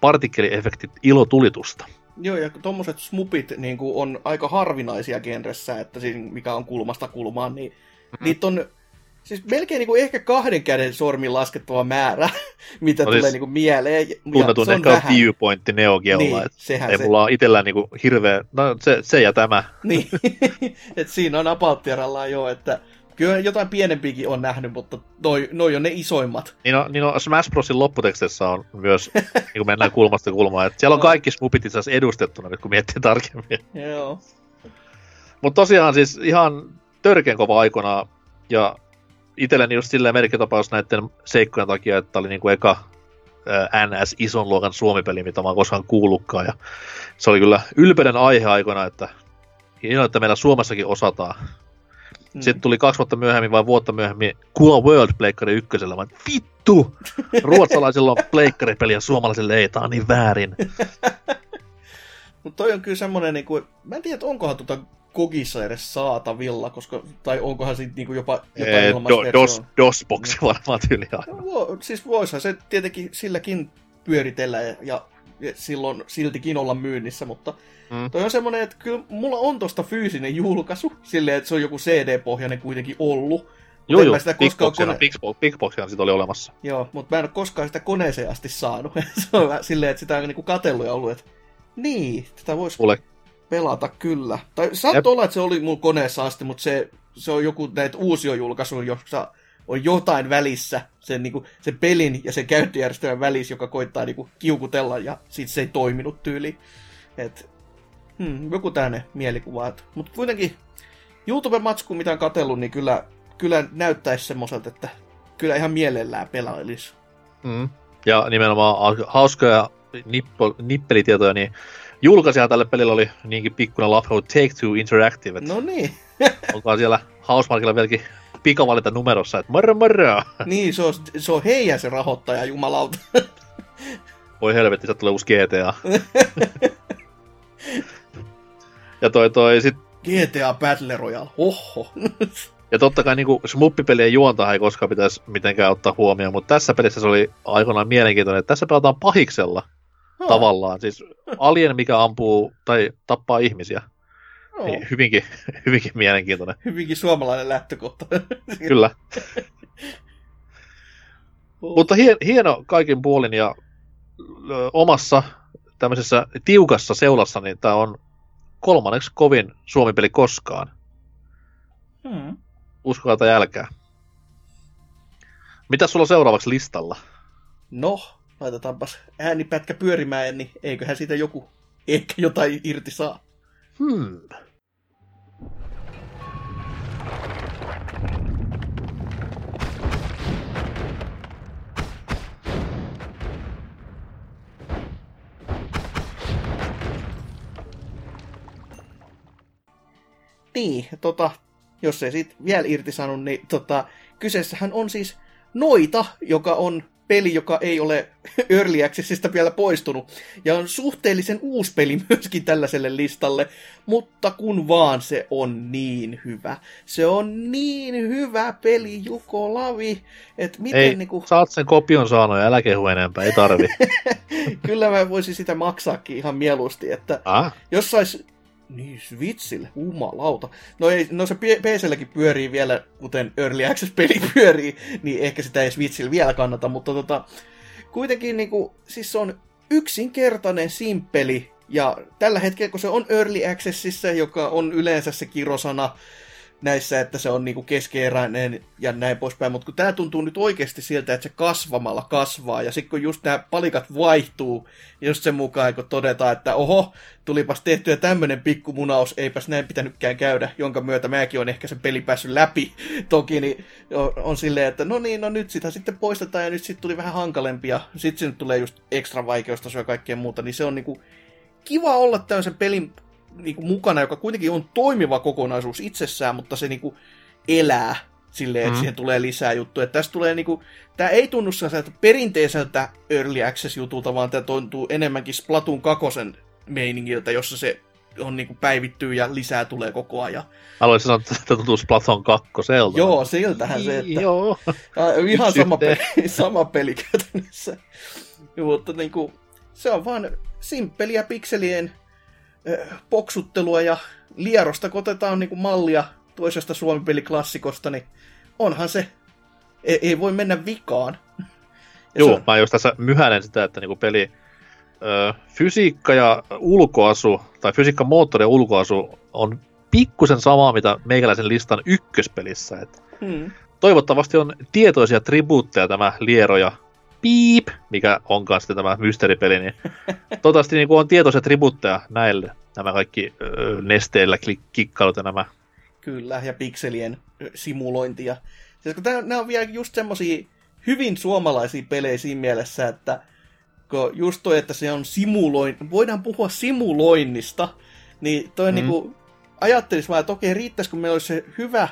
partikkeliefektit ilotulitusta. Joo, ja tommoset smupit niin kuin on aika harvinaisia genressä, että siinä, mikä on kulmasta kulmaan, niin mm-hmm. niitä on siis melkein niin kuin ehkä kahden käden sormin laskettava määrä, mitä no tulee siis, niin kuin mieleen. Tunnetun ehkä vähän... viewpointti Neo Geolla, niin, että ei se... mulla ole itsellään niin kuin hirveä, no se, se ja tämä. niin, että siinä on apauttiarallaan jo, että Kyllä jotain pienempiäkin on nähnyt, mutta noi, noi on ne isoimmat. Niin on, niin on Smash Brosin lopputekstissä on myös, niin kun mennään kulmasta kulmaan, että siellä on kaikki smupit itse asiassa edustettuna nyt, kun miettii tarkemmin. Joo. Mutta tosiaan siis ihan törkeän kova aikana, ja itselleni just silleen merkkitapaus näiden seikkojen takia, että oli niinku eka NS ison luokan suomipeli, mitä mä oon koskaan kuullutkaan, ja se oli kyllä ylpeyden aihe aikana, että hienoa, että meillä Suomessakin osataan Mm. Sitten tuli kaksi vuotta myöhemmin vai vuotta myöhemmin Cool World Pleikkari ykkösellä. Mä vittu! Ruotsalaisilla on pleikkaripeli ja suomalaisille ei, tää on niin väärin. Mutta toi on kyllä semmonen, niin kuin, mä en tiedä, onkohan tuota Kogissa edes saatavilla, koska, tai onkohan siitä niin kuin jopa jopa ee, do, dos, DOS-boksi varmaan tyyli no, Siis voisihan se tietenkin silläkin pyöritellä ja, ja silloin siltikin olla myynnissä, mutta Mm. Toi on semmonen, että kyllä mulla on tosta fyysinen julkaisu, silleen, että se on joku CD-pohjainen kuitenkin ollut. Joo, joo, sitä koskaan Big kone... sitä oli olemassa. Joo, mutta mä en ole koskaan sitä koneeseen asti saanut. se on silleen, että sitä on niinku katellut ja ollut, että niin, tätä voisi Ule. pelata kyllä. Tai saattoi olla, että se oli mun koneessa asti, mutta se, se on joku näitä uusiojulkaisu, jossa on jotain välissä sen, niin kuin, sen pelin ja sen käyttöjärjestelmän välissä, joka koittaa niin kuin, kiukutella ja sitten se ei toiminut tyyli. Et hmm, joku tämmöinen mielikuva. Mutta kuitenkin YouTube-matsku, mitä on katsellut, niin kyllä, kyllä näyttäisi semmoiselta, että kyllä ihan mielellään pelailisi. Mm. Ja nimenomaan hauskoja nippo, nippelitietoja, niin julkaisija tälle pelille oli niinkin pikkuinen Love Take-Two Interactive. No niin. onkaan siellä Housemarkilla vieläkin pikavalita numerossa, että moro moro. Niin, se on, se on heidän se rahoittaja, jumalauta. Voi helvetti, se tulee uusi GTA. Ja toi toi sit... GTA Battle Royale, oho. ja totta kai niinku smuppipelien juonta ei koskaan pitäisi mitenkään ottaa huomioon, mutta tässä pelissä se oli aikoinaan mielenkiintoinen, että tässä pelataan pahiksella oh. tavallaan. Siis alien, mikä ampuu tai tappaa ihmisiä. Niin, hyvinkin, hyvinkin mielenkiintoinen. Hyvinkin suomalainen lähtökohta. Kyllä. oh. Mutta hien, hieno kaikin puolin ja ö, omassa tämmöisessä tiukassa seulassa, niin tämä on kolmanneksi kovin Suomi-peli koskaan. Hmm. Uskokaa tai älkää. Mitä sulla on seuraavaksi listalla? No, laitetaanpas äänipätkä pyörimään, niin eiköhän siitä joku ehkä jotain irti saa. Hmm. Niin, tota, jos ei siitä vielä irti sanonut, niin tota, kyseessähän on siis Noita, joka on peli, joka ei ole Early Accessista vielä poistunut. Ja on suhteellisen uusi peli myöskin tällaiselle listalle, mutta kun vaan se on niin hyvä. Se on niin hyvä peli, Juko Lavi, että miten ei, niinku... sä oot sen kopion saanut ja älä kehu enempää, ei tarvi. Kyllä mä voisin sitä maksaakin ihan mieluusti, että ah? jos sais niin, Switchille, jumalauta. No, ei, no se PClläkin pyörii vielä, kuten Early Access-peli pyörii, niin ehkä sitä ei Switchillä vielä kannata, mutta tota, kuitenkin niinku, siis se on yksinkertainen, simppeli, ja tällä hetkellä, kun se on Early Accessissa, joka on yleensä se kirosana, näissä, että se on niinku keskeeräinen ja näin poispäin, mutta kun tämä tuntuu nyt oikeasti siltä, että se kasvamalla kasvaa, ja sitten kun just nämä palikat vaihtuu, just sen mukaan, kun todetaan, että oho, tulipas tehtyä tämmöinen pikkumunaus, eipäs näin pitänytkään käydä, jonka myötä mäkin on ehkä sen peli päässyt läpi, toki, niin on silleen, että no niin, no nyt sitä sitten poistetaan, ja nyt sitten tuli vähän hankalempi, ja sitten sinne tulee just ekstra vaikeustasoa ja kaikkea muuta, niin se on niinku kiva olla tämmöisen pelin niin kuin mukana, joka kuitenkin on toimiva kokonaisuus itsessään, mutta se niin kuin elää silleen, että Mm. siihen tulee lisää juttuja. Että tästä tulee niinku, tää ei tunnu sellaiselta perinteiseltä Early Access-jutulta, vaan tämä tuntuu enemmänkin Splatoon 2 meiningiltä, jossa se on niinku päivittyy ja lisää tulee koko ajan. Haluaisin sanoa, että tämä tuntuu Splatoon 2 Joo, siltähän se, että Joo. Ihan sama peli, sama peli käytännössä. Mutta niinku, se on vaan simppeliä pikselien poksuttelua ja lierosta, kun otetaan niinku mallia toisesta suomi-peliklassikosta, niin onhan se, ei, ei voi mennä vikaan. Ja Joo, on- mä just tässä myhäilen sitä, että niinku peli ö, fysiikka ja ulkoasu, tai fysiikka, moottori ja ulkoasu on pikkusen samaa, mitä meikäläisen listan ykköspelissä. Et Hmm. toivottavasti on tietoisia tribuutteja tämä liero ja piip, mikä onkaan sitten tämä mysteeripeli, niin toivottavasti niin on tietoisia tribuutteja näille, nämä kaikki ö, nesteillä klik- kikkailut ja nämä. Kyllä, ja pikselien ö, simulointi. Ja, siis kun tää, nämä on vielä just semmosia hyvin suomalaisia pelejä siinä mielessä, että kun just toi, että se on simuloin, voidaan puhua simuloinnista, niin toi mm. Niinku, ajattelis vaan, että okei, riittäisikö meillä olisi se hyvä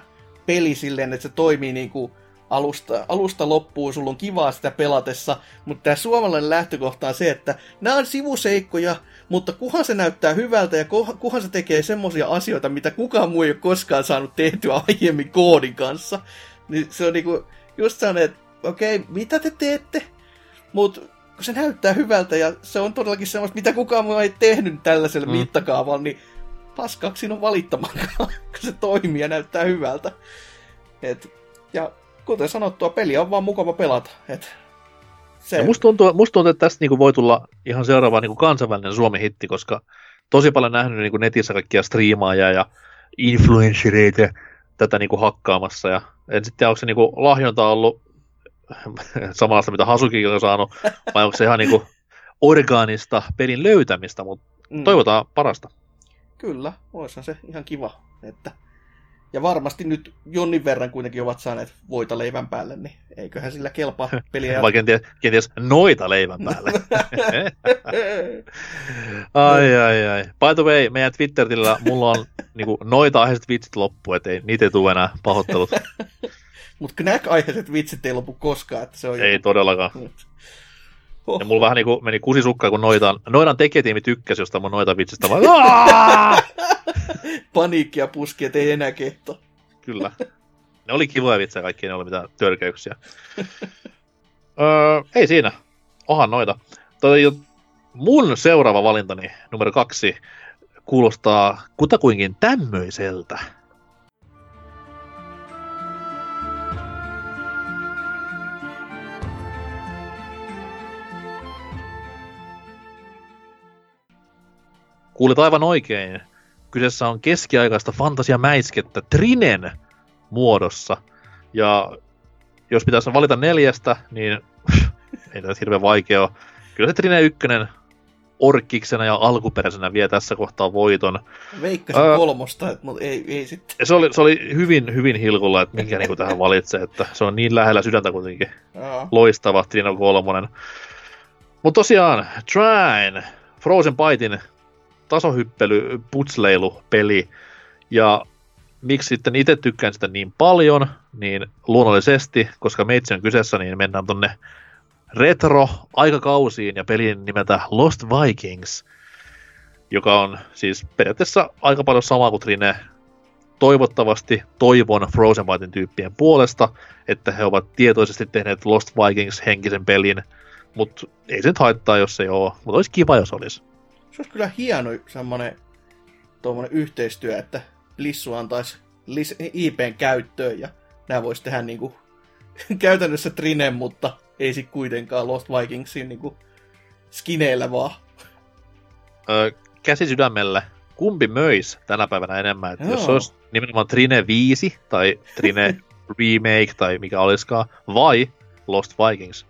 peli silleen, että se toimii niinku alusta, alusta loppuun, sulla on kivaa sitä pelatessa, mutta tämä suomalainen lähtökohta on se, että nämä on sivuseikkoja, mutta kuhan se näyttää hyvältä ja kuhan, se tekee semmoisia asioita, mitä kukaan muu ei ole koskaan saanut tehtyä aiemmin koodin kanssa, niin se on niinku just sellainen, että okei, mitä te teette? Mutta kun se näyttää hyvältä ja se on todellakin semmoista, mitä kukaan muu ei tehnyt tällaisella mm. Mittakaavalla, niin paskaksi siinä on valittamaankaan, kun se toimii ja näyttää hyvältä. Et, ja kuten sanottua, peli on vaan mukava pelata. Et, se, Ja musta tuntuu, musta tuntuu, että tästä niinku voi tulla ihan seuraava niinku kansainvälinen Suomi-hitti, koska tosi paljon nähnyt niinku netissä kaikkia striimaajia ja influencereita tätä niinku hakkaamassa. Ja en sitten tiedä, onko se niinku lahjonta ollut samanlaista, mitä Hasukikin on saanut, vai onko se ihan niinku orgaanista pelin löytämistä, mutta mm, toivotaan parasta. Kyllä, olisihan se ihan kiva. Että, ja varmasti nyt jonnin verran kuitenkin ovat saaneet voita leivän päälle, niin eiköhän sillä kelpaa peliä. Vai kenties, kenties noita leivän päälle. ai, ai, ai. By the way, meidän Twitterillä mulla on niinku, noita aiheiset vitsit loppu, et ei, niitä ei tule enää pahoittelut. Mutta Knack-aiheiset vitsit ei lopu koskaan, että se on ei todellakaan. Oh, Ja mulla vähän niinku meni kusisukka, kun noitaan, noidan tekijätiimi tykkäsi jostain mun noita vitsistä. Vaan! paniikkia puski, että ei enää kehtaa. Kyllä. Ne oli kivoja vitsejä, kaikki ne oli mitään törkeyksiä. öö, ei siinä. Ohan noita. Toi, mun seuraava valintani, numero kaksi, kuulostaa kutakuinkin tämmöiseltä. Kuulit aivan oikein. Kyseessä on keskiaikaista fantasiamäiskettä Trinen muodossa. Ja jos pitäisi valita neljästä, niin ei tämä hirveän vaikea ole. Kyllä se Trine 1 orkkiksena ja alkuperäisenä vie tässä kohtaa voiton. Veikkasin Ää. kolmosta, et, mutta ei, ei sitten. Se oli, se oli hyvin, hyvin hilkulla, että mikä niinku tähän valitsee, että se on niin lähellä sydäntä kuitenkin. Aa, Loistava Trino 3. Mutta tosiaan, Trine, Frozen Bytein tasohyppely, putsleilu peli. Ja miksi sitten itse tykkään sitä niin paljon, niin luonnollisesti, koska meitsi on kyseessä, niin mennään tonne retro-aikakausiin ja pelin nimeltä Lost Vikings, joka on siis periaatteessa aika paljon sama kuin Trine. Toivottavasti toivon Frozen Bytein tyyppien puolesta, että he ovat tietoisesti tehneet Lost Vikings henkisen pelin, mutta ei se nyt haittaa, jos ei ole, mutta olisi kiva, jos olisi. Se olisi kyllä hieno semmonen tuommoinen yhteistyö, että Lissu antaisi lis- IPn käyttöön ja nämä voisi tehdä niinku käytännössä Trinen, mutta ei sit kuitenkaan Lost Vikingsin niinku skineillä vaan. Öö, käsi sydämelle, kumpi möis tänä päivänä enemmän? Että jos olisi nimenomaan Trine 5 tai Trine Remake tai mikä olisikaan, vai Lost Vikings?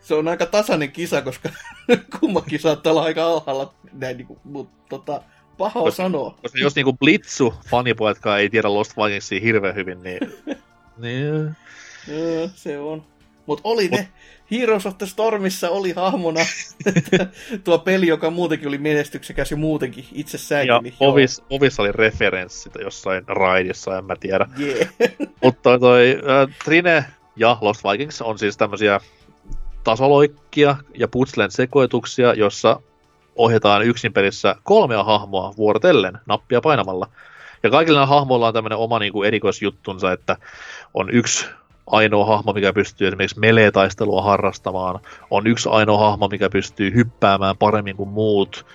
Se on aika tasainen kisa, koska kummakin saattaa olla aika alhaalla, näin niinku, mutta tota, paha Koska- sanoa. Koska jos niinku Blitzu fanipojatkaan ei tiedä Lost Vikingsia hirveän hyvin, niin... niin Joo, se on. Mutta oli ne, Heroes of the Stormissa oli hahmona tuo peli, joka muutenkin oli menestyksekäs jo muutenkin itsessäänkin. Ja niin ovis, ovis oli referenssi jossain raidissa, en mä tiedä. Yeah. Mutta toi, toi äh, Trine ja Lost Vikings on siis tämmöisiä tasoloikkia ja putslen sekoituksia, jossa ohjataan yksin pelissä kolmea hahmoa vuorotellen nappia painamalla. Ja kaikilla näillä hahmoilla on tämmöinen oma niin kuin erikoisjuttunsa, että on yksi ainoa hahmo, mikä pystyy esimerkiksi melee-taistelua harrastamaan, on yksi ainoa hahmo, mikä pystyy hyppäämään paremmin kuin muut,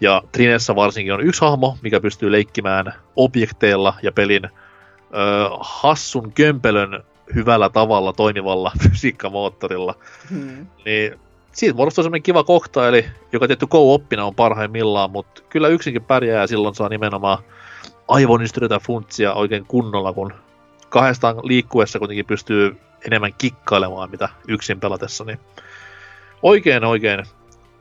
ja Trinessä varsinkin on yksi hahmo, mikä pystyy leikkimään objekteilla ja pelin ö, hassun kömpelön hyvällä tavalla toimivalla fysiikkamoottorilla. Hmm. Niin siitä muodostuu semmoinen kiva koktaili, joka tietty co-oppina on parhaimmillaan, mutta kyllä yksinkin pärjää ja silloin saa nimenomaan aivonystyritä funtsia oikein kunnolla, kun kahdestaan liikkuessa kuitenkin pystyy enemmän kikkailemaan mitä yksin pelatessa, niin oikein oikein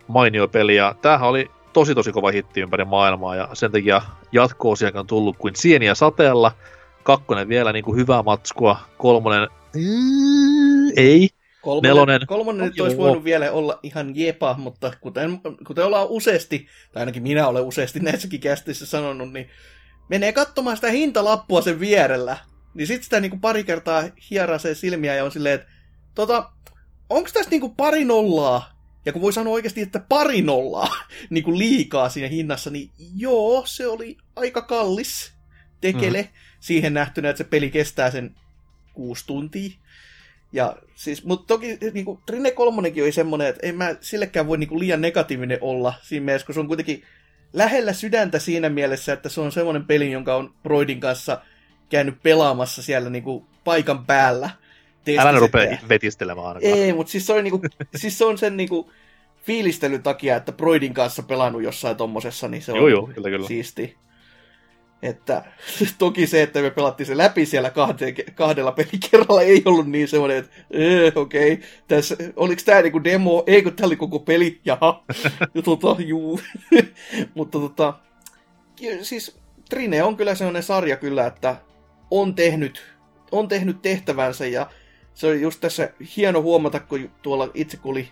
mainio peli. Ja tämähän oli tosi tosi kova hitti ympäri maailmaa ja sen takia jatko on tullut kuin sieniä sateella, kakkonen vielä niin kuin hyvää matskua, kolmonen mm, ei, Kolmonen, Nelonen. kolmonen nyt olisi voinut vielä olla ihan jepa, mutta kuten, kuten ollaan useasti, tai ainakin minä olen useasti näissäkin kästissä sanonut, niin menee katsomaan sitä hintalappua sen vierellä, niin sitten sitä niinku pari kertaa hierasee silmiä ja on silleen, että tota, onko tässä niinku pari nollaa? Ja kun voi sanoa oikeasti, että pari nollaa niinku liikaa siinä hinnassa, niin joo, se oli aika kallis tekele mm. siihen nähtynä, että se peli kestää sen kuusi tuntia. Ja siis, mutta toki niin kuin, Trine 3 oli semmoinen, että en mä sillekään voi niin kuin, liian negatiivinen olla siinä mielessä, kun se on kuitenkin lähellä sydäntä siinä mielessä, että se on semmoinen peli, jonka on Broidin kanssa käynyt pelaamassa siellä niin kuin, paikan päällä. älä Testissä. rupea vetistelemään ainakaan. Ei, mutta siis se on, niinku, siis se on sen niinku fiilistelyn takia, että Broidin kanssa pelannut jossain tommosessa, niin se on Joo, joo, kyllä, kyllä. siisti. Että toki se, että me pelattiin se läpi siellä kahde, kahdella pelikerralla ei ollut niin semmoinen, että ee, okei, okay, tässä, oliks tää niinku demo, ei kun tää oli koko peli, jaha, ja tota, juu. Mutta tota, siis Trine on kyllä sellainen sarja kyllä, että on tehnyt, on tehnyt tehtävänsä ja se oli just tässä hieno huomata, kun tuolla itse kun oli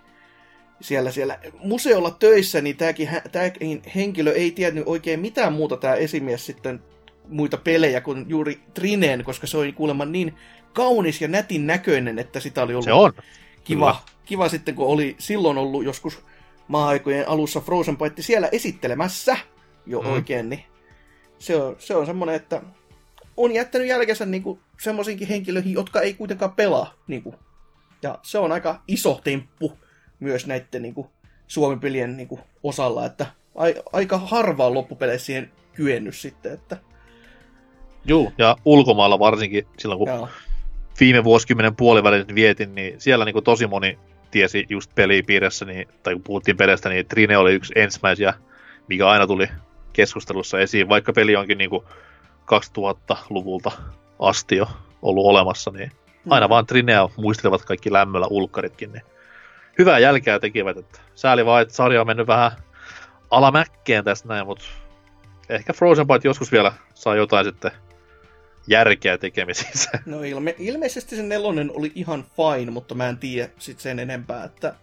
siellä, siellä museolla töissä, niin tämäkin, tämäkin henkilö ei tiennyt oikein mitään muuta tämä esimies sitten muita pelejä kuin juuri Trineen, koska se oli kuulemma niin kaunis ja nätin näköinen, että sitä oli ollut Se on. kiva, Kyllä. kiva sitten, kun oli silloin ollut joskus maa-aikojen alussa Frozen Byte siellä esittelemässä jo Mm. mm. oikein, niin se on, se on semmoinen, että on jättänyt jälkensä niinku semmoisiinkin henkilöihin, jotka ei kuitenkaan pelaa. Niinku. Ja se on aika iso temppu myös näiden niinku, Suomi-pelien niinku, osalla, että ai, aika harva on loppupeleissä siihen kyennyt sitten, että Juu, ja ulkomailla varsinkin silloin, kun joo. viime vuosikymmenen puolivälin vietin, niin siellä niin kuin tosi moni tiesi just pelipiirissä, niin, tai kun puhuttiin pelistä, niin Trine oli yksi ensimmäisiä, mikä aina tuli keskustelussa esiin, vaikka peli onkin niin kuin 2000-luvulta asti jo ollut olemassa, niin aina Mm. vaan Trinea muistelevat kaikki lämmöllä ulkkaritkin, niin hyvää jälkeä tekivät, että sääli vaan, että sarja on mennyt vähän alamäkkeen tästä näin, mutta ehkä Frozen Byte joskus vielä saa jotain sitten järkeä tekemisiinsä. No ilme, ilmeisesti se nelonen oli ihan fine, mutta mä en tiedä sit sen enempää, että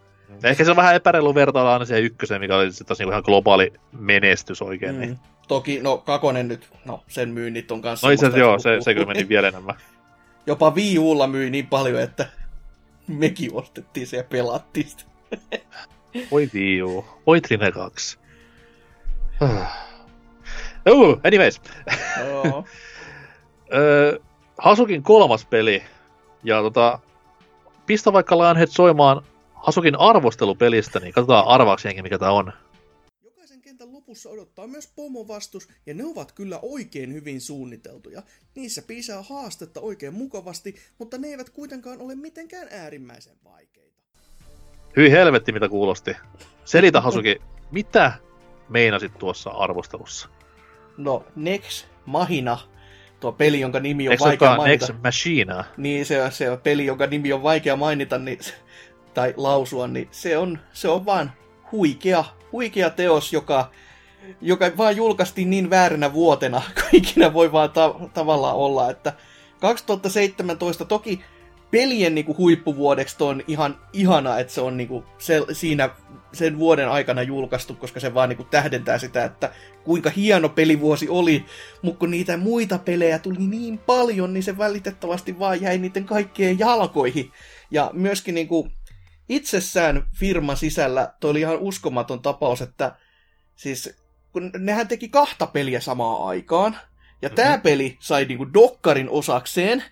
Ehkä se on vähän epäreilu vertailla aina siihen ykköseen, mikä oli sitten taas niinku ihan globaali menestys oikein. Mm. Niin. Toki, no Kakonen nyt, no sen myynnit on kanssa... No itse joo, se, se kyllä meni vielä enemmän. Jopa Wii Ulla myi niin paljon, että mekin ostettiin se ja pelattiin sitä. Voi viiu. Voi Trine 2. uh, anyways. Öö, Hasukin kolmas peli. Ja tota, pistä vaikka Lionhead soimaan Hasukin arvostelupelistä, niin katsotaan arvaaksi mikä tää on. Lopussa odottaa myös pomovastus, ja ne ovat kyllä oikein hyvin suunniteltuja. Niissä piisaa haastetta oikein mukavasti, mutta ne eivät kuitenkaan ole mitenkään äärimmäisen vaikeita. Hyi helvetti, mitä kuulosti. Selitä Hasuki, mitä meinasit tuossa arvostelussa? No, Next Mahina, tuo peli, jonka nimi on Eikö vaikea mainita. Next Machina? Niin, se on, se on peli, jonka nimi on vaikea mainita niin, tai lausua, niin se on, se on vaan huikea, huikea teos, joka, joka vaan julkaistiin niin vääränä vuotena, kuin ikinä voi vaan ta- tavallaan olla, että 2017 toki pelien niinku huippuvuodeksi on ihan ihana, että se on niinku se, siinä sen vuoden aikana julkaistu, koska se vaan niinku tähdentää sitä, että kuinka hieno pelivuosi oli, mutta kun niitä muita pelejä tuli niin paljon, niin se valitettavasti vaan jäi niiden kaikkien jalkoihin. Ja myöskin niinku itsessään firman sisällä toi oli ihan uskomaton tapaus, että siis kun nehän teki kahta peliä samaan aikaan, ja mm-hmm. tämä peli sai niinku dokkarin osakseen,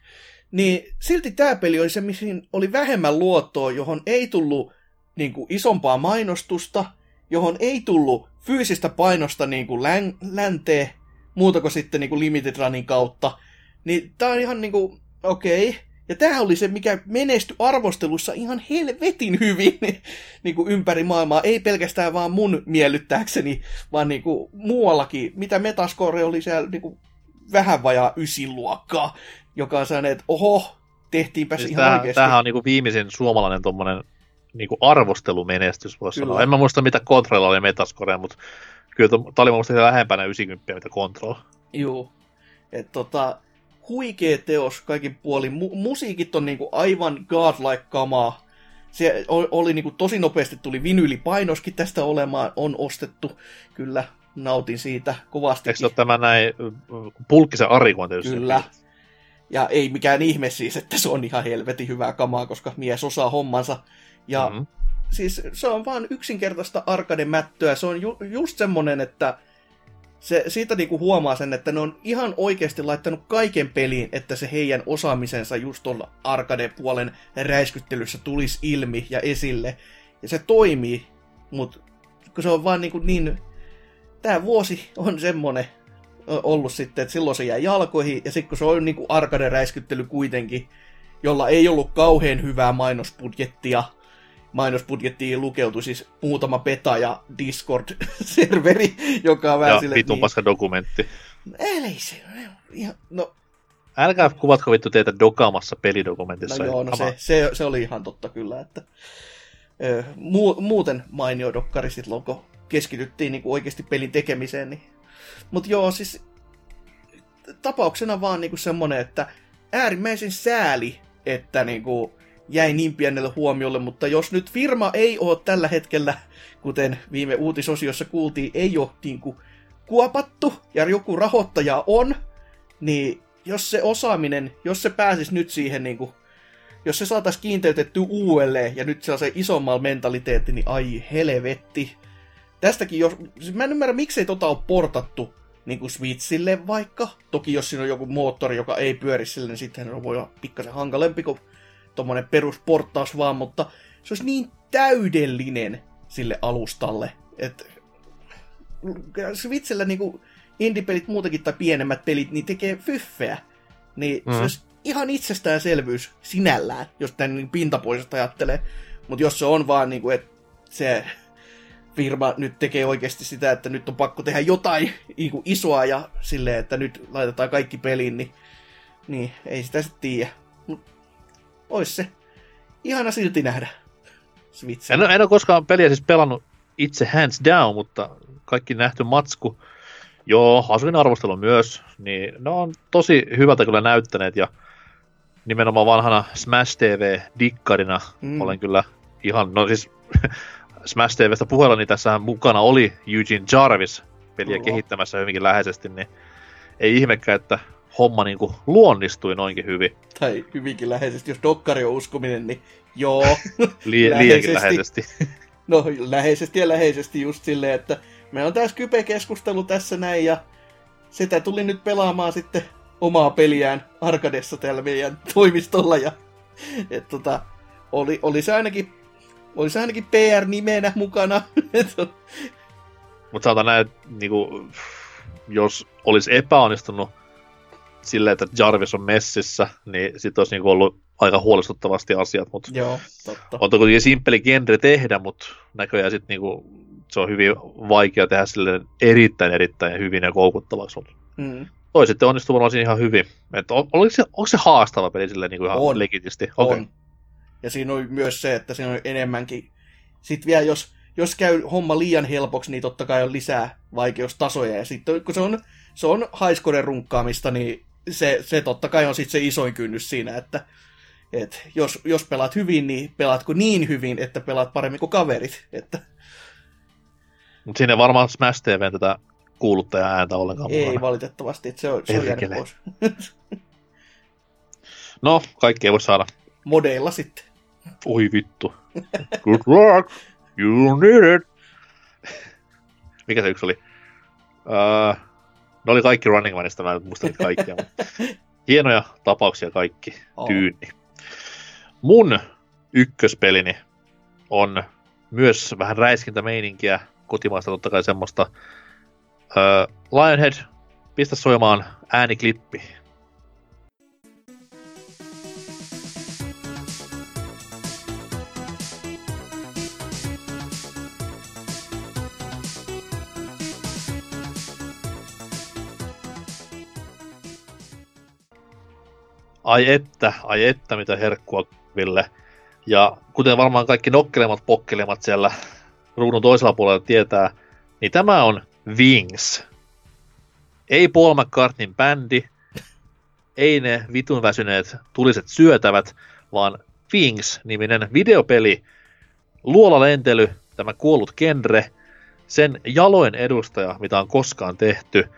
niin silti tämä peli oli se, mihin oli vähemmän luottoa, johon ei tullut niinku isompaa mainostusta, johon ei tullut fyysistä painosta niinku län, länteen, muuta kuin sitten niinku Limited Runin kautta. Niin tää on ihan niinku, okei. Okay. Ja tämä oli se, mikä menestyi arvostelussa ihan helvetin hyvin niin kuin ympäri maailmaa. Ei pelkästään vaan mun miellyttääkseni, vaan niin kuin muuallakin. Mitä Metascore oli siellä niin kuin vähän vajaa ysiluokkaa, joka on sellainen, että oho, tehtiinpä siis ihan tämähän, oikeasti. tämähän on niinku viimeisin suomalainen tommonen niinku arvostelumenestys, voisi sanoa. En mä muista, mitä Control oli Metascore, mutta kyllä tämä oli muista lähempänä 90, mitä Control. Joo. Et tota, huikea teos kaikin puolin. Mu- musiikit on niinku aivan godlike kamaa. Se oli, oli niinku tosi nopeasti tuli vinylipainoskin tästä olemaan, on ostettu. Kyllä, nautin siitä kovasti. Eikö se ole tämä näin, Pulkkisen Ari, kun on tehnyt sen Kyllä. Ja ei mikään ihme siis, että se on ihan helvetin hyvää kamaa, koska mies osaa hommansa. Ja Mhm. siis se on vaan yksinkertaista arcade-mättöä. Se on ju- just semmonen, että se, siitä niinku huomaa sen, että ne on ihan oikeasti laittanut kaiken peliin, että se heidän osaamisensa just tuolla arcade-puolen räiskyttelyssä tulisi ilmi ja esille. Ja se toimii, mutta kun se on vaan niinku niin... Tämä vuosi on semmonen ollut sitten, että silloin se jäi jalkoihin, ja sitten kun se on niinku arcade-räiskyttely kuitenkin, jolla ei ollut kauhean hyvää mainosbudjettia, mainosbudjettiin lukeutui siis muutama beta ja Discord-serveri, joka on vähän Ja silleen, vitun niin, paska dokumentti. ei se, ihan, no, Älkää kuvatko vittu teitä dokaamassa pelidokumentissa. no joo, no se, se, se, oli ihan totta kyllä, että ö, mu, muuten mainio dokkari silloin, kun keskityttiin niin oikeasti pelin tekemiseen, niin mutta joo, siis tapauksena vaan niinku semmonen, että äärimmäisen sääli, että niinku jäi niin pienelle huomiolle, mutta jos nyt firma ei ole tällä hetkellä, kuten viime uutisosiossa kuultiin, ei ole niinku kuopattu ja joku rahoittaja on, niin jos se osaaminen, jos se pääsisi nyt siihen niinku, jos se saataisiin kiinteytetty uudelleen ja nyt se isommalla mentaliteetti, niin ai helvetti. Tästäkin jos, siis mä en ymmärrä, miksei tota ole portattu niin kuin Switchille vaikka. Toki jos siinä on joku moottori, joka ei pyöri sille, niin sitten se voi olla pikkasen hankalempi kuin tommonen perusporttaus vaan, mutta se olisi niin täydellinen sille alustalle, että Switchillä niinku indie-pelit muutenkin tai pienemmät pelit, niin tekee fyffeä. Niin mm. se olisi ihan itsestäänselvyys sinällään, jos tämän niin pintapuolisesti ajattelee. Mutta jos se on vaan niinku, että se firma nyt tekee oikeasti sitä, että nyt on pakko tehdä jotain niinku isoa ja silleen, että nyt laitetaan kaikki peliin, niin, niin ei sitä sitten tiedä. Ois se ihana silti nähdä. Switch. En, en ole koskaan peliä siis pelannut itse hands down, mutta kaikki nähty matsku, joo, asuin arvostelu myös, niin ne on tosi hyvältä kyllä näyttäneet ja nimenomaan vanhana Smash TV-dikkarina Mm. olen kyllä ihan, no siis Smash TVstä puheella, niin tässä mukana oli Eugene Jarvis peliä Kyllä. kehittämässä hyvinkin läheisesti, niin ei ihmekään, että homma niinku luonnistui noinkin hyvin, Tai hyvinkin läheisesti, jos dokkari on uskominen, niin joo. Li- Läheisesti. läheisesti. No läheisesti ja läheisesti just silleen, että me on tässä kype-keskustelu tässä näin ja sitä tuli nyt pelaamaan sitten omaa peliään Arkadessa täällä meidän toimistolla ja et tota, oli, oli, se ainakin oli se ainakin PR-nimenä mukana. Mutta sanotaan näin, että niinku, jos olisi epäonnistunut silleen, että Jarvis on messissä, niin sitten olisi niinku ollut aika huolestuttavasti asiat. Mutta Joo, totta. on kuitenkin simppeli genre tehdä, mutta näköjään sitten niinku, se on hyvin vaikea tehdä sille erittäin erittäin hyvin ja koukuttavaksi. Mutta Mm. toi sitten onnistui varmaan siinä ihan hyvin. Et on, oliko se, onko se haastava peli silleen niinku ihan On. legitisti? On. Okei. Ja siinä on myös se, että siinä on enemmänkin... Sitten vielä, jos, jos käy homma liian helpoksi, niin totta kai on lisää vaikeustasoja. Ja sitten kun se on, se on haiskoden runkkaamista, niin se, se totta kai on sitten se isoin kynnys siinä, että Et jos, jos pelaat hyvin, niin pelaatko niin hyvin, että pelaat paremmin kuin kaverit. Että Mutta siinä ei varmaan Smash TVn tätä kuuluttaja ääntä ollenkaan ei mukana. valitettavasti, että se on, se on jäänyt pois. No, kaikki ei voi saada. Modeilla sitten. Oi vittu. Good luck. You need it. Mikä se yksi oli? Uh, ne oli kaikki Running Manista, mä en muista kaikkia. hienoja tapauksia kaikki. Oo. Tyyni. Mun ykköspelini on myös vähän räiskintämeininkiä, kotimaista totta kai semmoista. Uh, Lionhead, pistä soimaan ääniklippi. Ai että, ai että, mitä herkkua Ville. Ja kuten varmaan kaikki nokkelemat pokkelemat siellä ruudun toisella puolella tietää, niin tämä on Wings. Ei Paul McCartneyn bändi, ei ne vitun väsyneet tuliset syötävät, vaan Wings-niminen videopeli, luolalentely, tämä kuollut genre, sen jaloin edustaja, mitä on koskaan tehty,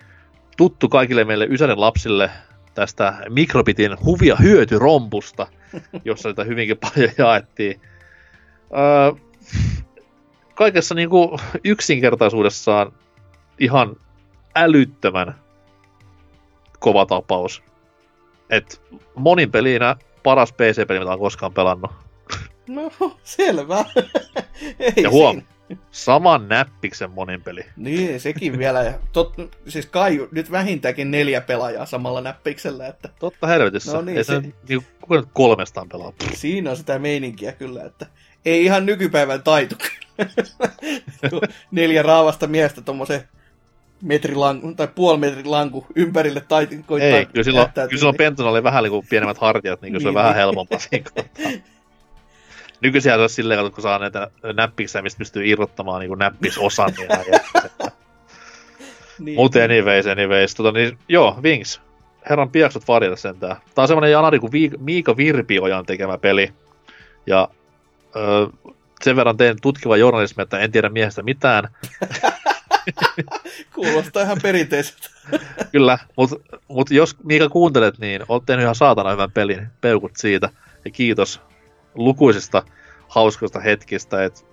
tuttu kaikille meille Ysänen lapsille tästä Mikrobitin huvia hyötyrompusta, jossa sitä hyvinkin paljon jaettiin. Öö, kaikessa niin kuin yksinkertaisuudessaan ihan älyttömän kova tapaus. Et monin pelinä paras PC-peli, mitä on koskaan pelannut. No, selvä. Ei Ja huom, siinä. Saman näppiksen monin peli. Niin, sekin vielä. Ja Tot, siis kai nyt vähintäänkin neljä pelaajaa samalla näppiksellä, että Totta helvetissä. No niin, Ei se, niin, kuka nyt kolmestaan pelaa? siinä on sitä meininkiä kyllä, että ei ihan nykypäivän taitu. Neljä raavasta miestä tommosen metrilanku, tai puoli metrin lanku ympärille tai koittaa Ei, kyllä silloin, kyllä silloin niin- Pentona oli vähän niin pienemmät hartiat, niin, niin se on Niin, vähän niin. helpompaa siinä kohtaa. Nykyisin se olisi silleen, kun saa näitä näppiksejä, mistä pystyy irrottamaan niin näppisosan. Ja, ja, niin, mutta anyways, anyways. Tota, niin, joo, Wings. Herran piaksut varjella sentään. Tää on semmonen janari kuin Vi- Miika Virpiojan tekemä peli. Ja öö, sen verran teen tutkiva journalismi, että en tiedä miehestä mitään. Kuulostaa ihan perinteiseltä. Kyllä, mutta mut jos Miika kuuntelet, niin oot tehnyt ihan saatana hyvän pelin. Peukut siitä. Ja kiitos lukuisista hauskoista hetkistä. Et,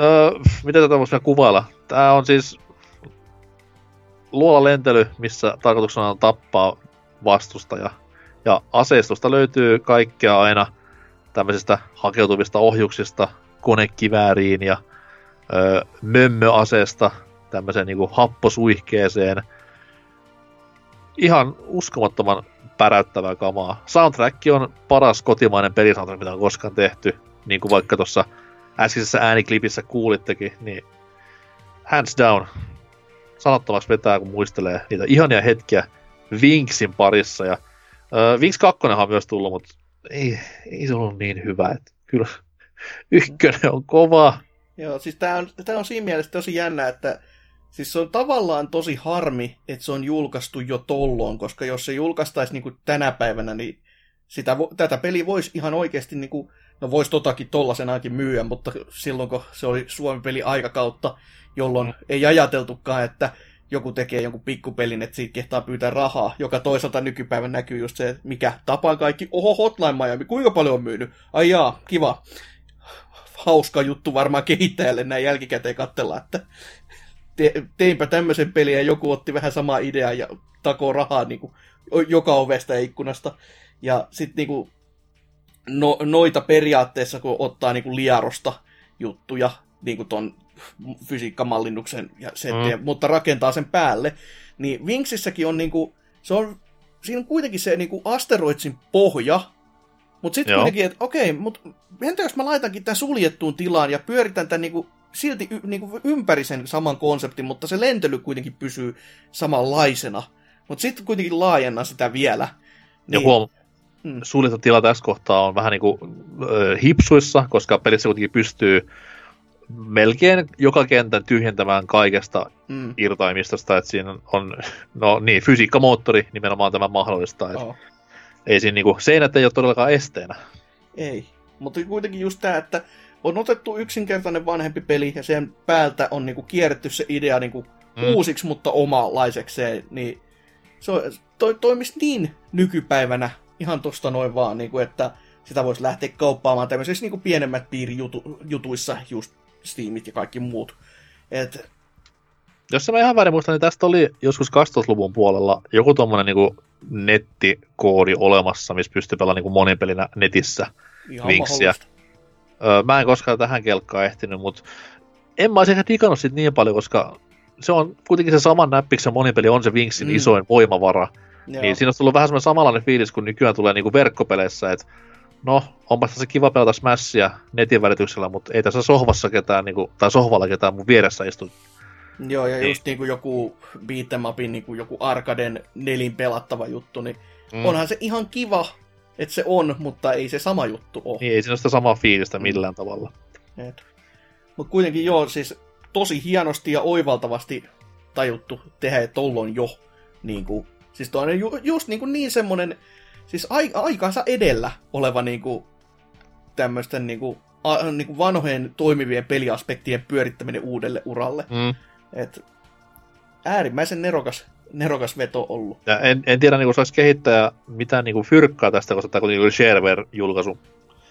öö, miten tätä voisi kuvailla? Tää on siis luola lentely, missä tarkoituksena on tappaa vastustaja. Ja aseistusta löytyy kaikkea aina tämmöisistä hakeutuvista ohjuksista konekivääriin ja öö, mömmöaseesta tämmöiseen niinku happosuihkeeseen. Ihan uskomattoman päräyttävää kamaa. Soundtrack on paras kotimainen pelisoundtrack, mitä on koskaan tehty. Niin kuin vaikka tuossa äskeisessä ääniklipissä kuulittekin, niin hands down. Sanottomaksi vetää, kun muistelee niitä ihania hetkiä Winksin parissa. Ja, äh, Winks 2 on myös tullut, mutta ei, ei se ollut niin hyvä. Että kyllä ykkönen on kova. Joo, siis tää on, tää on siinä mielessä tosi jännä, että siis se on tavallaan tosi harmi, että se on julkaistu jo tolloin, koska jos se julkaistaisi niin kuin tänä päivänä, niin sitä, tätä peliä voisi ihan oikeasti, niin kuin, no voisi totakin tollasenaankin myyä, mutta silloin kun se oli Suomen peli aikakautta, jolloin ei ajateltukaan, että joku tekee jonkun pikkupelin, että siitä kehtaa pyytää rahaa, joka toisaalta nykypäivän näkyy just se, että mikä tapaa kaikki, oho Hotline Miami, kuinka paljon on myynyt? Ai jaa, kiva. Hauska juttu varmaan kehittäjälle näin jälkikäteen katsella, että te, teinpä tämmöisen pelin ja joku otti vähän samaa ideaa ja takoo rahaa niin kuin, joka ovesta ja ikkunasta. Ja sitten niin kuin, no, noita periaatteessa, kun ottaa niin kuin liarosta juttuja, niin kuin ton fysiikkamallinnuksen ja settejä, mm. mutta rakentaa sen päälle, niin Wingsissäkin on niin kuin, se on, siinä on kuitenkin se niin kuin asteroidsin pohja, mutta sitten kuitenkin, että okei, mutta entä jos mä laitankin tämän suljettuun tilaan ja pyöritän tämän niinku, silti y, niinku ympäri sen saman konseptin, mutta se lentely kuitenkin pysyy samanlaisena. Mutta sitten kuitenkin laajennan sitä vielä. Ja huom, Mm. suljettu tila tässä kohtaa on vähän niin kuin ö, hipsuissa, koska pelissä kuitenkin pystyy melkein joka kentän tyhjentämään kaikesta Mm. irtaimistosta, että siinä on, no niin, fysiikkamoottori nimenomaan tämä mahdollistaa. Joo. ei siinä niinku, seinät ei ole todellakaan esteenä. Ei. Mutta kuitenkin just tämä, että on otettu yksinkertainen vanhempi peli ja sen päältä on niinku kierretty se idea niinku Mm. uusiksi, mutta omalaisekseen, niin se on, toi, toimisi niin nykypäivänä ihan tosta noin vaan, niinku, että sitä voisi lähteä kauppaamaan tämmöisissä niinku pienemmät piirijutuissa, just Steamit ja kaikki muut. Et, Jos mä ihan väärin muistan, niin tästä oli joskus 2000-luvun puolella joku tommonen niinku nettikoodi olemassa, missä pystyy pelaamaan niinku monipelinä netissä. ihan Vinksiä. mahdollista. Öö, mä en koskaan tähän kelkkaan ehtinyt, mutta en mä olisi ehkä digannut siitä niin paljon, koska se on kuitenkin se saman näppiksen monipeli on se Vinksin Mm. isoin voimavara. Joo. Niin siinä olisi tullut vähän semmoinen samanlainen fiilis, kun nykyään tulee niinku verkkopeleissä, että no, onpa se kiva pelata Smashia netin välityksellä, mutta ei tässä sohvassa ketään, niinku, tai sohvalla ketään mun vieressä istu. Joo, ja Niin. just niinku joku beat'em niinku joku arkaden nelin pelattava juttu, niin mm. onhan se ihan kiva, että se on, mutta ei se sama juttu ole. Niin, ei siinä ole sitä samaa fiilistä Mm. millään tavalla. Mutta kuitenkin joo, siis tosi hienosti ja oivaltavasti tajuttu tehdä, että tollon jo. Niin kuin, siis toi on ju, just niin, kuin niin semmonen, siis ai, aikansa edellä oleva niin kuin, tämmöisten niin kuin, a, niin kuin vanhojen toimivien peliaspektien pyörittäminen uudelle uralle. Mm. Et, äärimmäisen nerokas, nerokas veto ollut. Ja en, en tiedä, niin saisi kehittää mitään niin fyrkkaa tästä, koska tämä kuitenkin oli shareware-julkaisu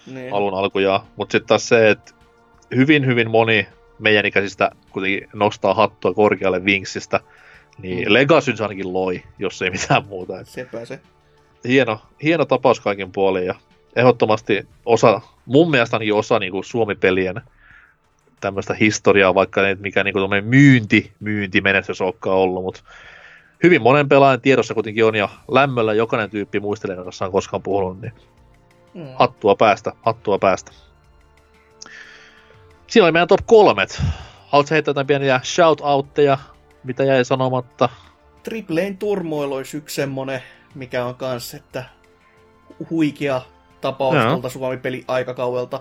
Niin. alun alkujaan. Mutta sitten taas se, että hyvin, hyvin moni meidän ikäisistä kuitenkin nostaa hattua korkealle Vinksistä, niin Mm. Legacy se ainakin loi, jos ei mitään muuta. Et Sepä se. hieno, hieno tapaus kaikin puolin ja ehdottomasti osa, mun mielestä ainakin osa niin kuin Suomi-pelien tämmöistä historiaa, vaikka ei mikä niin kuin myynti, myyntimenestys olekaan ollut, mutta hyvin monen pelaajan tiedossa kuitenkin on ja lämmöllä jokainen tyyppi muistelee, jossa on koskaan puhunut, niin Mm. hattua päästä, hattua päästä. Siinä oli meidän top kolmet. Haluatko heittää jotain pieniä shout-outteja, mitä jäi sanomatta? Triplein turmoil olisi yksi semmonen, mikä on kans, että huikea tapaus Joo. tuolta Suomi-peli aikakaudelta.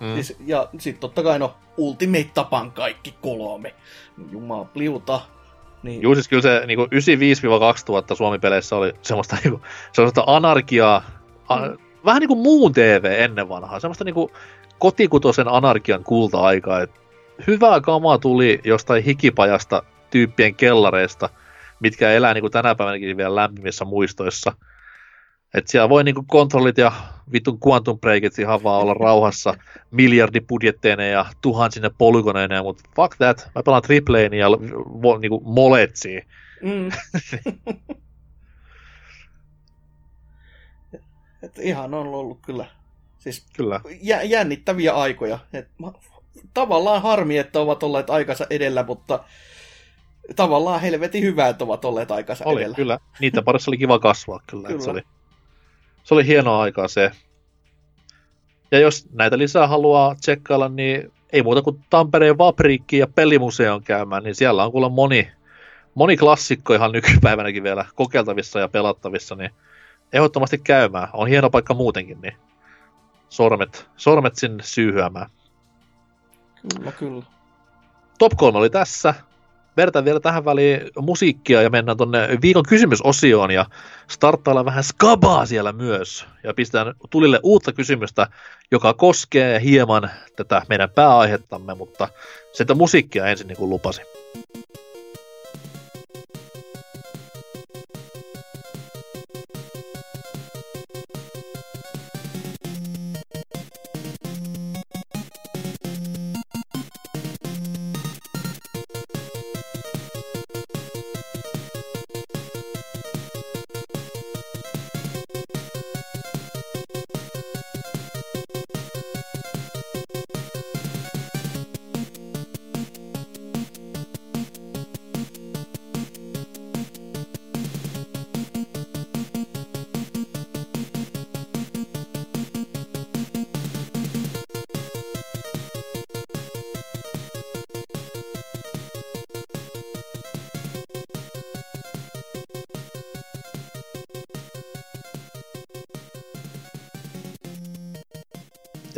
Mm. Siis, ja sitten totta kai no Ultimate Tapan kaikki kolme. Jumaa pliuta. Niin, Juu, siis kyllä se niin 95-2000 Suomi-peleissä oli semmoista, niin kuin, semmoista anarkiaa, a, vähän niin kuin muun TV ennen vanhaa, semmoista niin kuin kotikutosen anarkian kulta-aikaa. Hyvää kamaa tuli jostain hikipajasta tyyppien kellareista, mitkä elää niin kuin tänä päivänäkin vielä lämpimissä muistoissa. Et siellä voi niinku kontrollit ja vitun quantum breakit ihan vaan olla rauhassa miljardibudjetteineen ja tuhansine polygoneineen, mutta fuck that, mä pelaan tripleinä ja vo, niinku moletsia. Mm. Et ihan on ollut kyllä siis Kyllä. jä, jännittäviä aikoja. Et, ma- tavallaan harmi, että ovat olleet aikansa edellä, mutta tavallaan helvetin hyvä, että ovat olleet aikansa Oli, edellä. kyllä. Niitä parissa oli kiva kasvaa kyllä. kyllä. Se, oli, se oli hienoa aikaa se. Ja jos näitä lisää haluaa tsekkailla, niin ei muuta kuin Tampereen Vapriikki ja Pelimuseon käymään, niin siellä on kuule moni, moni klassikko ihan nykypäivänäkin vielä kokeiltavissa ja pelattavissa, niin ehdottomasti käymään. On hieno paikka muutenkin, niin sormet, sormet sinne syyhyämään. Kyllä, kyllä. Top 3 oli tässä. Vertaan vielä tähän väliin musiikkia ja mennään tonne viikon kysymysosioon ja starttaillaan vähän skabaa siellä myös. Ja pistetään tulille uutta kysymystä, joka koskee hieman tätä meidän pääaihettamme, mutta sitä musiikkia ensin niin kuin lupasin.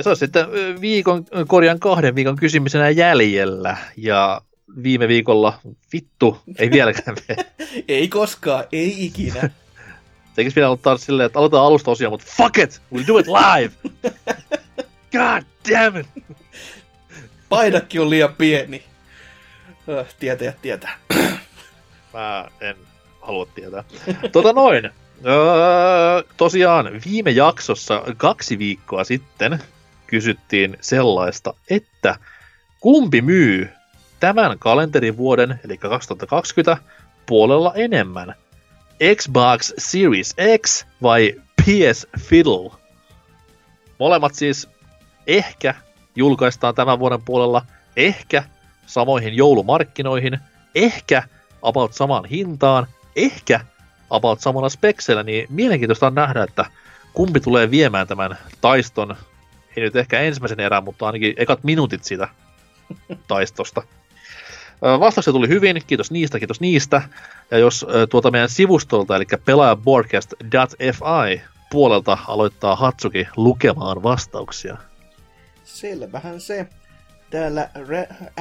Se on sitten viikon, ö, korjaan kahden viikon kysymyksenä jäljellä. Ja viime viikolla, vittu, ei vieläkään. Ei koskaan, ei ikinä. Tekis pitää aloittaa silleen, että aloitetaan alusta osia, mutta fuck it! We'll do it live! God damn it! Painakin on liian pieni. Öh, Tietäjät tietää. Mä en halua tietää. Tota noin. Öö, tosiaan viime jaksossa kaksi viikkoa sitten kysyttiin sellaista, että kumpi myy tämän kalenterivuoden, eli 2020, puolella enemmän? Xbox Series X vai PS Fiddle? Molemmat siis ehkä julkaistaan tämän vuoden puolella, ehkä samoihin joulumarkkinoihin, ehkä about samaan hintaan, ehkä about samalla spekseillä, niin mielenkiintoista on nähdä, että kumpi tulee viemään tämän taiston, ei nyt ehkä ensimmäisen erän, mutta ainakin ekat minuutit siitä taistosta. Vastauksia tuli hyvin, kiitos niistä, kiitos niistä. Ja jos ö, tuolta meidän sivustolta, eli pelaajaboardcast.fi puolelta aloittaa Hatsuki lukemaan vastauksia. Selvähän se. Täällä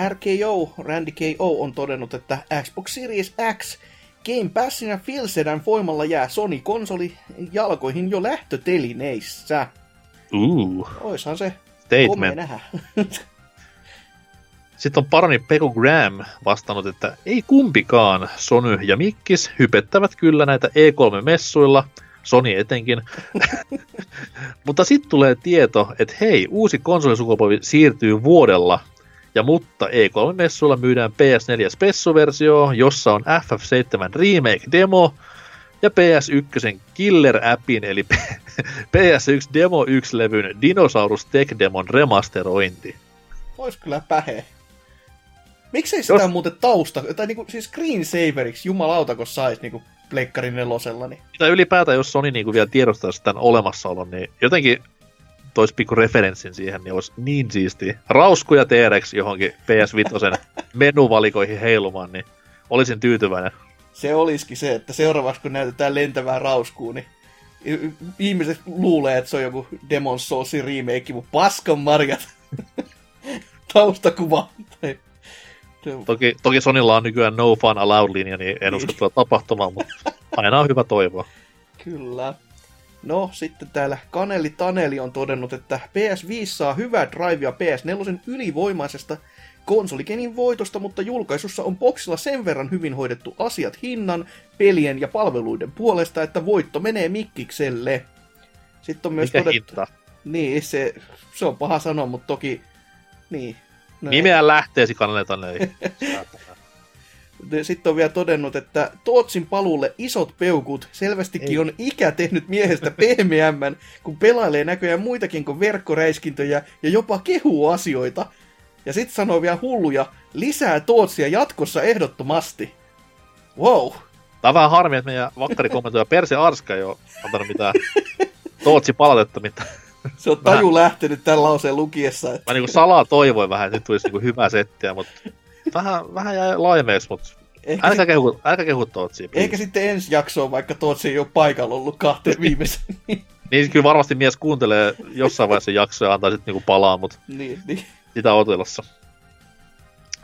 RKO, Randy KO on todennut, että Xbox Series X Game Passin ja Filsedan voimalla jää Sony-konsoli jalkoihin jo lähtötelineissä. Uh, Oishan se statement. nähdä. Sitten on paroni Peku Graham vastannut, että ei kumpikaan Sony ja Mikkis hypettävät kyllä näitä E3-messuilla, Sony etenkin. mutta sitten tulee tieto, että hei, uusi konsolisukupolvi siirtyy vuodella, ja mutta E3-messuilla myydään PS4 Spessu-versio, jossa on FF7 Remake-demo, ja PS1 Killer-appin, eli PS1 Demo 1-levyn Dinosaurus Tech Demon remasterointi. Ois kyllä pähe. Miksei sitä Jos- muuten tausta, tai niinku, siis screensaveriksi, jumalauta, kun sais niinku pleikkarin nelosella, niin tai ylipäätään, jos Sony niinku vielä tiedostaisi tämän olemassaolon, niin jotenkin tois pikku referenssin siihen, niin olisi niin siistiä. Rauskuja T-Rex johonkin PS5 menuvalikoihin heilumaan, niin olisin tyytyväinen. Se olisikin se, että seuraavaksi kun näytetään lentävää rauskuu, niin ihmiset luulee, että se on joku Demon Soulsin remake, mutta paskan marjat. Taustakuva. Tai... Toki, toki Sonilla on nykyään no fun allowed-linja, niin en usko tulla tapahtumaan, mutta aina on hyvä toivoa. Kyllä. No, sitten täällä Kaneli Taneli on todennut, että PS5 saa hyvää drivea PS4 ylivoimaisesta konsolikenin voitosta, mutta julkaisussa on boksilla sen verran hyvin hoidettu asiat hinnan, pelien ja palveluiden puolesta, että voitto menee Mikkikselle. Sitten on myös Mikä todettu... hinta? Niin, se, se on paha sanoa, mutta toki... Niin. No, Nimeä lähteesi kannaletaan ei. Sitten on vielä todennut, että Tootsin paluulle isot peukut. Selvästikin Ei. on ikä tehnyt miehestä pehmeämmän, kun pelailee näköjään muitakin kuin verkkoräiskintöjä ja jopa kehuu asioita. Ja sitten sanoo vielä hulluja, lisää Tootsia jatkossa ehdottomasti. Wow. Tää on vähän harmi, että meidän vakkarikommentoija Perse Arska ei ole antanut mitään Tootsi palautetta, mitä Se on taju lähtenyt tämän lauseen lukiessa. Että... Mä niinku salaa toivoin vähän, että nyt tulisi niinku hyvää settiä, mutta vähän, vähän jäi laimeeksi, mutta Ehkä, älkää sit, kehu, älkää kehu Tootsia. please. ehkä sitten ensi jaksoon, vaikka Tootsi ei ole paikalla ollut kahteen viimeisen. Niin kyllä varmasti mies kuuntelee jossain vaiheessa jaksoa ja antaa sitten niinku palaa, mutta niin, niin. Sitä otelassa.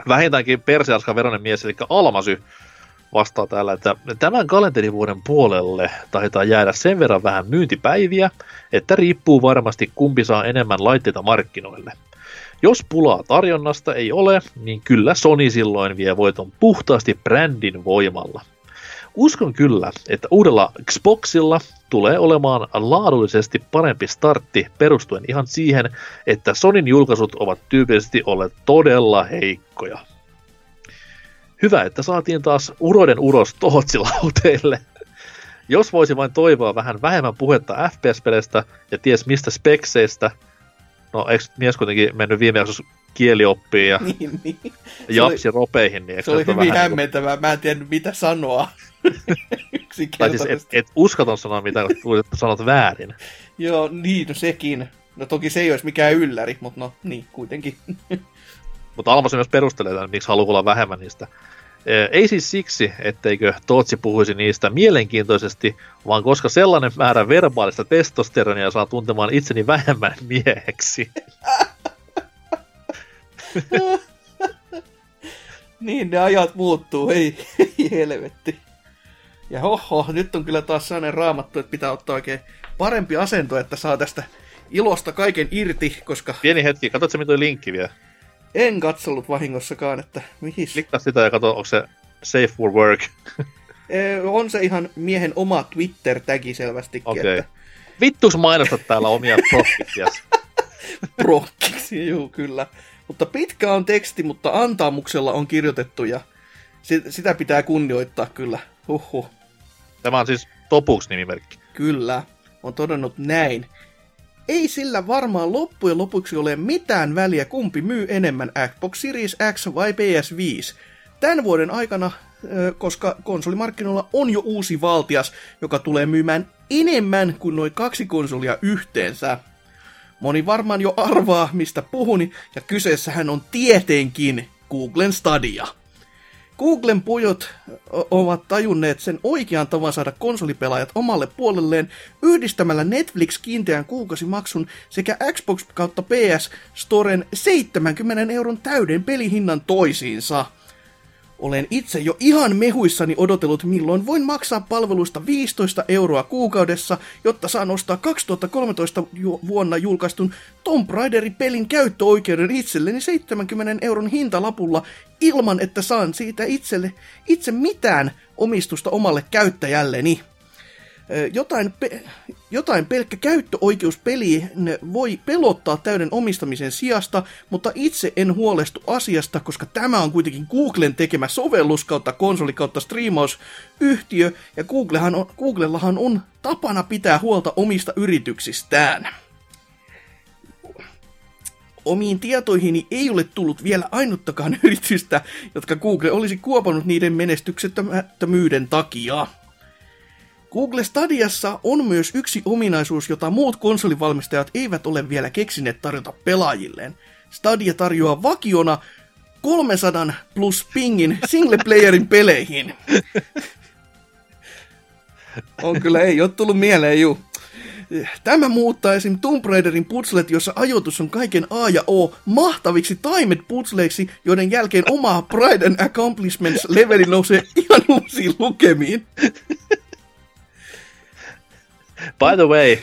Vähintäänkin persearskan veronen mies, eli Almasy, vastaa täällä, että tämän kalenterivuoden puolelle taitaa jäädä sen verran vähän myyntipäiviä, että riippuu varmasti kumpi saa enemmän laitteita markkinoille. Jos pulaa tarjonnasta ei ole, niin kyllä Sony silloin vie voiton puhtaasti brändin voimalla. Uskon kyllä, että uudella Xboxilla tulee olemaan laadullisesti parempi startti perustuen ihan siihen, että Sonin julkaisut ovat tyypillisesti olleet todella heikkoja. Hyvä, että saatiin taas uroiden uros Tootsilauteille. Jos voisi vain toivoa vähän vähemmän puhetta FPS-peleistä ja ties mistä spekseistä, no eikö mies kuitenkin mennyt viime jaksossa kielioppiin ja niin, niin. japsi ropeihin, niin Se oli hyvin vähän niinku- hämmentävää. Mä en tiennyt, mitä sanoa. Tai siis et, et uskaton sanoa mitä luulet, että sanot väärin. Joo, niin, no sekin. No toki se ei olisi mikään ylläri, mutta no niin, kuitenkin. Mutta Almas myös perustelee tämän, miksi haluaa olla vähemmän niistä. Ei siis siksi, etteikö Tootsi puhuisi niistä mielenkiintoisesti, vaan koska sellainen määrä verbaalista testosteronia saa tuntemaan itseni vähemmän mieheksi. niin, ne ajat muuttuu, ei, ei helvetti. Ja hoho, nyt on kyllä taas sellainen raamattu, että pitää ottaa oikein parempi asento, että saa tästä ilosta kaiken irti, koska Pieni hetki, katsotko mitä linkki vielä? en katsellut vahingossakaan, että mihin. Klikkaa sitä ja katso, onko se safe for work. On se ihan miehen oma Twitter-tägi selvästikin, Okei. okay. Okay. Vittuks mainostat täällä omia prokkitias? että prokkiksi, juu kyllä. Mutta pitkä on teksti, mutta antaamuksella on kirjoitettu ja si- sitä pitää kunnioittaa kyllä. Huhhuh. Tämä on siis Topuks nimimerkki. Kyllä, on todennut näin. Ei sillä varmaan loppujen lopuksi ole mitään väliä, kumpi myy enemmän Xbox Series X vai PS5. Tämän vuoden aikana, koska konsolimarkkinoilla on jo uusi valtias, joka tulee myymään enemmän kuin noin kaksi konsolia yhteensä. Moni varmaan jo arvaa, mistä puhun, ja kyseessähän on tietenkin Googlen Stadia. Googlen pujot ovat tajunneet sen oikean tavan saada konsolipelaajat omalle puolelleen yhdistämällä Netflix kiinteän kuukausimaksun sekä Xbox kautta PS Storen 70 euron täyden pelihinnan toisiinsa. Olen itse jo ihan mehuissani odotellut, milloin voin maksaa palveluista 15 euroa kuukaudessa, jotta saan ostaa 2013 ju- vuonna julkaistun Tomb Raiderin pelin käyttöoikeuden itselleni 70 euron hintalapulla ilman, että saan siitä itselle itse mitään omistusta omalle käyttäjälleni. Jotain, pe- jotain pelkkä käyttöoikeus peliin voi pelottaa täyden omistamisen sijasta, mutta itse en huolestu asiasta, koska tämä on kuitenkin Googlen tekemä sovellus kautta konsoli kautta striimausyhtiö, ja Googlehan on, Googlellahan on tapana pitää huolta omista yrityksistään. Omiin tietoihini ei ole tullut vielä ainuttakaan yritystä, jotka Google olisi kuopannut niiden menestyksettömyyden takia. Google Stadiassa on myös yksi ominaisuus, jota muut konsolivalmistajat eivät ole vielä keksineet tarjota pelaajilleen. Stadia tarjoaa vakiona 300 plus pingin singleplayerin peleihin. On kyllä, ei ole tullut mieleen, juu. Tämä muuttaa esim. Tomb Raiderin putslet, jossa ajoitus on kaiken A ja O, mahtaviksi timed putsleiksi, joiden jälkeen oma Pride and Accomplishments leveli nousee ihan uusiin lukemiin. By the way,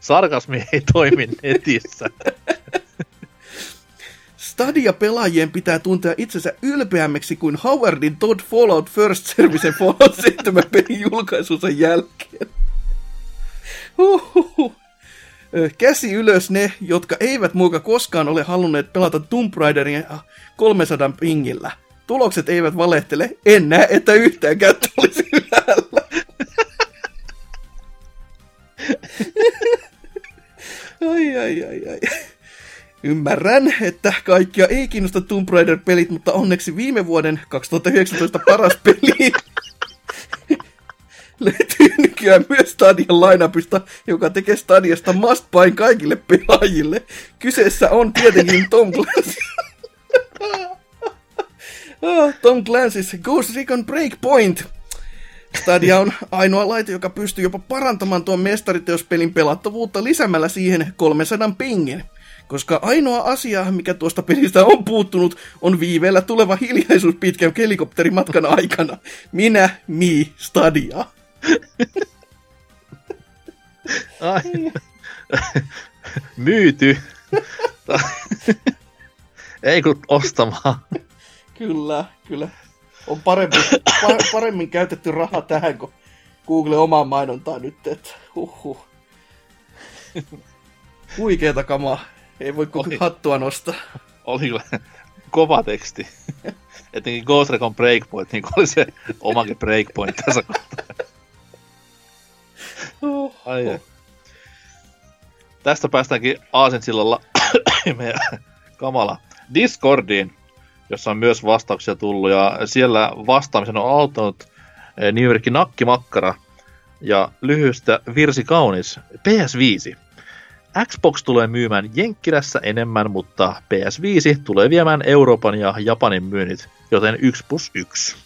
sarkasmi ei toimi netissä. Stadia-pelaajien pitää tuntea itsensä ylpeämmäksi kuin Howardin Todd Fallout First Servicen Fallout 7 pelin julkaisunsa jälkeen. Huhhuh. Käsi ylös ne, jotka eivät muka koskaan ole halunneet pelata Tomb Raideria 300 pingillä. Tulokset eivät valehtele, en näe, että yhtään kättä olisi ai, ai, ai. Ymmärrän, että kaikkia ei kiinnosta Tomb Raider-pelit, mutta onneksi viime vuoden 2019 paras peli löytyy nykyään myös Stadian lainapista, joka tekee Stadiasta must buy kaikille pelaajille. Kyseessä on tietenkin Tom Clancy. Ah, Tom Clancy's Ghost Recon Breakpoint. Stadia on ainoa laite, joka pystyy jopa parantamaan tuon mestariteospelin pelattavuutta lisäämällä siihen 300 pingin. Koska ainoa asia, mikä tuosta pelistä on puuttunut, on viiveellä tuleva hiljaisuus pitkän helikopterimatkan aikana. Minä, mi, Stadia. Ai. Myyty. ei kun ostamaan. Kyllä, kyllä. On parempi, pa- paremmin käytetty raha tähän kuin Google omaa mainontaa nyt, että huhhuh. Huikeeta kamaa. Ei voi Oli. hattua nostaa. Oli kyllä kova teksti. Etenkin Ghost Recon Breakpoint, niin oli se omakin Breakpoint tässä kohtaa. Oh, Ai, ai. Tästä päästäänkin Aasinsillalla meidän kamala Discordiin, jossa on myös vastauksia tullut, ja siellä vastaamisen on auttanut eh, nimimerkki Nakkimakkara, ja lyhyestä virsi kaunis PS5. Xbox tulee myymään Jenkkilässä enemmän, mutta PS5 tulee viemään Euroopan ja Japanin myynnit, joten 1 plus 1.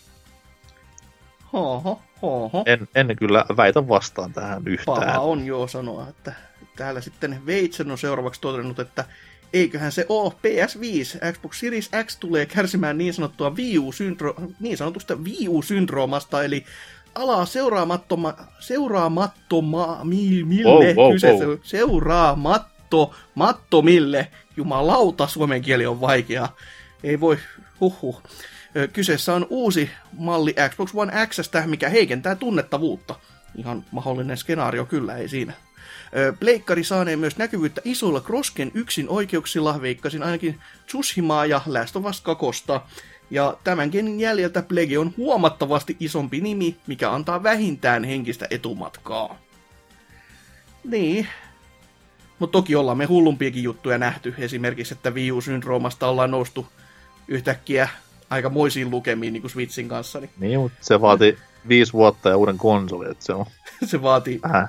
Hoho, hoho. En, en kyllä väitä vastaan tähän yhtään. Paha on joo sanoa, että täällä sitten Veitsen on seuraavaksi todennut, että eiköhän se ole PS5. Xbox Series X tulee kärsimään niin sanottua Wii U-syndro- niin sanotusta Wii U-syndroomasta, eli alaa seuraamattomma, seuraamattomma, mi, mille Wow, wow, kyseessä, wow. seuraamatto, mattomille, jumalauta, suomen kieli on vaikea, ei voi, huhhuh. Ö, Kyseessä on uusi malli Xbox One X, mikä heikentää tunnettavuutta. Ihan mahdollinen skenaario kyllä, ei siinä. Pleikkari saaneen myös näkyvyyttä isoilla Krosken yksin oikeuksilla, veikkasin ainakin Tsushimaa ja Last of Us 2. Ja tämänkin jäljeltä Plege on huomattavasti isompi nimi, mikä antaa vähintään henkistä etumatkaa. Niin. Mutta toki ollaan me hullumpiakin juttuja nähty. Esimerkiksi, että Wii U-syndroomasta ollaan noustu yhtäkkiä aikamoisiin lukemiin niin kuin Switchin kanssa. Niin Niin, mutta se vaati viisi vuotta ja uuden konsolin, että se on se vaatii vähän.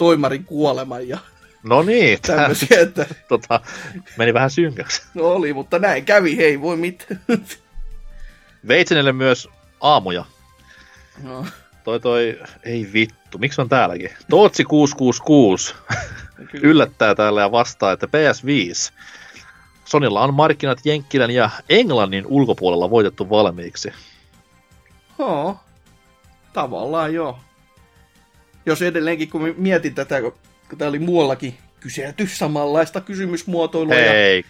Toimarin kuoleman ja No niin, tämmöisiä, että tota, meni vähän synkäksi. no oli, mutta näin kävi, hei voi mitään. Veitsenelle myös aamuja. no, Toi toi, ei vittu, miksi on täälläkin? Tootsi 666 kyllä. yllättää täällä ja vastaa, että PS5. Sonilla on markkinat Jenkkilän ja Englannin ulkopuolella voitettu valmiiksi. Joo, tavallaan joo. Jos edelleenkin, kun mietin tätä, kun tää oli muuallakin kyselty samanlaista kysymysmuotoilua, ja Ei,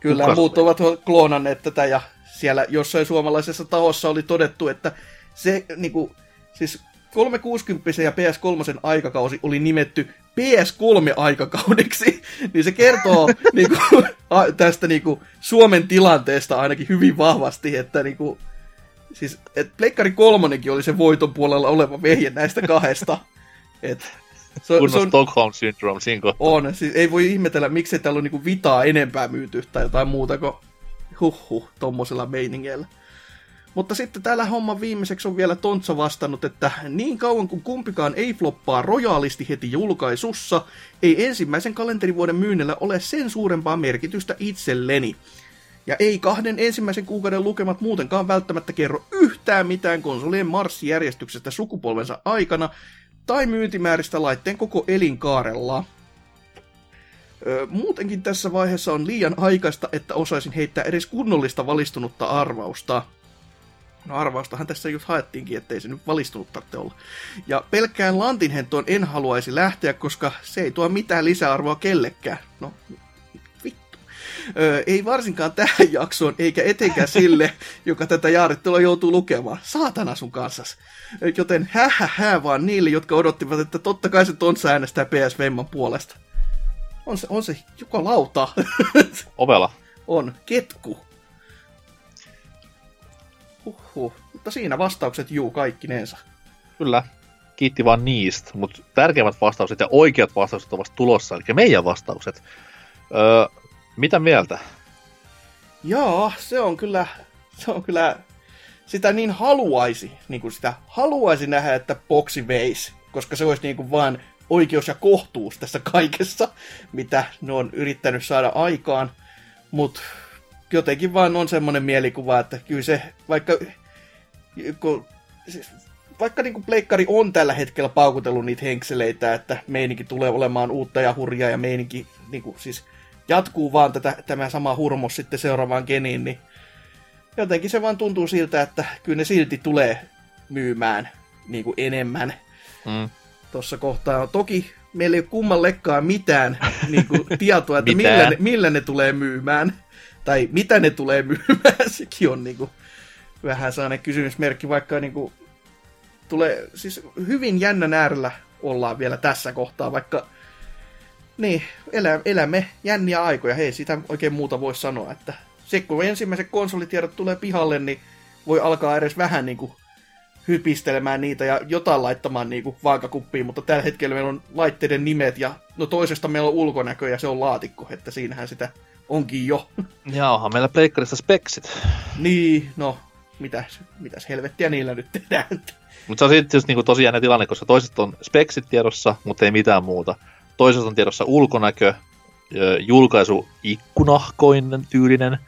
kyllä kukas muut ovat kloonanneet tätä, ja siellä jossain suomalaisessa tahossa oli todettu, että se niinku, siis 360 ja PS3 aikakausi oli nimetty PS3-aikakaudeksi, niin se kertoo niinku, tästä niinku, Suomen tilanteesta ainakin hyvin vahvasti, että niinku, siis, et Pleikkari kolmonenkin oli se voiton puolella oleva vehje näistä kahdesta. Et, se, se kunnon on, Stockholm Syndrome siinä kohtaa. on, siis ei voi ihmetellä, miksei täällä on niinku vitaa enempää myyty tai jotain muuta kuin huhhuh tommosella meiningeillä. Mutta sitten täällä homman viimeiseksi on vielä Tontsa vastannut, että niin kauan kuin kumpikaan ei floppaa rojaalisti heti julkaisussa, ei ensimmäisen kalenterivuoden myynnillä ole sen suurempaa merkitystä itselleni. Ja ei kahden ensimmäisen kuukauden lukemat muutenkaan välttämättä kerro yhtään mitään konsolien marssijärjestyksestä sukupolvensa aikana tai myyntimääristä laitteen koko elinkaarella. Ö, Muutenkin tässä vaiheessa on liian aikaista, että osaisin heittää edes kunnollista valistunutta arvausta. No arvaustahan tässä just haettiinkin, ettei se nyt valistunut tarvitse olla. Ja pelkkään lantinhentoon en haluaisi lähteä, koska se ei tuo mitään lisäarvoa kellekään. No, ei varsinkaan tähän jaksoon, eikä etenkään sille, joka tätä jaarittelua joutuu lukemaan. Saatana sun kanssas. Joten hähähä vaan niille, jotka odottivat, että totta kai se Tontsa äänestää PS Vemman puolesta. On se, on se joka lauta. Ovela. on. Ketku. Huhhuh. Mutta siinä vastaukset juu kaikkinensa. Kyllä. Kiitti vaan niistä, mutta tärkeimmät vastaukset ja oikeat vastaukset ovat tulossa, eli meidän vastaukset. Öö, mitä mieltä? Joo, se on kyllä, se on kyllä, sitä niin haluaisi, niin kuin sitä haluaisi nähdä, että boksi veisi, koska se olisi niin kuin vaan oikeus ja kohtuus tässä kaikessa, mitä ne on yrittänyt saada aikaan, mutta jotenkin vaan on semmoinen mielikuva, että kyllä se, vaikka, kun, vaikka niin kuin pleikkari on tällä hetkellä paukutellut niitä henkseleitä, että meininki tulee olemaan uutta ja hurjaa ja meininki niin kuin, siis jatkuu vaan tätä, tämä sama hurmos sitten seuraavaan geniin, niin jotenkin se vaan tuntuu siltä, että kyllä ne silti tulee myymään niin kuin enemmän Mm. tuossa kohtaa. Toki meillä ei ole kummallekaan mitään niin kuin, tietoa, että millä ne, millä ne tulee myymään. Tai mitä ne tulee myymään, sekin on niin kuin, vähän sellainen kysymysmerkki, vaikka niin kuin, tulee, siis hyvin jännän äärellä ollaan vielä tässä kohtaa, vaikka niin, elä, elämme jänniä aikoja, hei sitä oikein muuta voi sanoa, että se kun ensimmäiset konsolitiedot tulee pihalle, niin voi alkaa edes vähän niin kuin hypistelemään niitä ja jotain laittamaan niin kuin vaakakuppiin, mutta tällä hetkellä meillä on laitteiden nimet ja no toisesta meillä on ulkonäkö ja se on laatikko, että siinähän sitä onkin jo. Ja onhan meillä pleikkarissa speksit. niin, no, mitäs, mitäs helvettiä niillä nyt tehdään. Mutta se on sitten just niinku tosi jännä tilanne, koska toiset on speksit tiedossa, mutta ei mitään muuta. Toiset on tiedossa ulkonäkö, julkaisu ikkunahkoinen tyylinen,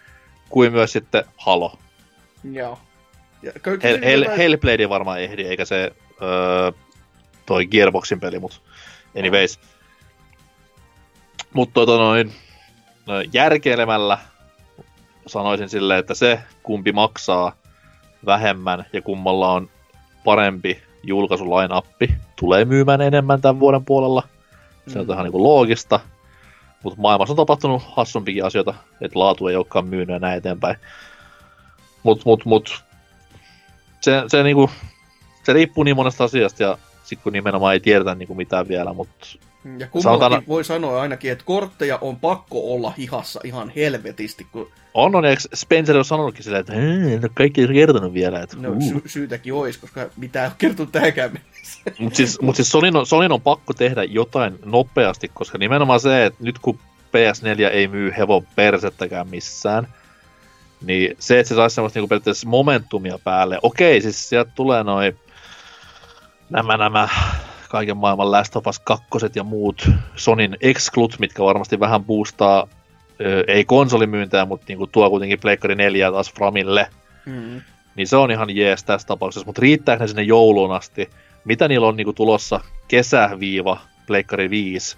kuin myös sitten Halo. Joo. Ja siinä Hell, jotain- Hellblade ei varmaan ehdi, eikä se öö, toi Gearboxin peli, mutta anyways. Mutta tota noin, järkeilemällä sanoisin silleen, että se kumpi maksaa vähemmän ja kummalla on parempi julkaisulainappi tulee myymään enemmän tämän vuoden puolella. Se on Mm. ihan niin kuin loogista. Mutta maailmassa on tapahtunut hassumpikin asioita, että laatu ei olekaan myynyt ja näin eteenpäin. Mutta mut, mut, se, se, niinku, se riippuu niin monesta asiasta ja sitten kun nimenomaan ei tiedetä niinku mitään vielä, mutta Ja kummallakin Sanotaan- voi sanoa ainakin, että kortteja on pakko olla hihassa ihan helvetisti, kun on on, eikö Spencer on sanonutkin silleen, että "Hei, en ole kaikki kertonut vielä. Että, no, uh. sy- syytäkin olisi, koska mitä ei ole kertonut tähänkään mennessä. Mutta siis, mut siis Sonin, on, Sonin on pakko tehdä jotain nopeasti, koska nimenomaan se, että nyt kun PS4 ei myy hevon persettäkään missään, niin se, että se saisi semmoista niinku periaatteessa momentumia päälle. Okei, siis sieltä tulee noin nämä, nämä kaiken maailman Last of Us 2 ja muut Sonin exclut, mitkä varmasti vähän boostaa, ö, ei konsolimyyntää, mutta niinku tuo kuitenkin Pleikkari 4 taas Framille Mm. niin se on ihan jees tässä tapauksessa, mutta riittääkö ne sinne jouluun asti? Mitä niillä on niinku tulossa kesäviiva Pleikkari 5?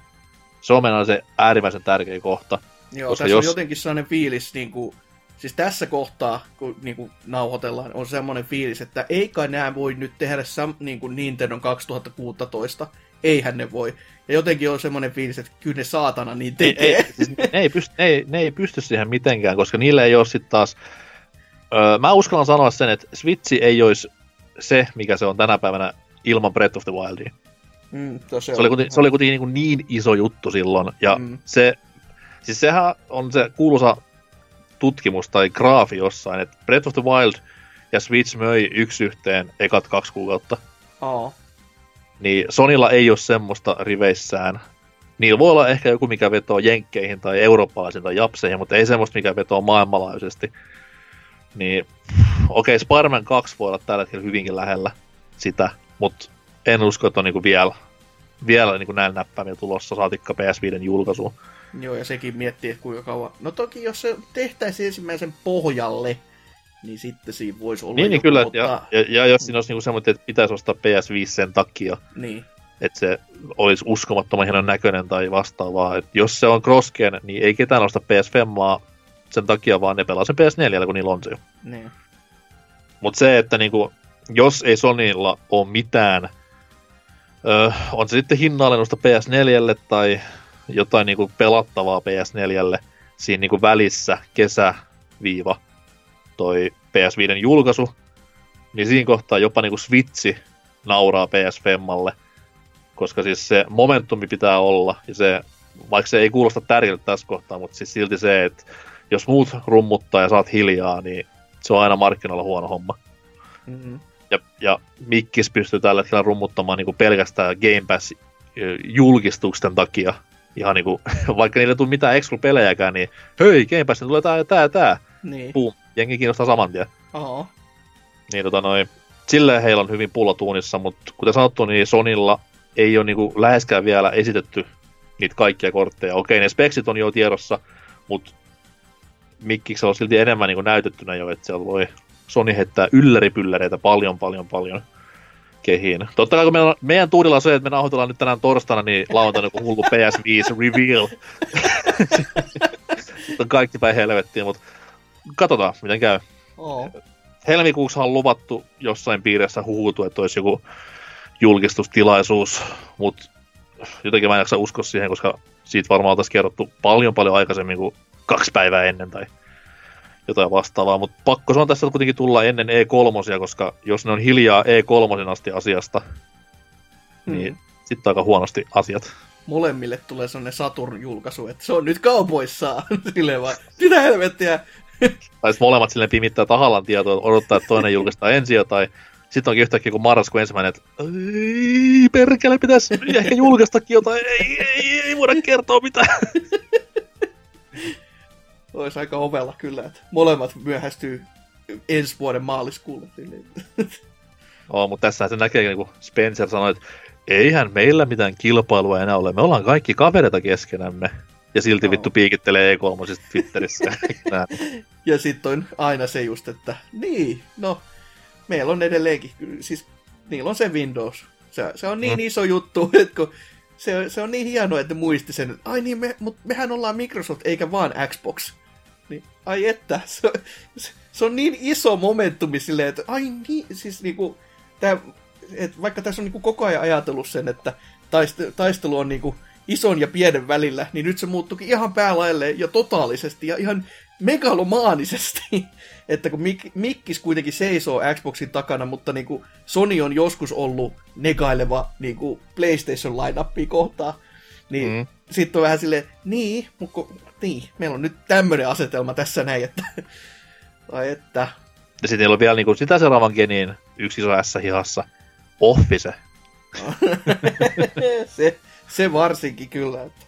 Se on se äärimmäisen tärkeä kohta. Joo, Koska tässä jos- on jotenkin sellainen fiilis, niin kuin, siis tässä kohtaa, kun niin kuin nauhoitellaan, on semmoinen fiilis, että ei kai nämä voi nyt tehdä sam, niin kuin Nintendo 2016. Eihän ne voi. Ja jotenkin on semmoinen fiilis, että kyllä ne saatana niin Ei, tekee. ei, siis ne, ei pysty, ne, ei, ne ei pysty siihen mitenkään, koska niillä ei ole sitten taas... Öö, mä uskallan sanoa sen, että Switch ei olisi se, mikä se on tänä päivänä ilman Breath of the Wildia. Mm, to Se oli, kuitenkin, se oli kuitenkin niin, niin iso juttu silloin. Ja mm. se, siis sehän on se kuuluisa tutkimus tai graafi jossain, että Breath of the Wild ja Switch möi yksi yhteen ekat kaksi kuukautta. Aa, Niin Sonilla ei ole semmoista riveissään. Niillä voi olla ehkä joku, mikä vetoo jenkkeihin tai eurooppalaisiin tai japseihin, mutta ei semmoista, mikä vetoo maailmanlaajuisesti. Niin, okei, okay, Spider-Man 2 voi olla tällä hetkellä hyvinkin lähellä sitä, mutta en usko, että on niinku vielä, vielä niinku näillä näppäimillä tulossa saatikka PS5 julkaisuun. Joo, ja sekin miettii, että kuinka kauan. No toki, jos se tehtäisiin ensimmäisen pohjalle, niin sitten siinä voisi olla Niin, niin kyllä, mutta... ja, ja, ja, jos siinä olisi niinku semmoinen, että pitäisi ostaa PS5 sen takia, Niin, että se olisi uskomattoman hienon näköinen tai vastaavaa. Et jos se on crossgen, niin ei ketään osta ps sen takia, vaan ne pelaa sen PS4, kun niillä on se jo. niin. Mutta se, että niinku, jos ei Sonylla ole mitään, öö, on se sitten hinnalennusta PS4 tai jotain niinku pelattavaa PS4 siinä niinku välissä kesäviiva toi PS5 julkaisu, niin siinä kohtaa jopa niinku Switchi nauraa PS5, koska siis se momentumi pitää olla, ja se, vaikka se ei kuulosta tärkeältä tässä kohtaa, mutta siis silti se, että jos muut rummuttaa ja saat hiljaa, niin se on aina markkinoilla huono homma. Mm-hmm. Ja, ja Mikkis pystyy tällä hetkellä rummuttamaan niin kuin pelkästään Game Pass julkistusten takia. Ihan niin kuin, vaikka niille ei tule mitään exclu-pelejäkään, niin hei, Game Pass, tulee tää ja tää ja tää. Niin. Boom, jengi kiinnostaa saman tien. Aa. Niin tota noin, silleen heillä on hyvin pullatuunissa, mutta kuten sanottu, niin Sonilla ei ole niinku läheskään vielä esitetty niitä kaikkia kortteja. Okei, ne speksit on jo tiedossa, mutta Mikkiksellä on silti enemmän niinku näytettynä jo, että siellä voi Sony heittää ylläripylläreitä paljon, paljon, paljon kehiin. Totta kai kun meillä on, meidän tuurilla on se, että me nauhoitellaan nyt tänään torstaina, niin lauantaina joku hullu PS5 reveal. on kaikki päin helvettiin, mutta katsotaan, miten käy Oo. helmikuussa on luvattu jossain piirissä huhutu, että olisi joku julkistustilaisuus, mutta jotenkin mä en jaksa uskoa siihen, koska siitä varmaan oltaisiin kerrottu paljon paljon aikaisemmin kuin kaksi päivää ennen tai jotain vastaavaa, mutta pakko se on tässä kuitenkin tulla ennen E3, koska jos ne on hiljaa E3 asti asiasta, niin Hmm. sitten aika huonosti asiat. Molemmille tulee sellainen Saturn-julkaisu, että se on nyt kaupoissaan. Silleen vaan, mitä helvettiä? Tai molemmat silleen pimittää tahallaan tietoa, odottaa, että toinen julkaistaan ensin tai sitten onkin yhtäkkiä kuin marraskuun ensimmäinen, että ei perkele, pitäisi ehkä julkaistakin jotain, ei, ei, ei voida kertoa mitään. Olisi aika ovella kyllä, että molemmat myöhästyy ensi vuoden maaliskuulle. Silleen. Oo, mutta tässä se näkee, kun Spencer sanoi, että eihän meillä mitään kilpailua enää ole, me ollaan kaikki kavereita keskenämme. Ja silti Joo. vittu piikittelee E3 Twitterissä. Ja sitten on aina se just, että niin, no, meillä on edelleenkin, siis niillä on se Windows. Se, se on niin Mm. iso juttu, että kun se, se on niin hienoa, että muisti sen, että ai niin, me, mutta mehän ollaan Microsoft eikä vaan Xbox. Niin, ai että, se, se, se on niin iso momentumi silleen, että ai niin, siis niinku, tää, et vaikka tässä on niinku koko ajan ajatellut sen, että taiste, taistelu on niinku ison ja pienen välillä, niin nyt se muuttuikin ihan päälaille ja totaalisesti ja ihan megalomaanisesti. Että kun Mik- Mikkis kuitenkin seisoo Xboxin takana, mutta niinku Sony on joskus ollut negaileva niinku PlayStation lineuppia kohtaan, niin mm. sitten on vähän silleen, niin, mutta niin, meillä on nyt tämmöinen asetelma tässä näin, että... Ai että... Ja sitten niillä on vielä niinku sitä seuraavan genin yksi iso S hihassa. Office. se, se varsinkin kyllä. Että.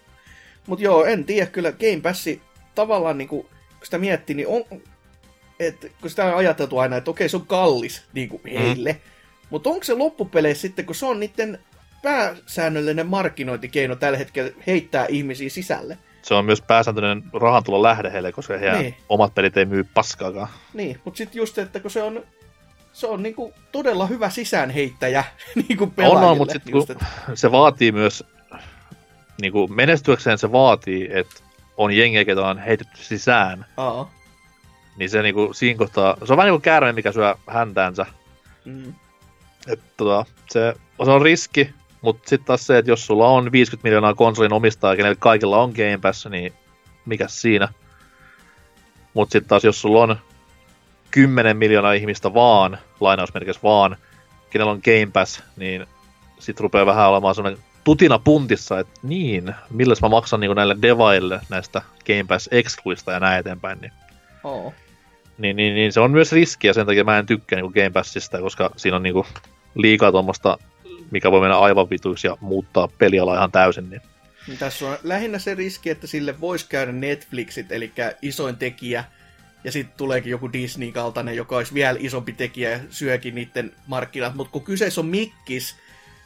Mut joo, en tiedä kyllä Game Passi tavallaan niinku, kun sitä miettii, niin on, et, kun sitä on ajateltu aina, että okei se on kallis niinku heille, mm. mutta onko se loppupeleissä sitten, kun se on niiden pääsäännöllinen markkinointikeino tällä hetkellä heittää ihmisiä sisälle. Se on myös pääsääntöinen rahantulon lähde heille, koska heidän niin. omat pelit ei myy paskaakaan. Niin, mutta sitten just, että kun se on se on niinku todella hyvä sisäänheittäjä niinku pelaajille. On, on mutta sit, just, että... se vaatii myös, niinku menestyäkseen se vaatii, että on jengiä, ketä on heitetty sisään. Aa. Niin se niinku siinä kohtaa, se on vähän niinku käärme, mikä syö häntäänsä. Mm. Et, tota, se, se on riski, mutta sitten taas se, että jos sulla on 50 miljoonaa konsolin omistajaa, kenellä kaikilla on Game Pass, niin mikä siinä? Mutta sitten taas jos sulla on 10 miljoonaa ihmistä vaan, lainausmerkissä vaan, kenellä on Game Pass, niin sitten rupeaa vähän olemaan sellainen tutina puntissa, että niin, millä mä maksan niin näille devaille näistä Game Pass excluista ja näin eteenpäin. Niin, oh. niin, niin, niin, se on myös riski ja sen takia mä en tykkää niin Game Passista, koska siinä on niin kuin liikaa tuommoista, mikä voi mennä aivan vituiksi ja muuttaa pelialaa ihan täysin. Niin. niin tässä on lähinnä se riski, että sille voisi käydä Netflixit, eli isoin tekijä, ja sitten tuleekin joku Disney-kaltainen, joka olisi vielä isompi tekijä ja syökin niiden markkinat. Mutta kun kyseessä on Mikkis,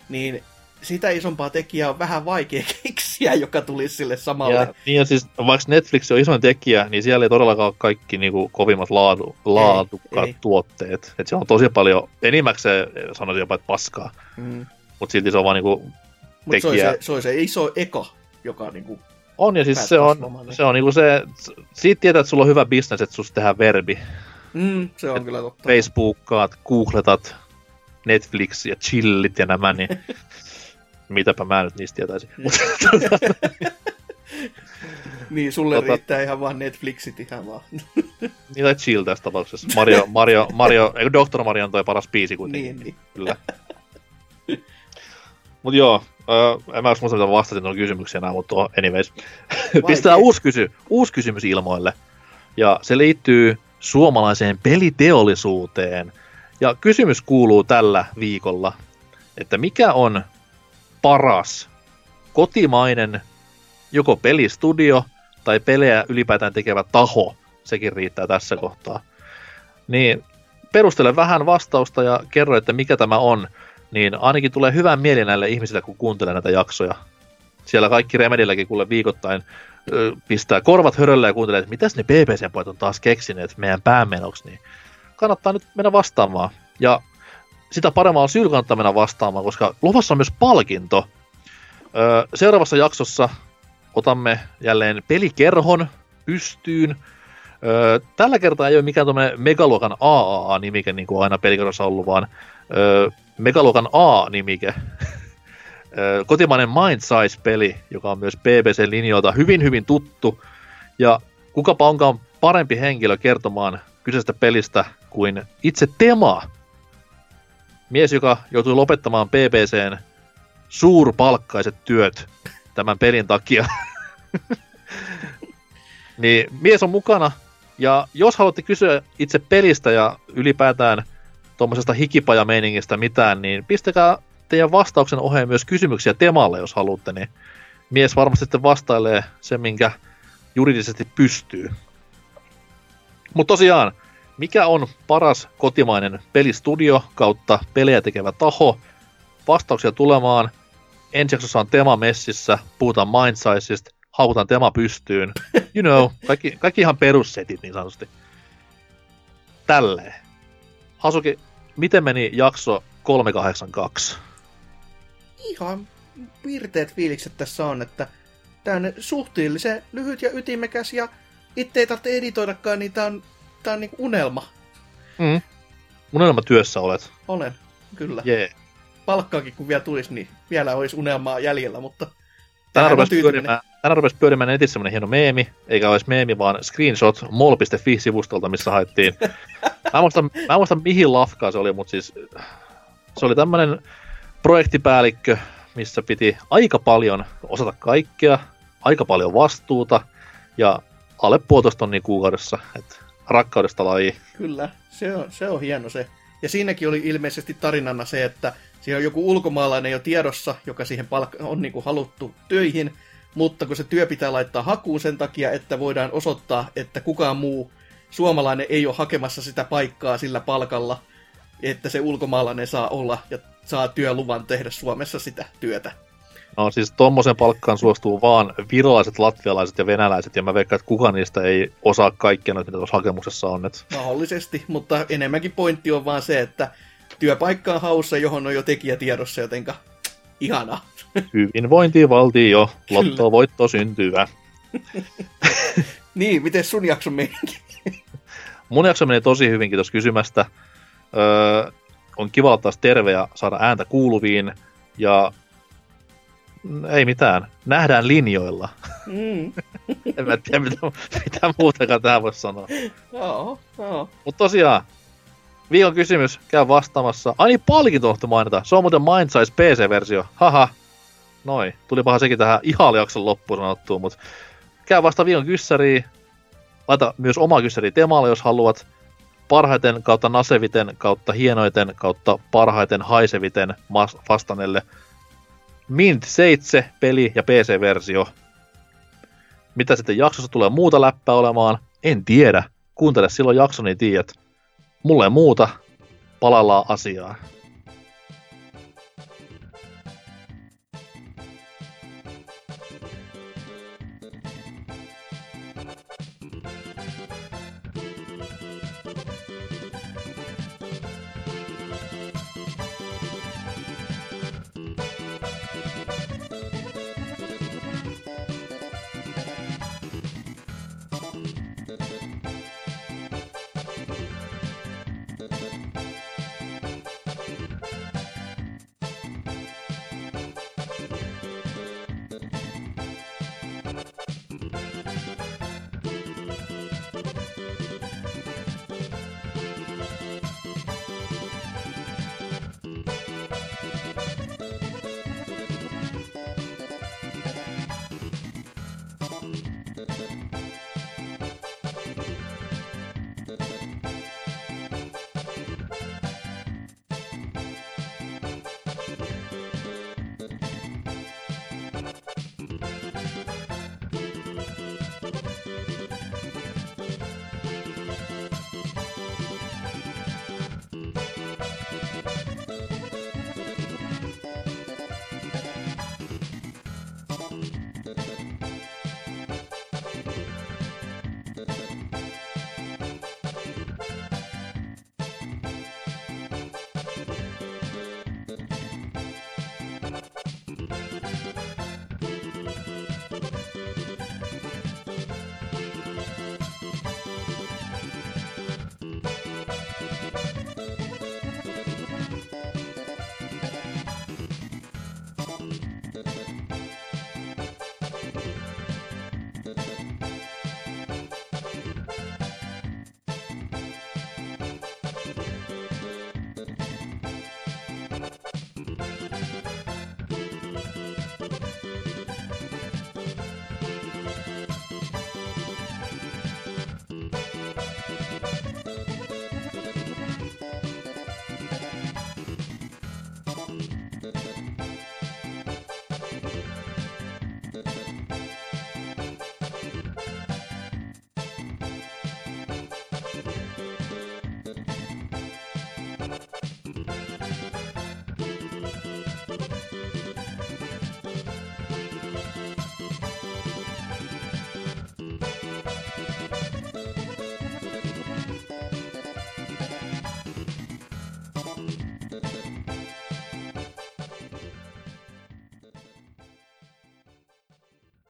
niin sitä isompaa tekijää on vähän vaikea keksiä, joka tulisi sille samalle. Ja, niin ja siis vaikka Netflix on isoin tekijä, niin siellä ei todellakaan ole kaikki niinku, kovimmat laadu, laadukkaat ei, tuotteet. Et se on tosi paljon, enimmäkseen sanoisin jopa, että paskaa. Mm. Mutta silti se on vaan niinku, Mut tekijä. Se, on se, se on se iso eka, joka niinku on, ja siis se on, niin. se on niinku se, siitä tietää, että sulla on hyvä bisnes, että susta tehdään verbi. Mm, se on Et kyllä totta. Facebookkaat, googletat, Netflix ja chillit ja nämä, niin mitäpä mä nyt niistä tietäisin. niin, sulle tota, riittää ihan vaan Netflixit ihan vaan. niin, tai chill tässä tapauksessa. Mario, Mario, Mario, eikö Dr. Mario on toi paras biisi kuitenkin. Niin, niin. Kyllä. Mut joo, Öö, en mä muista, mitä vastasin tuon kysymyksiä enää, mutta anyways. Pistää uusi, kysy- uusi kysymys ilmoille. Ja se liittyy suomalaiseen peliteollisuuteen. Ja kysymys kuuluu tällä viikolla, että mikä on paras kotimainen joko pelistudio tai pelejä ylipäätään tekevä taho, sekin riittää tässä kohtaa. Niin perustele vähän vastausta ja kerro, että mikä tämä on niin ainakin tulee hyvän mieli näille ihmisille, kun kuuntelee näitä jaksoja. Siellä kaikki Remedilläkin kuule viikoittain ö, pistää korvat hörölle ja kuuntelee, että mitäs ne BBC-pojat on taas keksineet meidän päämenoksi, niin kannattaa nyt mennä vastaamaan. Ja sitä paremmalla syyllä kannattaa mennä vastaamaan, koska luvassa on myös palkinto. Ö, seuraavassa jaksossa otamme jälleen pelikerhon pystyyn. Ö, tällä kertaa ei ole mikään tuommoinen megaluokan AAA-nimike, niin kuin aina pelikerhossa ollut, vaan ö, megaluokan A-nimike. Kotimainen Mind Size-peli, joka on myös BBC-linjoilta hyvin hyvin tuttu. Ja kukapa onkaan parempi henkilö kertomaan kyseisestä pelistä kuin itse Tema. Mies, joka joutui lopettamaan BBCn suurpalkkaiset työt tämän pelin takia. niin mies on mukana, ja jos haluatte kysyä itse pelistä ja ylipäätään tuommoisesta hikipajameiningistä mitään, niin pistäkää teidän vastauksen oheen myös kysymyksiä temalle, jos haluatte, niin mies varmasti sitten vastailee sen, minkä juridisesti pystyy. Mutta tosiaan, mikä on paras kotimainen pelistudio kautta pelejä tekevä taho? Vastauksia tulemaan. Ensi jaksossa on tema messissä, puhutaan Mindsizeista, haukutaan tema pystyyn. You know, kaikki, kaikki ihan perussetit niin sanotusti. Tälleen. Hasuki, miten meni jakso 382? Ihan pirteet fiilikset tässä on, että tämä on suhteellisen lyhyt ja ytimekäs ja itse ei tarvitse editoidakaan, niin tämä on, tää on niinku unelma. Mm. Unelma työssä olet. Olen. kyllä. Jee. Palkkaakin kun vielä tulisi, niin vielä olisi unelmaa jäljellä, mutta... Tänään rupesi, pyörimään, tänään rupesi pyörimään netissä semmoinen hieno meemi, eikä olisi meemi, vaan screenshot mol.fi-sivustolta, missä haettiin. mä, en muista, mä en muista mihin lafkaan se oli, mutta siis se oli tämmöinen projektipäällikkö, missä piti aika paljon osata kaikkea, aika paljon vastuuta ja alle puolitoista tonnia kuukaudessa. Et rakkaudesta laji. Kyllä, se on, se on hieno se. Ja siinäkin oli ilmeisesti tarinana se, että siinä on joku ulkomaalainen jo tiedossa, joka siihen palk- on niin kuin haluttu töihin, mutta kun se työ pitää laittaa hakuun sen takia, että voidaan osoittaa, että kukaan muu suomalainen ei ole hakemassa sitä paikkaa sillä palkalla, että se ulkomaalainen saa olla ja saa työluvan tehdä Suomessa sitä työtä. No siis tommosen palkkaan suostuu vaan virolaiset, latvialaiset ja venäläiset, ja mä veikkaan, että kukaan niistä ei osaa kaikkea noita, mitä tuossa hakemuksessa on. Et Mahdollisesti, mutta enemmänkin pointti on vaan se, että työpaikka on haussa, johon on jo tekijä tiedossa, jotenka ihanaa. hyvinvointivaltio, Kyllä. lotto voitto syntyvä. Niin, miten sun jakson meininki? Mun jakso meni tosi hyvin, kiitos kysymästä. Öö, on kiva olla taas terve ja saada ääntä kuuluviin. Ja ei mitään. Nähdään linjoilla. Mm. en mä tiedä, mitä, mitä muutakaan tähän voisi sanoa. Joo, joo. Mutta tosiaan, viikon kysymys, käy vastaamassa. Ai niin, palkinto mainita. Se on muuten Mindsize PC-versio. Haha. Noin. Tulipahan sekin tähän ihan jakson loppuun sanottua, mutta käy vasta viikon kyssäriin. Laita myös oma kyssäri temalle, jos haluat. Parhaiten kautta naseviten kautta hienoiten kautta parhaiten haiseviten mas- vastanelle. Mint 7 peli ja PC-versio. Mitä sitten jaksossa tulee muuta läppää olemaan? En tiedä. Kuuntele silloin jakso, niin tiedät. Mulle muuta. Palaillaan asiaan.